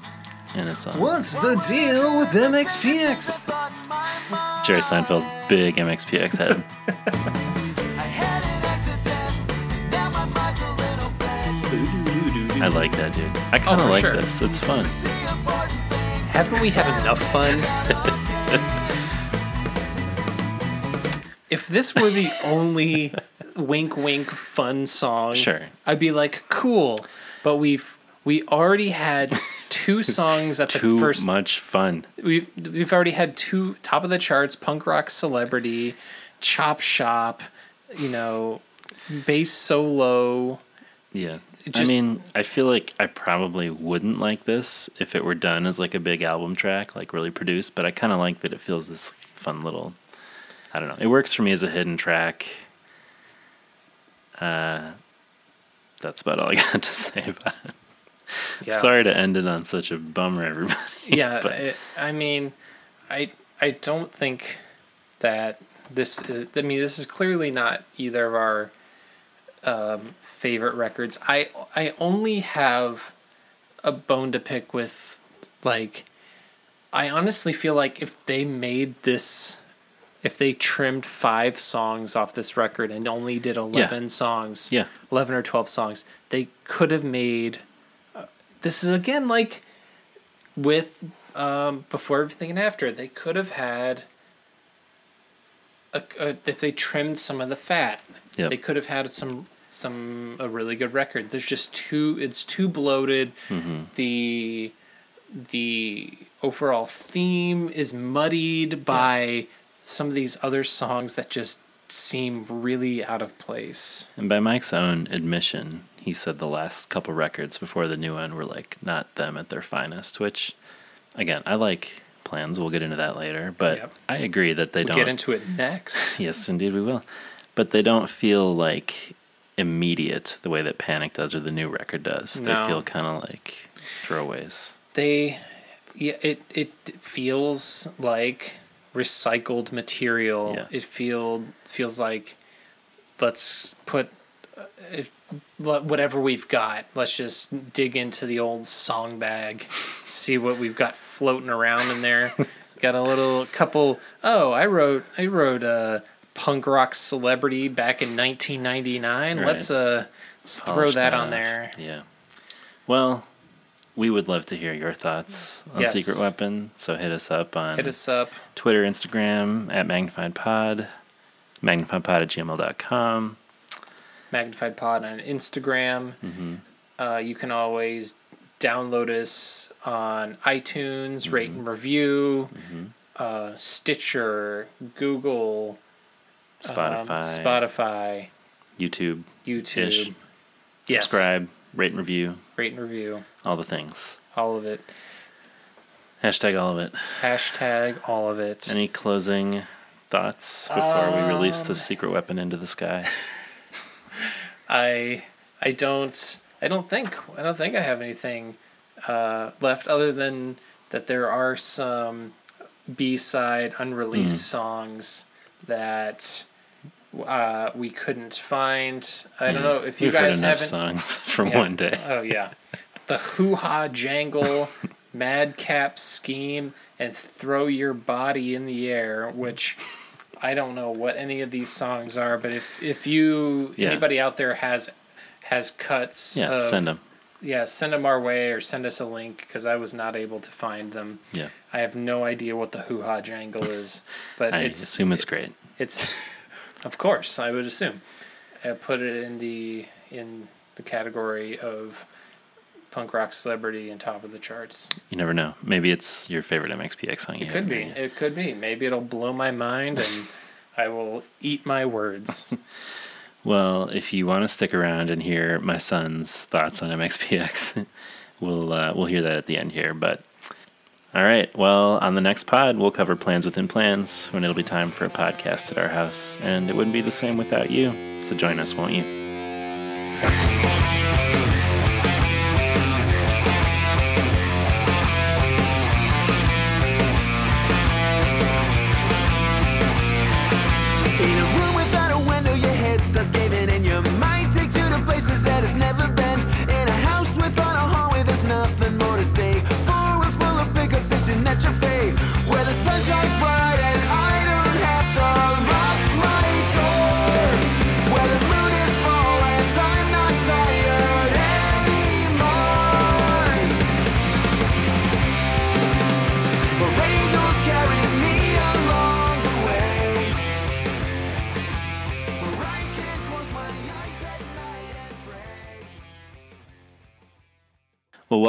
in a song. What's the deal with MXPX? Thought in my mind Jerry Seinfeld, big MXPX head. I had an accident. Now my mind's a little blank. I like that dude. I kind of oh, for like sure. this. It's fun. The important thing Haven't we had enough fun? if this were the only wink wink fun song, Sure. I'd be like, cool. But we've we already had two songs at the Too first much fun. we've we've already had two top of the charts punk rock celebrity chop shop you know bass solo Yeah. It I mean, I feel like I probably wouldn't like this if it were done as like a big album track, like really produced, but I kind of like that it feels this fun little I don't know. It works for me as a hidden track. Uh that's about all I got to say about it. Yeah Sorry to end it on such a bummer, everybody. yeah but- I, I mean i i don't think that this is, i mean this is clearly not either of our um, favorite records i i only have a bone to pick with like i honestly feel like if they made this if they trimmed five songs off this record and only did 11 songs Yeah. 11 or 12 songs they could have made uh, this is again like with um, before everything and after they could have had a, a, if they trimmed some of the fat, Yep. they could have had some some a really good record. There's just too it's too bloated. The the overall theme is muddied by some of these other songs that just seem really out of place. And by Mike's own admission, he said the last couple records before the new one were like not them at their finest, which again, I like plans. We'll get into that later, but Yep. I agree that they We'll don't get into it next. Yes, indeed we will. But they don't feel like immediate the way that Panic does or the new record does. No. They feel kind of like throwaways. they yeah it it feels like recycled material Yeah. it feel feels like let's put uh, wha- whatever we've got let's just dig into the old song bag see what we've got floating around in there got a little couple oh i wrote i wrote a punk rock celebrity back in 1999 Right. let's uh let's throw that on there Yeah. Well, we would love to hear your thoughts on Yes. Secret Weapon. So hit us up on hit us up Twitter, Instagram at Magnified Pod, magnifiedpod at gmail.com. Magnified Pod on Instagram. Mm-hmm. Uh, you can always download us on iTunes, rate and review, Mm-hmm. uh, Stitcher, Google, um, Spotify, Spotify, YouTube, YouTube. Yes. subscribe, rate and review, Rate and review. all the things. All of it. Hashtag all of it. Hashtag all of it. Any closing thoughts before we release Um, the secret weapon into the sky? I I don't I don't think I don't think I have anything uh, left other than that there are some B side unreleased songs that uh, we couldn't find. I don't know if you We've guys haven't. songs from Yeah. one day. Oh yeah, the hoo ha jangle, madcap scheme, and throw your body in the air, which. I don't know what any of these songs are, but if if you Yeah. anybody out there has has cuts, Yeah, of, send them. Yeah, send them our way or send us a link because I was not able to find them. Yeah, I have no idea what the hoo ha jangle is, but I it's assume it's great. it's of course I would assume. I put it in the in the category of punk rock celebrity and top of the charts. You never know. Maybe it's your favorite MXPX song. It could be. yet. It could be. Maybe it'll blow my mind and I will eat my words. Well, if you want to stick around and hear my son's thoughts on MXPX, we'll uh, we'll hear that at the end here. But all right, well, on the next pod, we'll cover plans within plans when it'll be time for a podcast at our house, and it wouldn't be the same without you. So join us, won't you?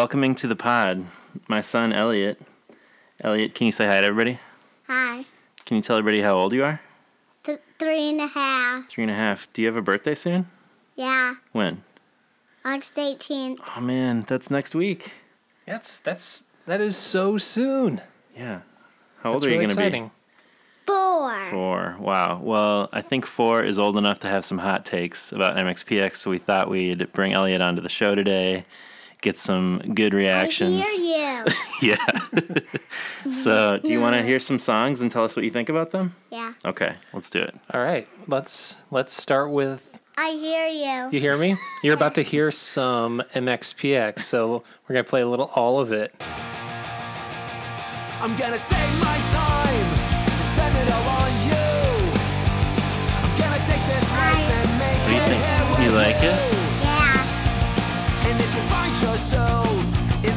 Welcoming to the pod, my son Elliot. Elliot, can you say hi to everybody? Hi. Can you tell everybody how old you are? Th- three and a half. Three and a half. Do you have a birthday soon? Yeah. When? August 18th. Oh man, that's next week. That's that's that is so soon. Yeah. How old That's are you really going to be? exciting. Four. Four. Wow. Well, I think four is old enough to have some hot takes about MXPX, so we thought we'd bring Elliot onto the show today, get some good reactions. I hear you. Yeah. so, do you want to hear some songs and tell us what you think about them? yeah. Okay, let's do it. All right, let's let's start with I hear you. you hear me? You're about to hear some MXPX, so we're gonna play a little all of it. I'm gonna save my time, spend it all on you. I'm gonna take this life and make What do you it think? You like it?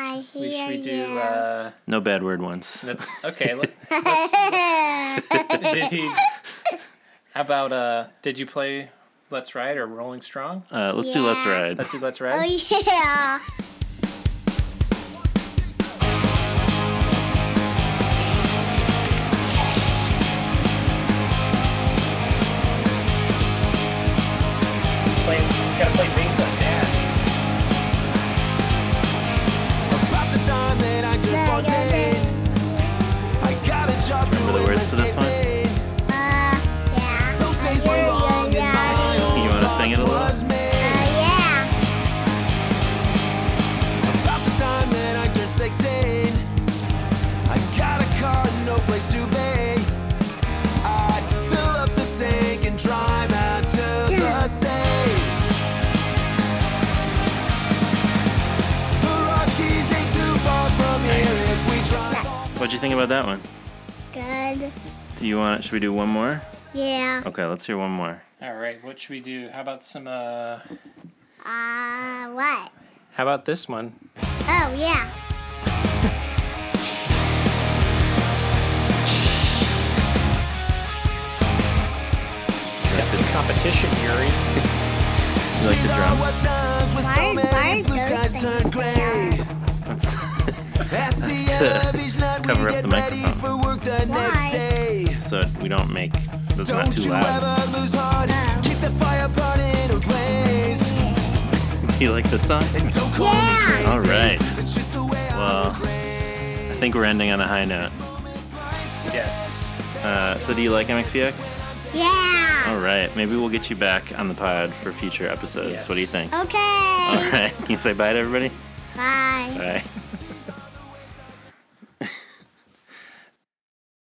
I hear We should we do? you. Uh, No bad word ones. let's okay. Let, let's, did he? How about uh? Did you play Let's Ride or Rolling Strong? Uh, let's do Let's Yeah. Ride. Let's do Let's Ride. oh yeah. About that one? Good. Do you want? Should we do one more? Yeah. Okay, let's hear one more. All right. What should we do? How about some? uh Uh, what? How about this one? Oh, yeah. Got some competition, Yuri. You like the These are what drums? times when so Why- many why blue those things turn gray. That's, At the That's end to of each night, we cover up the ready microphone. for work the next Why? day. so we don't make. That's not Don't too you loud. ever lose heart. Keep the fire burning or. Do you like this song? And don't call Yeah. All right. It's just the way Well, I. I think we're ending on a high note. Yes. Uh, so do you like MXPX? Yeah. All right, maybe we'll get you back on the pod for future episodes. Yes. What do you think? Okay. All right, can you say bye to everybody? Bye. Bye.